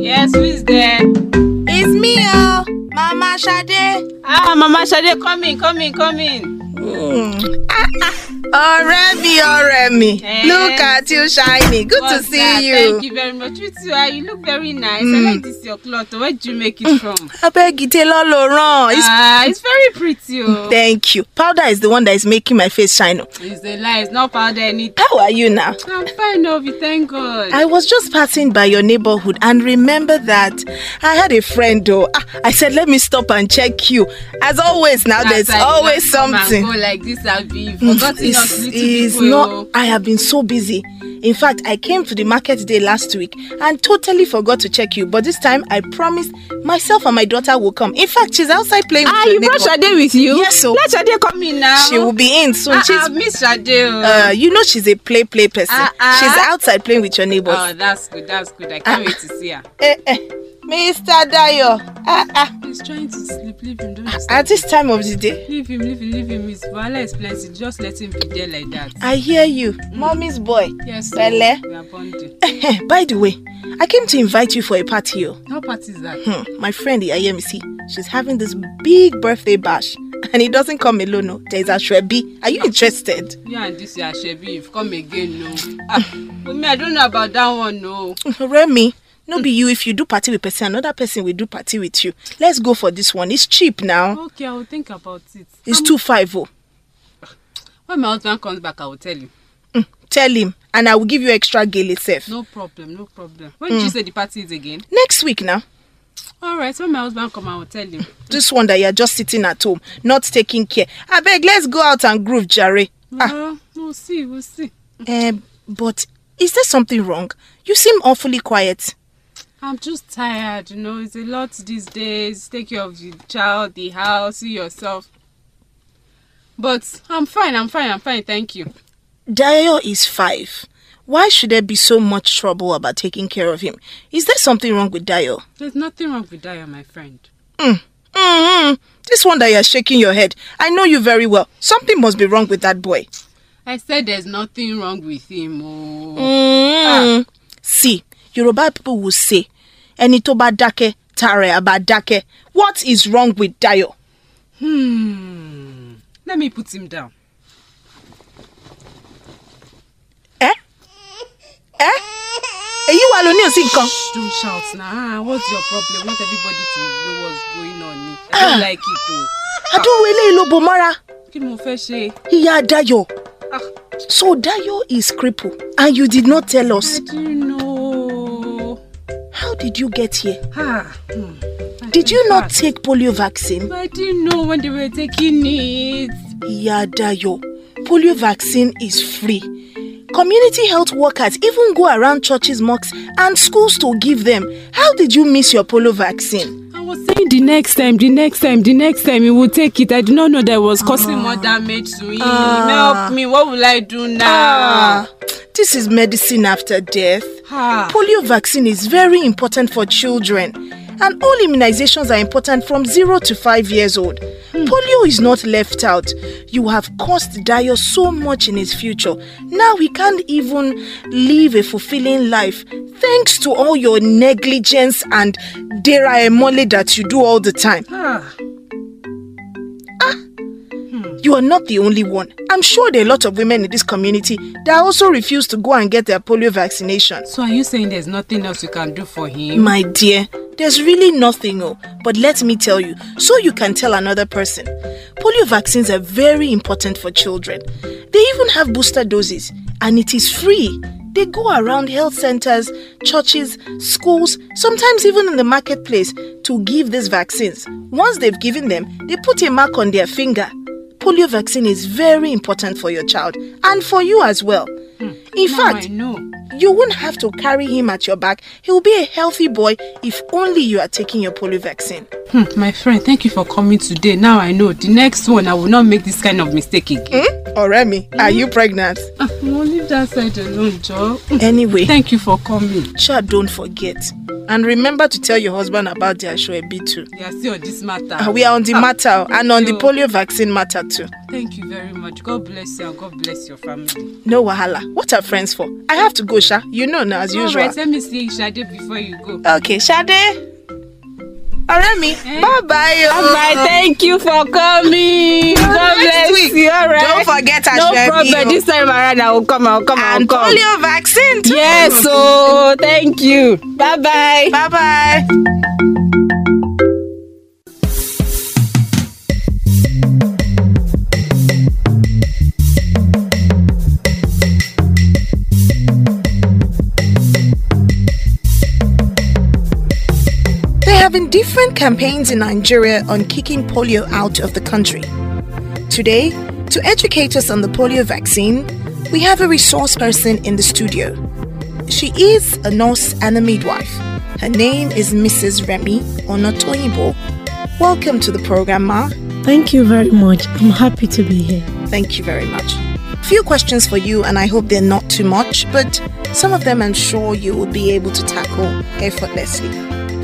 Yes, who is there? Mama Ah, Mama Ṣadé, come in, come in, come in. Mm. Ah, ah. ọ̀rẹ́ mi ọ̀rẹ́ mi Eh. look at you shining good What's to see that? you. Thank you very much. You too. ah, You look very nice. I Mm. like this your cloth. Where did you make it from? abeg tailor lo ran. It's- Ah, it's very pretty. Oh. Thank you. Powder is the one that is making my face shine. oh. It's a lie. It's not powder anything. How are you now? I'm fine, Ovi. Thank God. I was just passing by your neighborhood and remember that I had a friend. Ah, I said let me stop and check you. As always now there's That's why you always something. Like this, Abi. Mm, Forgotten it's, us little it's people. not oh. I have been so busy. In fact, I came to the market day last week and totally forgot to check you. But this time I promised myself and my daughter will come. In fact, she's outside playing Ah, with you brought. Shade with you? Yes, so Let Shade come in now. she will be in soon. Ah, she's ah, Miss Shade. oh. uh, you know she's a play play person. Ah, ah. She's outside playing with your neighbors. Oh, that's good. That's good. I can't wait to see her. Eh, eh, Mr. Dayo. Ah, ah. He's trying to sleep. Leave him. Don't At this time of the day. Leave him, leave him, leave him. His wahala is plenty. Just let him be there like that. I hear you, mommy's boy. Yes, Bele. we are bonding. By the way, I came to invite you for a party. Oh. How party is that? Hmm, my friend Ayemisi, she's having this big birthday bash. And it doesn't come alone. No. There's a Shrebi. Are you interested? You and this your Shebi, if come again, no. Ah, I don't know about that one, no. Remy, no be you. If you do party with person, another person will do party with you. Let's go for this one. It's cheap now. Okay, I will think about it. It's two five oh. When my husband comes back, I will tell you. Tell him, and I will give you extra gale itself. No problem, no problem. When did you Mm. say the party is again? Next week now. All right, when my husband come, I will tell him. This one that you're just sitting at home, not taking care. I beg, let's go out and groove, Jerry. Well, we'll see, we'll see. Um, but is there something wrong? You seem awfully quiet. I'm just tired, you know. It's a lot these days. Take care of the child, the house, see yourself. But I'm fine, I'm fine, I'm fine, thank you. Dio is five. Why should there be so much trouble about taking care of him? Is there something wrong with Dio? There's nothing wrong with Daya, my friend. Mm. Mm-hmm. This one that you're shaking your head, I know you very well. Something must be wrong with that boy. I said there's nothing wrong with him. Oh. Mm. See, Yoruba people will say, ẹni tó bá dákẹ́, tara ẹ̀ á bá dákẹ́. What is wrong with Dio? Hmm. Let me put him down. Eh? Èyí wà lóní òsì nǹkan. Don't shout now. Ah, what's your problem? Want everybody to know what's going on. I don't like it though. Àdúró eléyìí ló bò mọ́ra. Kí ni mo fẹ́ ṣe? Ìyá Dayo. So Dayo is crippled and you did not tell us. I didn't know. How did you get here? Ah. Hmm. Did you not take polio vaccine? I didn't know when they were taking it. Ìyá Dayo, polio vaccine is free. Community health workers even go around churches, mosques, and schools to give them. How did you miss your polio vaccine? Was saying the next time, the next time, the next time he would take it. I did not know that was causing more damage to him. Ah. Help me. What will I do now? Ah, this is medicine after death. Ah. Polio vaccine is very important for children, and all immunizations are important from 0 to 5 years old. Polio is not left out. You have cost Dio so much in his future. Now he can't even live a fulfilling life thanks to all your negligence and dera emole that you do all the time. Ah. You are not the only one. I'm sure there are a lot of women in this community that also refuse to go and get their polio vaccination. So are you saying there's nothing else you can do for him? My dear, there's really nothing, oh. But let me tell you, so you can tell another person. Polio vaccines are very important for children. They even have booster doses, and it is free. They go around health centers, churches, schools, sometimes even in the marketplace to give these vaccines. Once they've given them, they put a mark on their finger. Polio vaccine is very important for your child and for you as well. Hmm. In Now fact, I know. you won't have to carry him at your back. He'll be a healthy boy if only you are taking your polio vaccine. Hmm, my friend, thank you for coming today. Now I know. The next one, I will not make this kind of mistake again. Hmm? Remy, are you pregnant? Ah, we'll leave that side alone, Joe. Anyway, Thank you for coming. Sure, don't forget. And remember to tell your husband about the Ashwebi too. Yeah, still on this matter. Uh, we are on the Ah, matter and on the polio vaccine matter too. Thank you very much. God bless you and God bless your family. No wahala. What friends for? I have to go, Sha. You know now as All usual. right, let me see Shade before you go. Okay, Shade. Alright. Remy, bye bye. Bye bye. Thank you for coming. God bless week. you. All right. Don't forget No Ashwebi, problem. oh. This time around, I will come. I will come. I will And come. polio vaccine too. Yes. So thank you. Bye bye. Bye bye. Different campaigns in Nigeria on kicking polio out of the country. Today, to educate us on the polio vaccine, we have a resource person in the studio. She is a nurse and a midwife. Her name is Mrs. Remy Onotoyinbo. Welcome to the program, Ma. Thank you very much. I'm happy to be here. Thank you very much. Few questions for you, and I hope they're not too much, but some of them I'm sure you will be able to tackle effortlessly.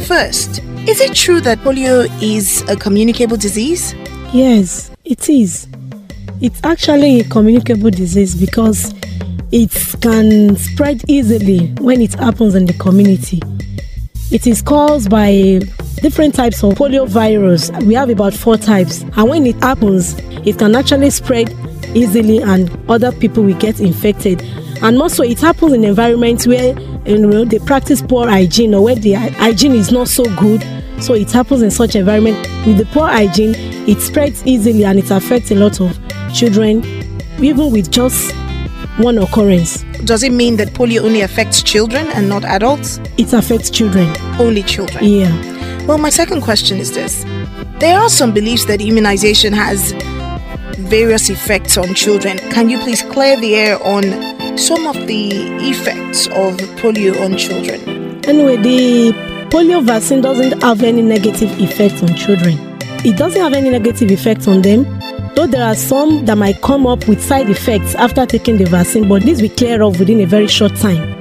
First, is it true that polio is a communicable disease? Yes, it is. It's actually a communicable disease because it can spread easily when it happens in the community. It is caused by different types of polio virus. We have about four types, and when it happens, it can actually spread easily, and other people will get infected. And also, it happens in environments where you know they practice poor hygiene or where the hygiene is not so good. So it happens in such environment. With the poor hygiene, it spreads easily and it affects a lot of children, even with just one occurrence. Does it mean that polio only affects children and not adults? It affects children. Only children. Yeah. Well, my second question is this. There are some beliefs that immunization has various effects on children. Can you please clear the air on some of the effects of polio on children? Anyway, the polio vaccine doesn't have any negative effect on children. It doesn't have any negative effect on them, though there are some that might come up with side effects after taking the vaccine, but this will clear off within a very short time.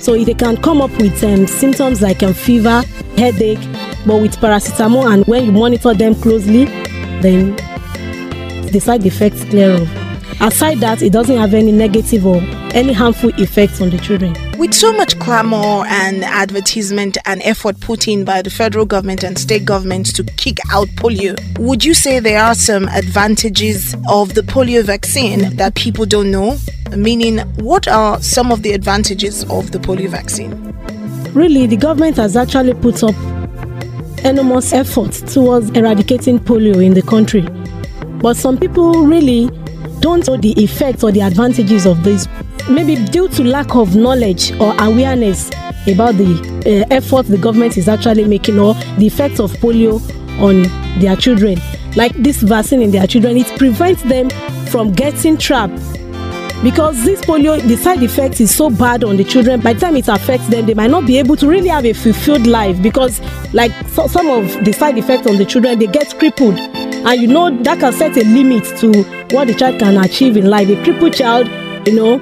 So they can come up with um, symptoms like um, fever, headache, but with paracetamol, and when you monitor them closely, then the side effects clear off. Aside that, it doesn't have any negative or any harmful effects on the children. With so much clamor and advertisement and effort put in by the federal government and state governments to kick out polio, would you say there are some advantages of the polio vaccine that people don't know? Meaning, what are some of the advantages of the polio vaccine? Really, the government has actually put up enormous efforts towards eradicating polio in the country. But some people really don't know the effects or the advantages of this. Maybe due to lack of knowledge or awareness about the uh, efforts the government is actually making or the effects of polio on their children. Like this vaccine in their children, it prevents them from getting trapped because this polio the side effect is so bad on the children by the time it affects them they might not be able to really have a fulfilled life because like so, some of the side effects on the children they get crippled and you know that can set a limit to what the child can achieve in life. A crippled child you know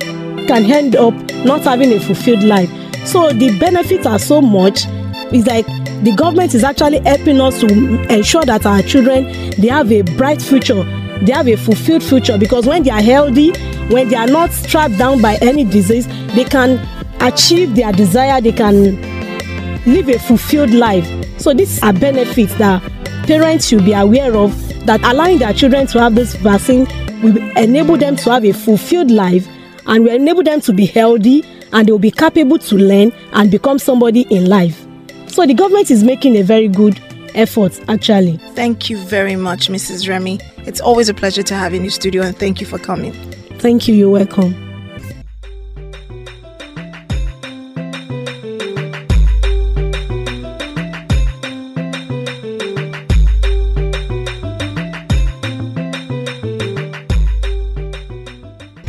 can end up not having a fulfilled life. So the benefits are so much. It's like the government is actually helping us to ensure that our children they have a bright future. They have a fulfilled future. Because when they are healthy when they are not strapped down by any disease they can achieve their desire. They can live a fulfilled life so these are benefits that parents should be aware of that allowing their children to have this vaccine will enable them to have a fulfilled life and will enable them to be healthy and they will be capable to learn and become somebody in life so the government is making a very good effort actually Thank you very much, Mrs. Remy. It's always a pleasure to have you in the studio and thank you for coming. thank you you're welcome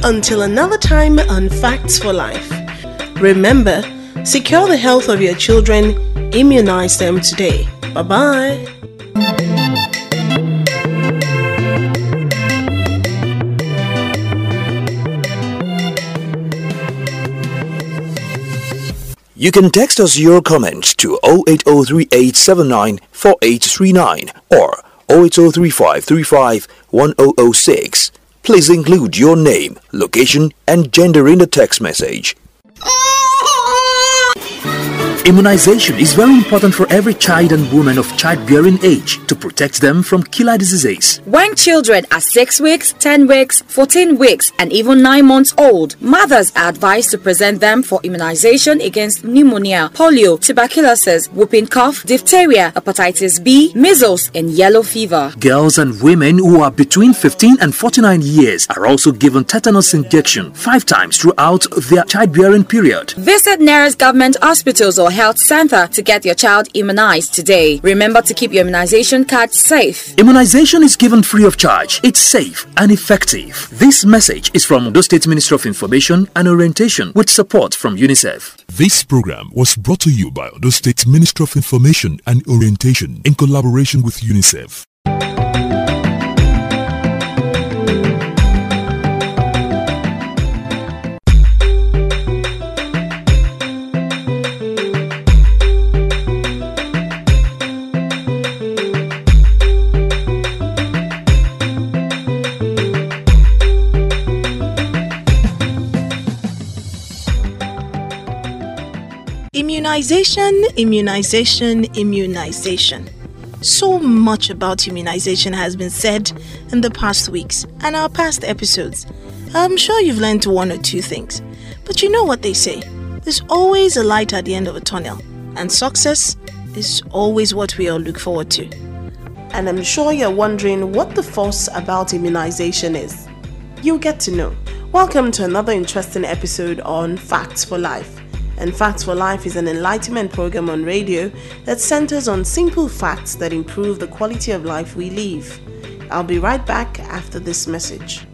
Until another time on Facts for Life. Remember, secure the health of your children, immunize them today. Bye bye. You can text us your comments to 08038794839 or 08035351006. Please include your name, location, and gender in the text message. Immunization is very important for every child and woman of childbearing age to protect them from killer diseases. When children are 6 weeks, 10 weeks, 14 weeks, and even 9 months old, mothers are advised to present them for immunization against pneumonia, polio, tuberculosis, whooping cough, diphtheria, hepatitis B, measles, and yellow fever. Girls and women who are between 15 and 49 years are also given tetanus injection five times throughout their childbearing period. Visit nearest government hospitals or health center to get your child immunized today. Remember to keep your immunization card safe. Immunization is given free of charge. It's safe and effective. This message is from the State Ministry of Information and Orientation with support from UNICEF. This program was brought to you by the State Ministry of Information and Orientation in collaboration with UNICEF. Immunization, immunization, immunization. So much about immunization has been said in the past weeks and our past episodes. I'm sure you've learned one or two things. But you know what they say there's always a light at the end of a tunnel, and success is always what we all look forward to. And I'm sure you're wondering what the fuss about immunization is. You'll get to know. Welcome to another interesting episode on Facts for Life. And Facts for Life is an enlightenment program on radio that centers on simple facts that improve the quality of life we live. I'll be right back after this message.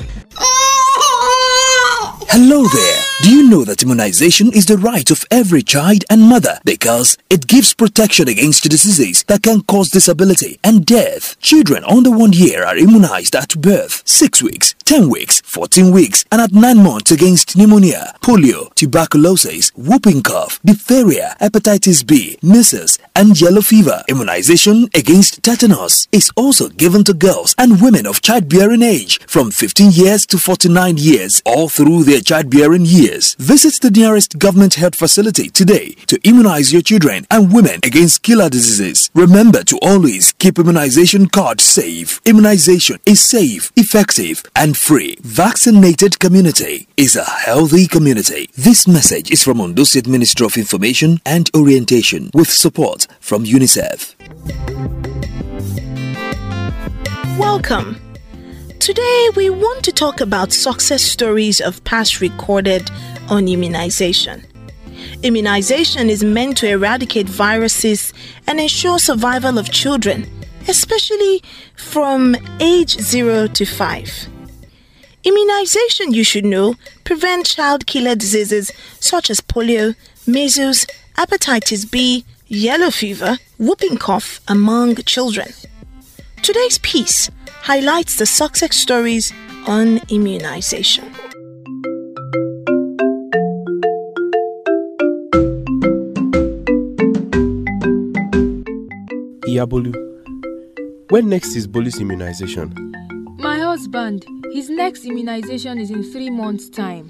Hello there. Do you know that immunization is the right of every child and mother because it gives protection against diseases that can cause disability and death? Children under one year are immunized at birth, 6 weeks, 10 weeks, 14 weeks, and at 9 months against pneumonia, polio, tuberculosis, whooping cough, diphtheria, hepatitis B, measles, and yellow fever. Immunization against tetanus is also given to girls and women of childbearing age from 15 years to 49 years all through their childbearing years. Visit the nearest government health facility today to immunize your children and women against killer diseases. Remember to always keep immunization cards safe. Immunization is safe, effective, and free. Vaccinated community is a healthy community. This message is from Ondo State Ministry of Information and Orientation with support from UNICEF. Welcome. Today, we want to talk about success stories of past recorded on immunization. Immunization is meant to eradicate viruses and ensure survival of children, especially from age 0 to 5. Immunization, you should know, prevents child killer diseases such as polio, measles, hepatitis B, yellow fever, whooping cough among children. Today's piece highlights the success stories on immunization. Iyabolu, when next is Bolu's immunization? My husband, his next immunization is in three months' time.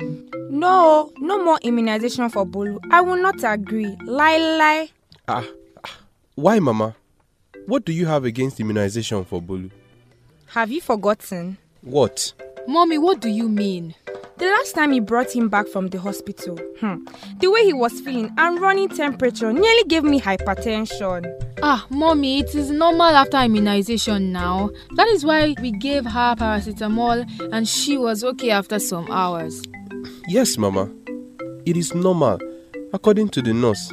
No, no more immunization for Bolu. I will not agree. Lie, lie. Ah, ah, why, Mama? What do you have against immunization for Bolu? Have you forgotten? What? Mommy, what do you mean? The last time he brought him back from the hospital, hmm, the way he was feeling and running temperature nearly gave me hypertension. Ah, mommy, it is normal after immunization now. That is why we gave her paracetamol and she was okay after some hours. Yes, Mama. It is normal, according to the nurse.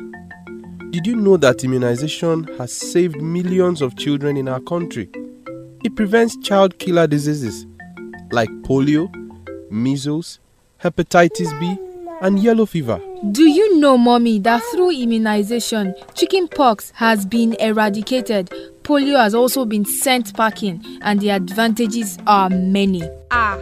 Did you know that immunization has saved millions of children in our country? It prevents child killer diseases like polio, measles, hepatitis B, and yellow fever. Do you know, mommy, that through immunization, chickenpox has been eradicated, polio has also been sent packing, and the advantages are many? Ah,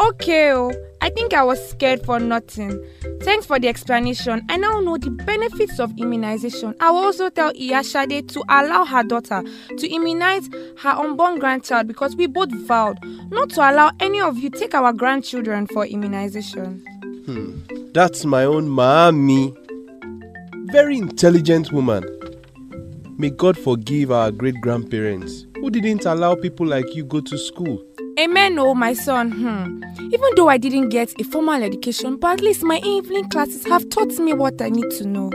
okay. I think I was scared for nothing. Thanks for the explanation. I now know the benefits of immunization. I will also tell Iyashade to allow her daughter to immunize her unborn grandchild because we both vowed not to allow any of you take our grandchildren for immunization. Hmm. That's my own mommy. very intelligent woman. May God forgive our great grandparents who didn't allow people like you go to school. Amen, oh my son. Hmm. Even though I didn't get a formal education, but at least my evening classes have taught me what I need to know.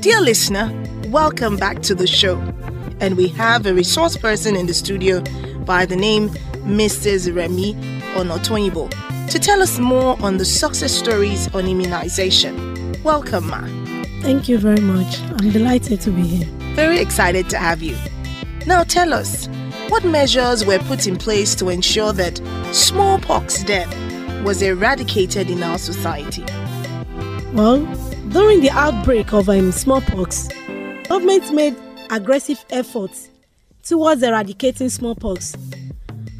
Dear listener, welcome back to the show. And we have a resource person in the studio by the name Mrs. Remy Onotoyinbo to tell us more on the success stories on immunization. Welcome, Ma. Thank you very much. I'm delighted to be here. Very excited to have you. Now tell us, what measures were put in place to ensure that smallpox death was eradicated in our society? Well, during the outbreak of um, smallpox, government made aggressive efforts towards eradicating smallpox.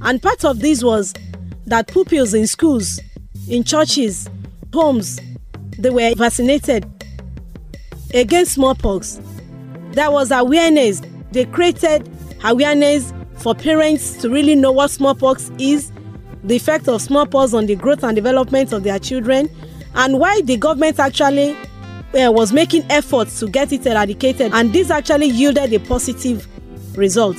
And part of this was that pupils in schools, in churches, homes, they were vaccinated against smallpox. There was awareness. They created awareness for parents to really know what smallpox is, the effect of smallpox on the growth and development of their children, and why the government actually uh, was making efforts to get it eradicated, and this actually yielded a positive result.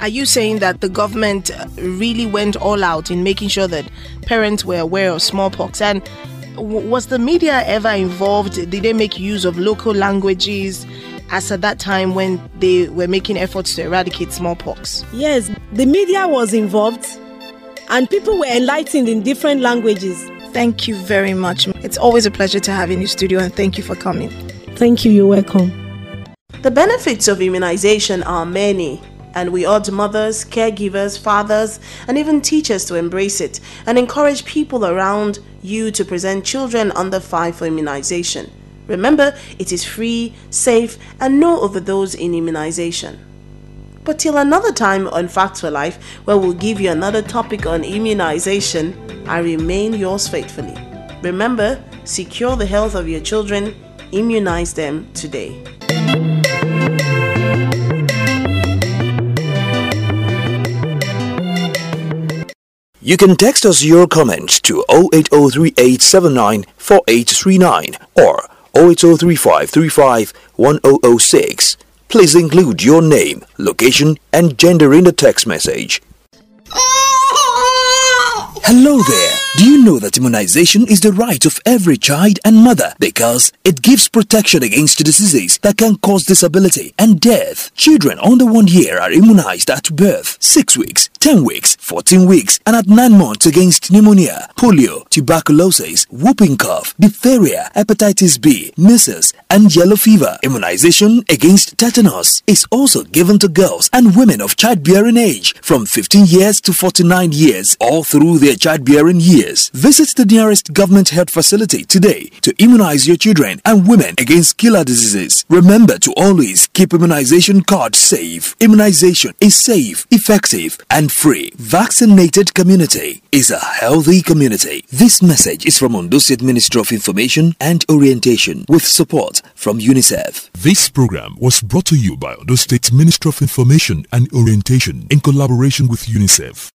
Are you saying that the government uh, really went all out in making sure that parents were aware of smallpox? And w- was the media ever involved? Did they make use of local languages as at that time when they were making efforts to eradicate smallpox? Yes, the media was involved, and people were enlightened in different languages. Thank you very much. It's always a pleasure to have you in the studio, and thank you for coming. Thank you, you're welcome. The benefits of immunization are many, and we urge mothers, caregivers, fathers, and even teachers to embrace it and encourage people around you to present children under 5 for immunization. Remember, it is free, safe, and no overdose in immunization. But till another time on Facts for Life, where we'll give you another topic on immunization, I remain yours faithfully. Remember, secure the health of your children, immunize them today. You can text us your comments to 08038794839 or 08035351006. Please include your name, location, and gender in the text message. Hello there. Do you know that immunization is the right of every child and mother because it gives protection against diseases that can cause disability and death? Children under one year are immunized at birth, 6 weeks, 10 weeks, 14 weeks, and at 9 months against pneumonia, polio, tuberculosis, whooping cough, diphtheria, hepatitis B, measles, and yellow fever. Immunization against tetanus is also given to girls and women of childbearing age from 15 years to 49 years all through their childbearing years. Visit the nearest government health facility today to immunize your children and women against killer diseases. Remember to always keep immunization cards safe. Immunization is safe, effective, and free. Vaccinated community is a healthy community. This message is from Ondo State Ministry of Information and Orientation with support from UNICEF. This program was brought to you by Ondo State Ministry of Information and Orientation in collaboration with UNICEF.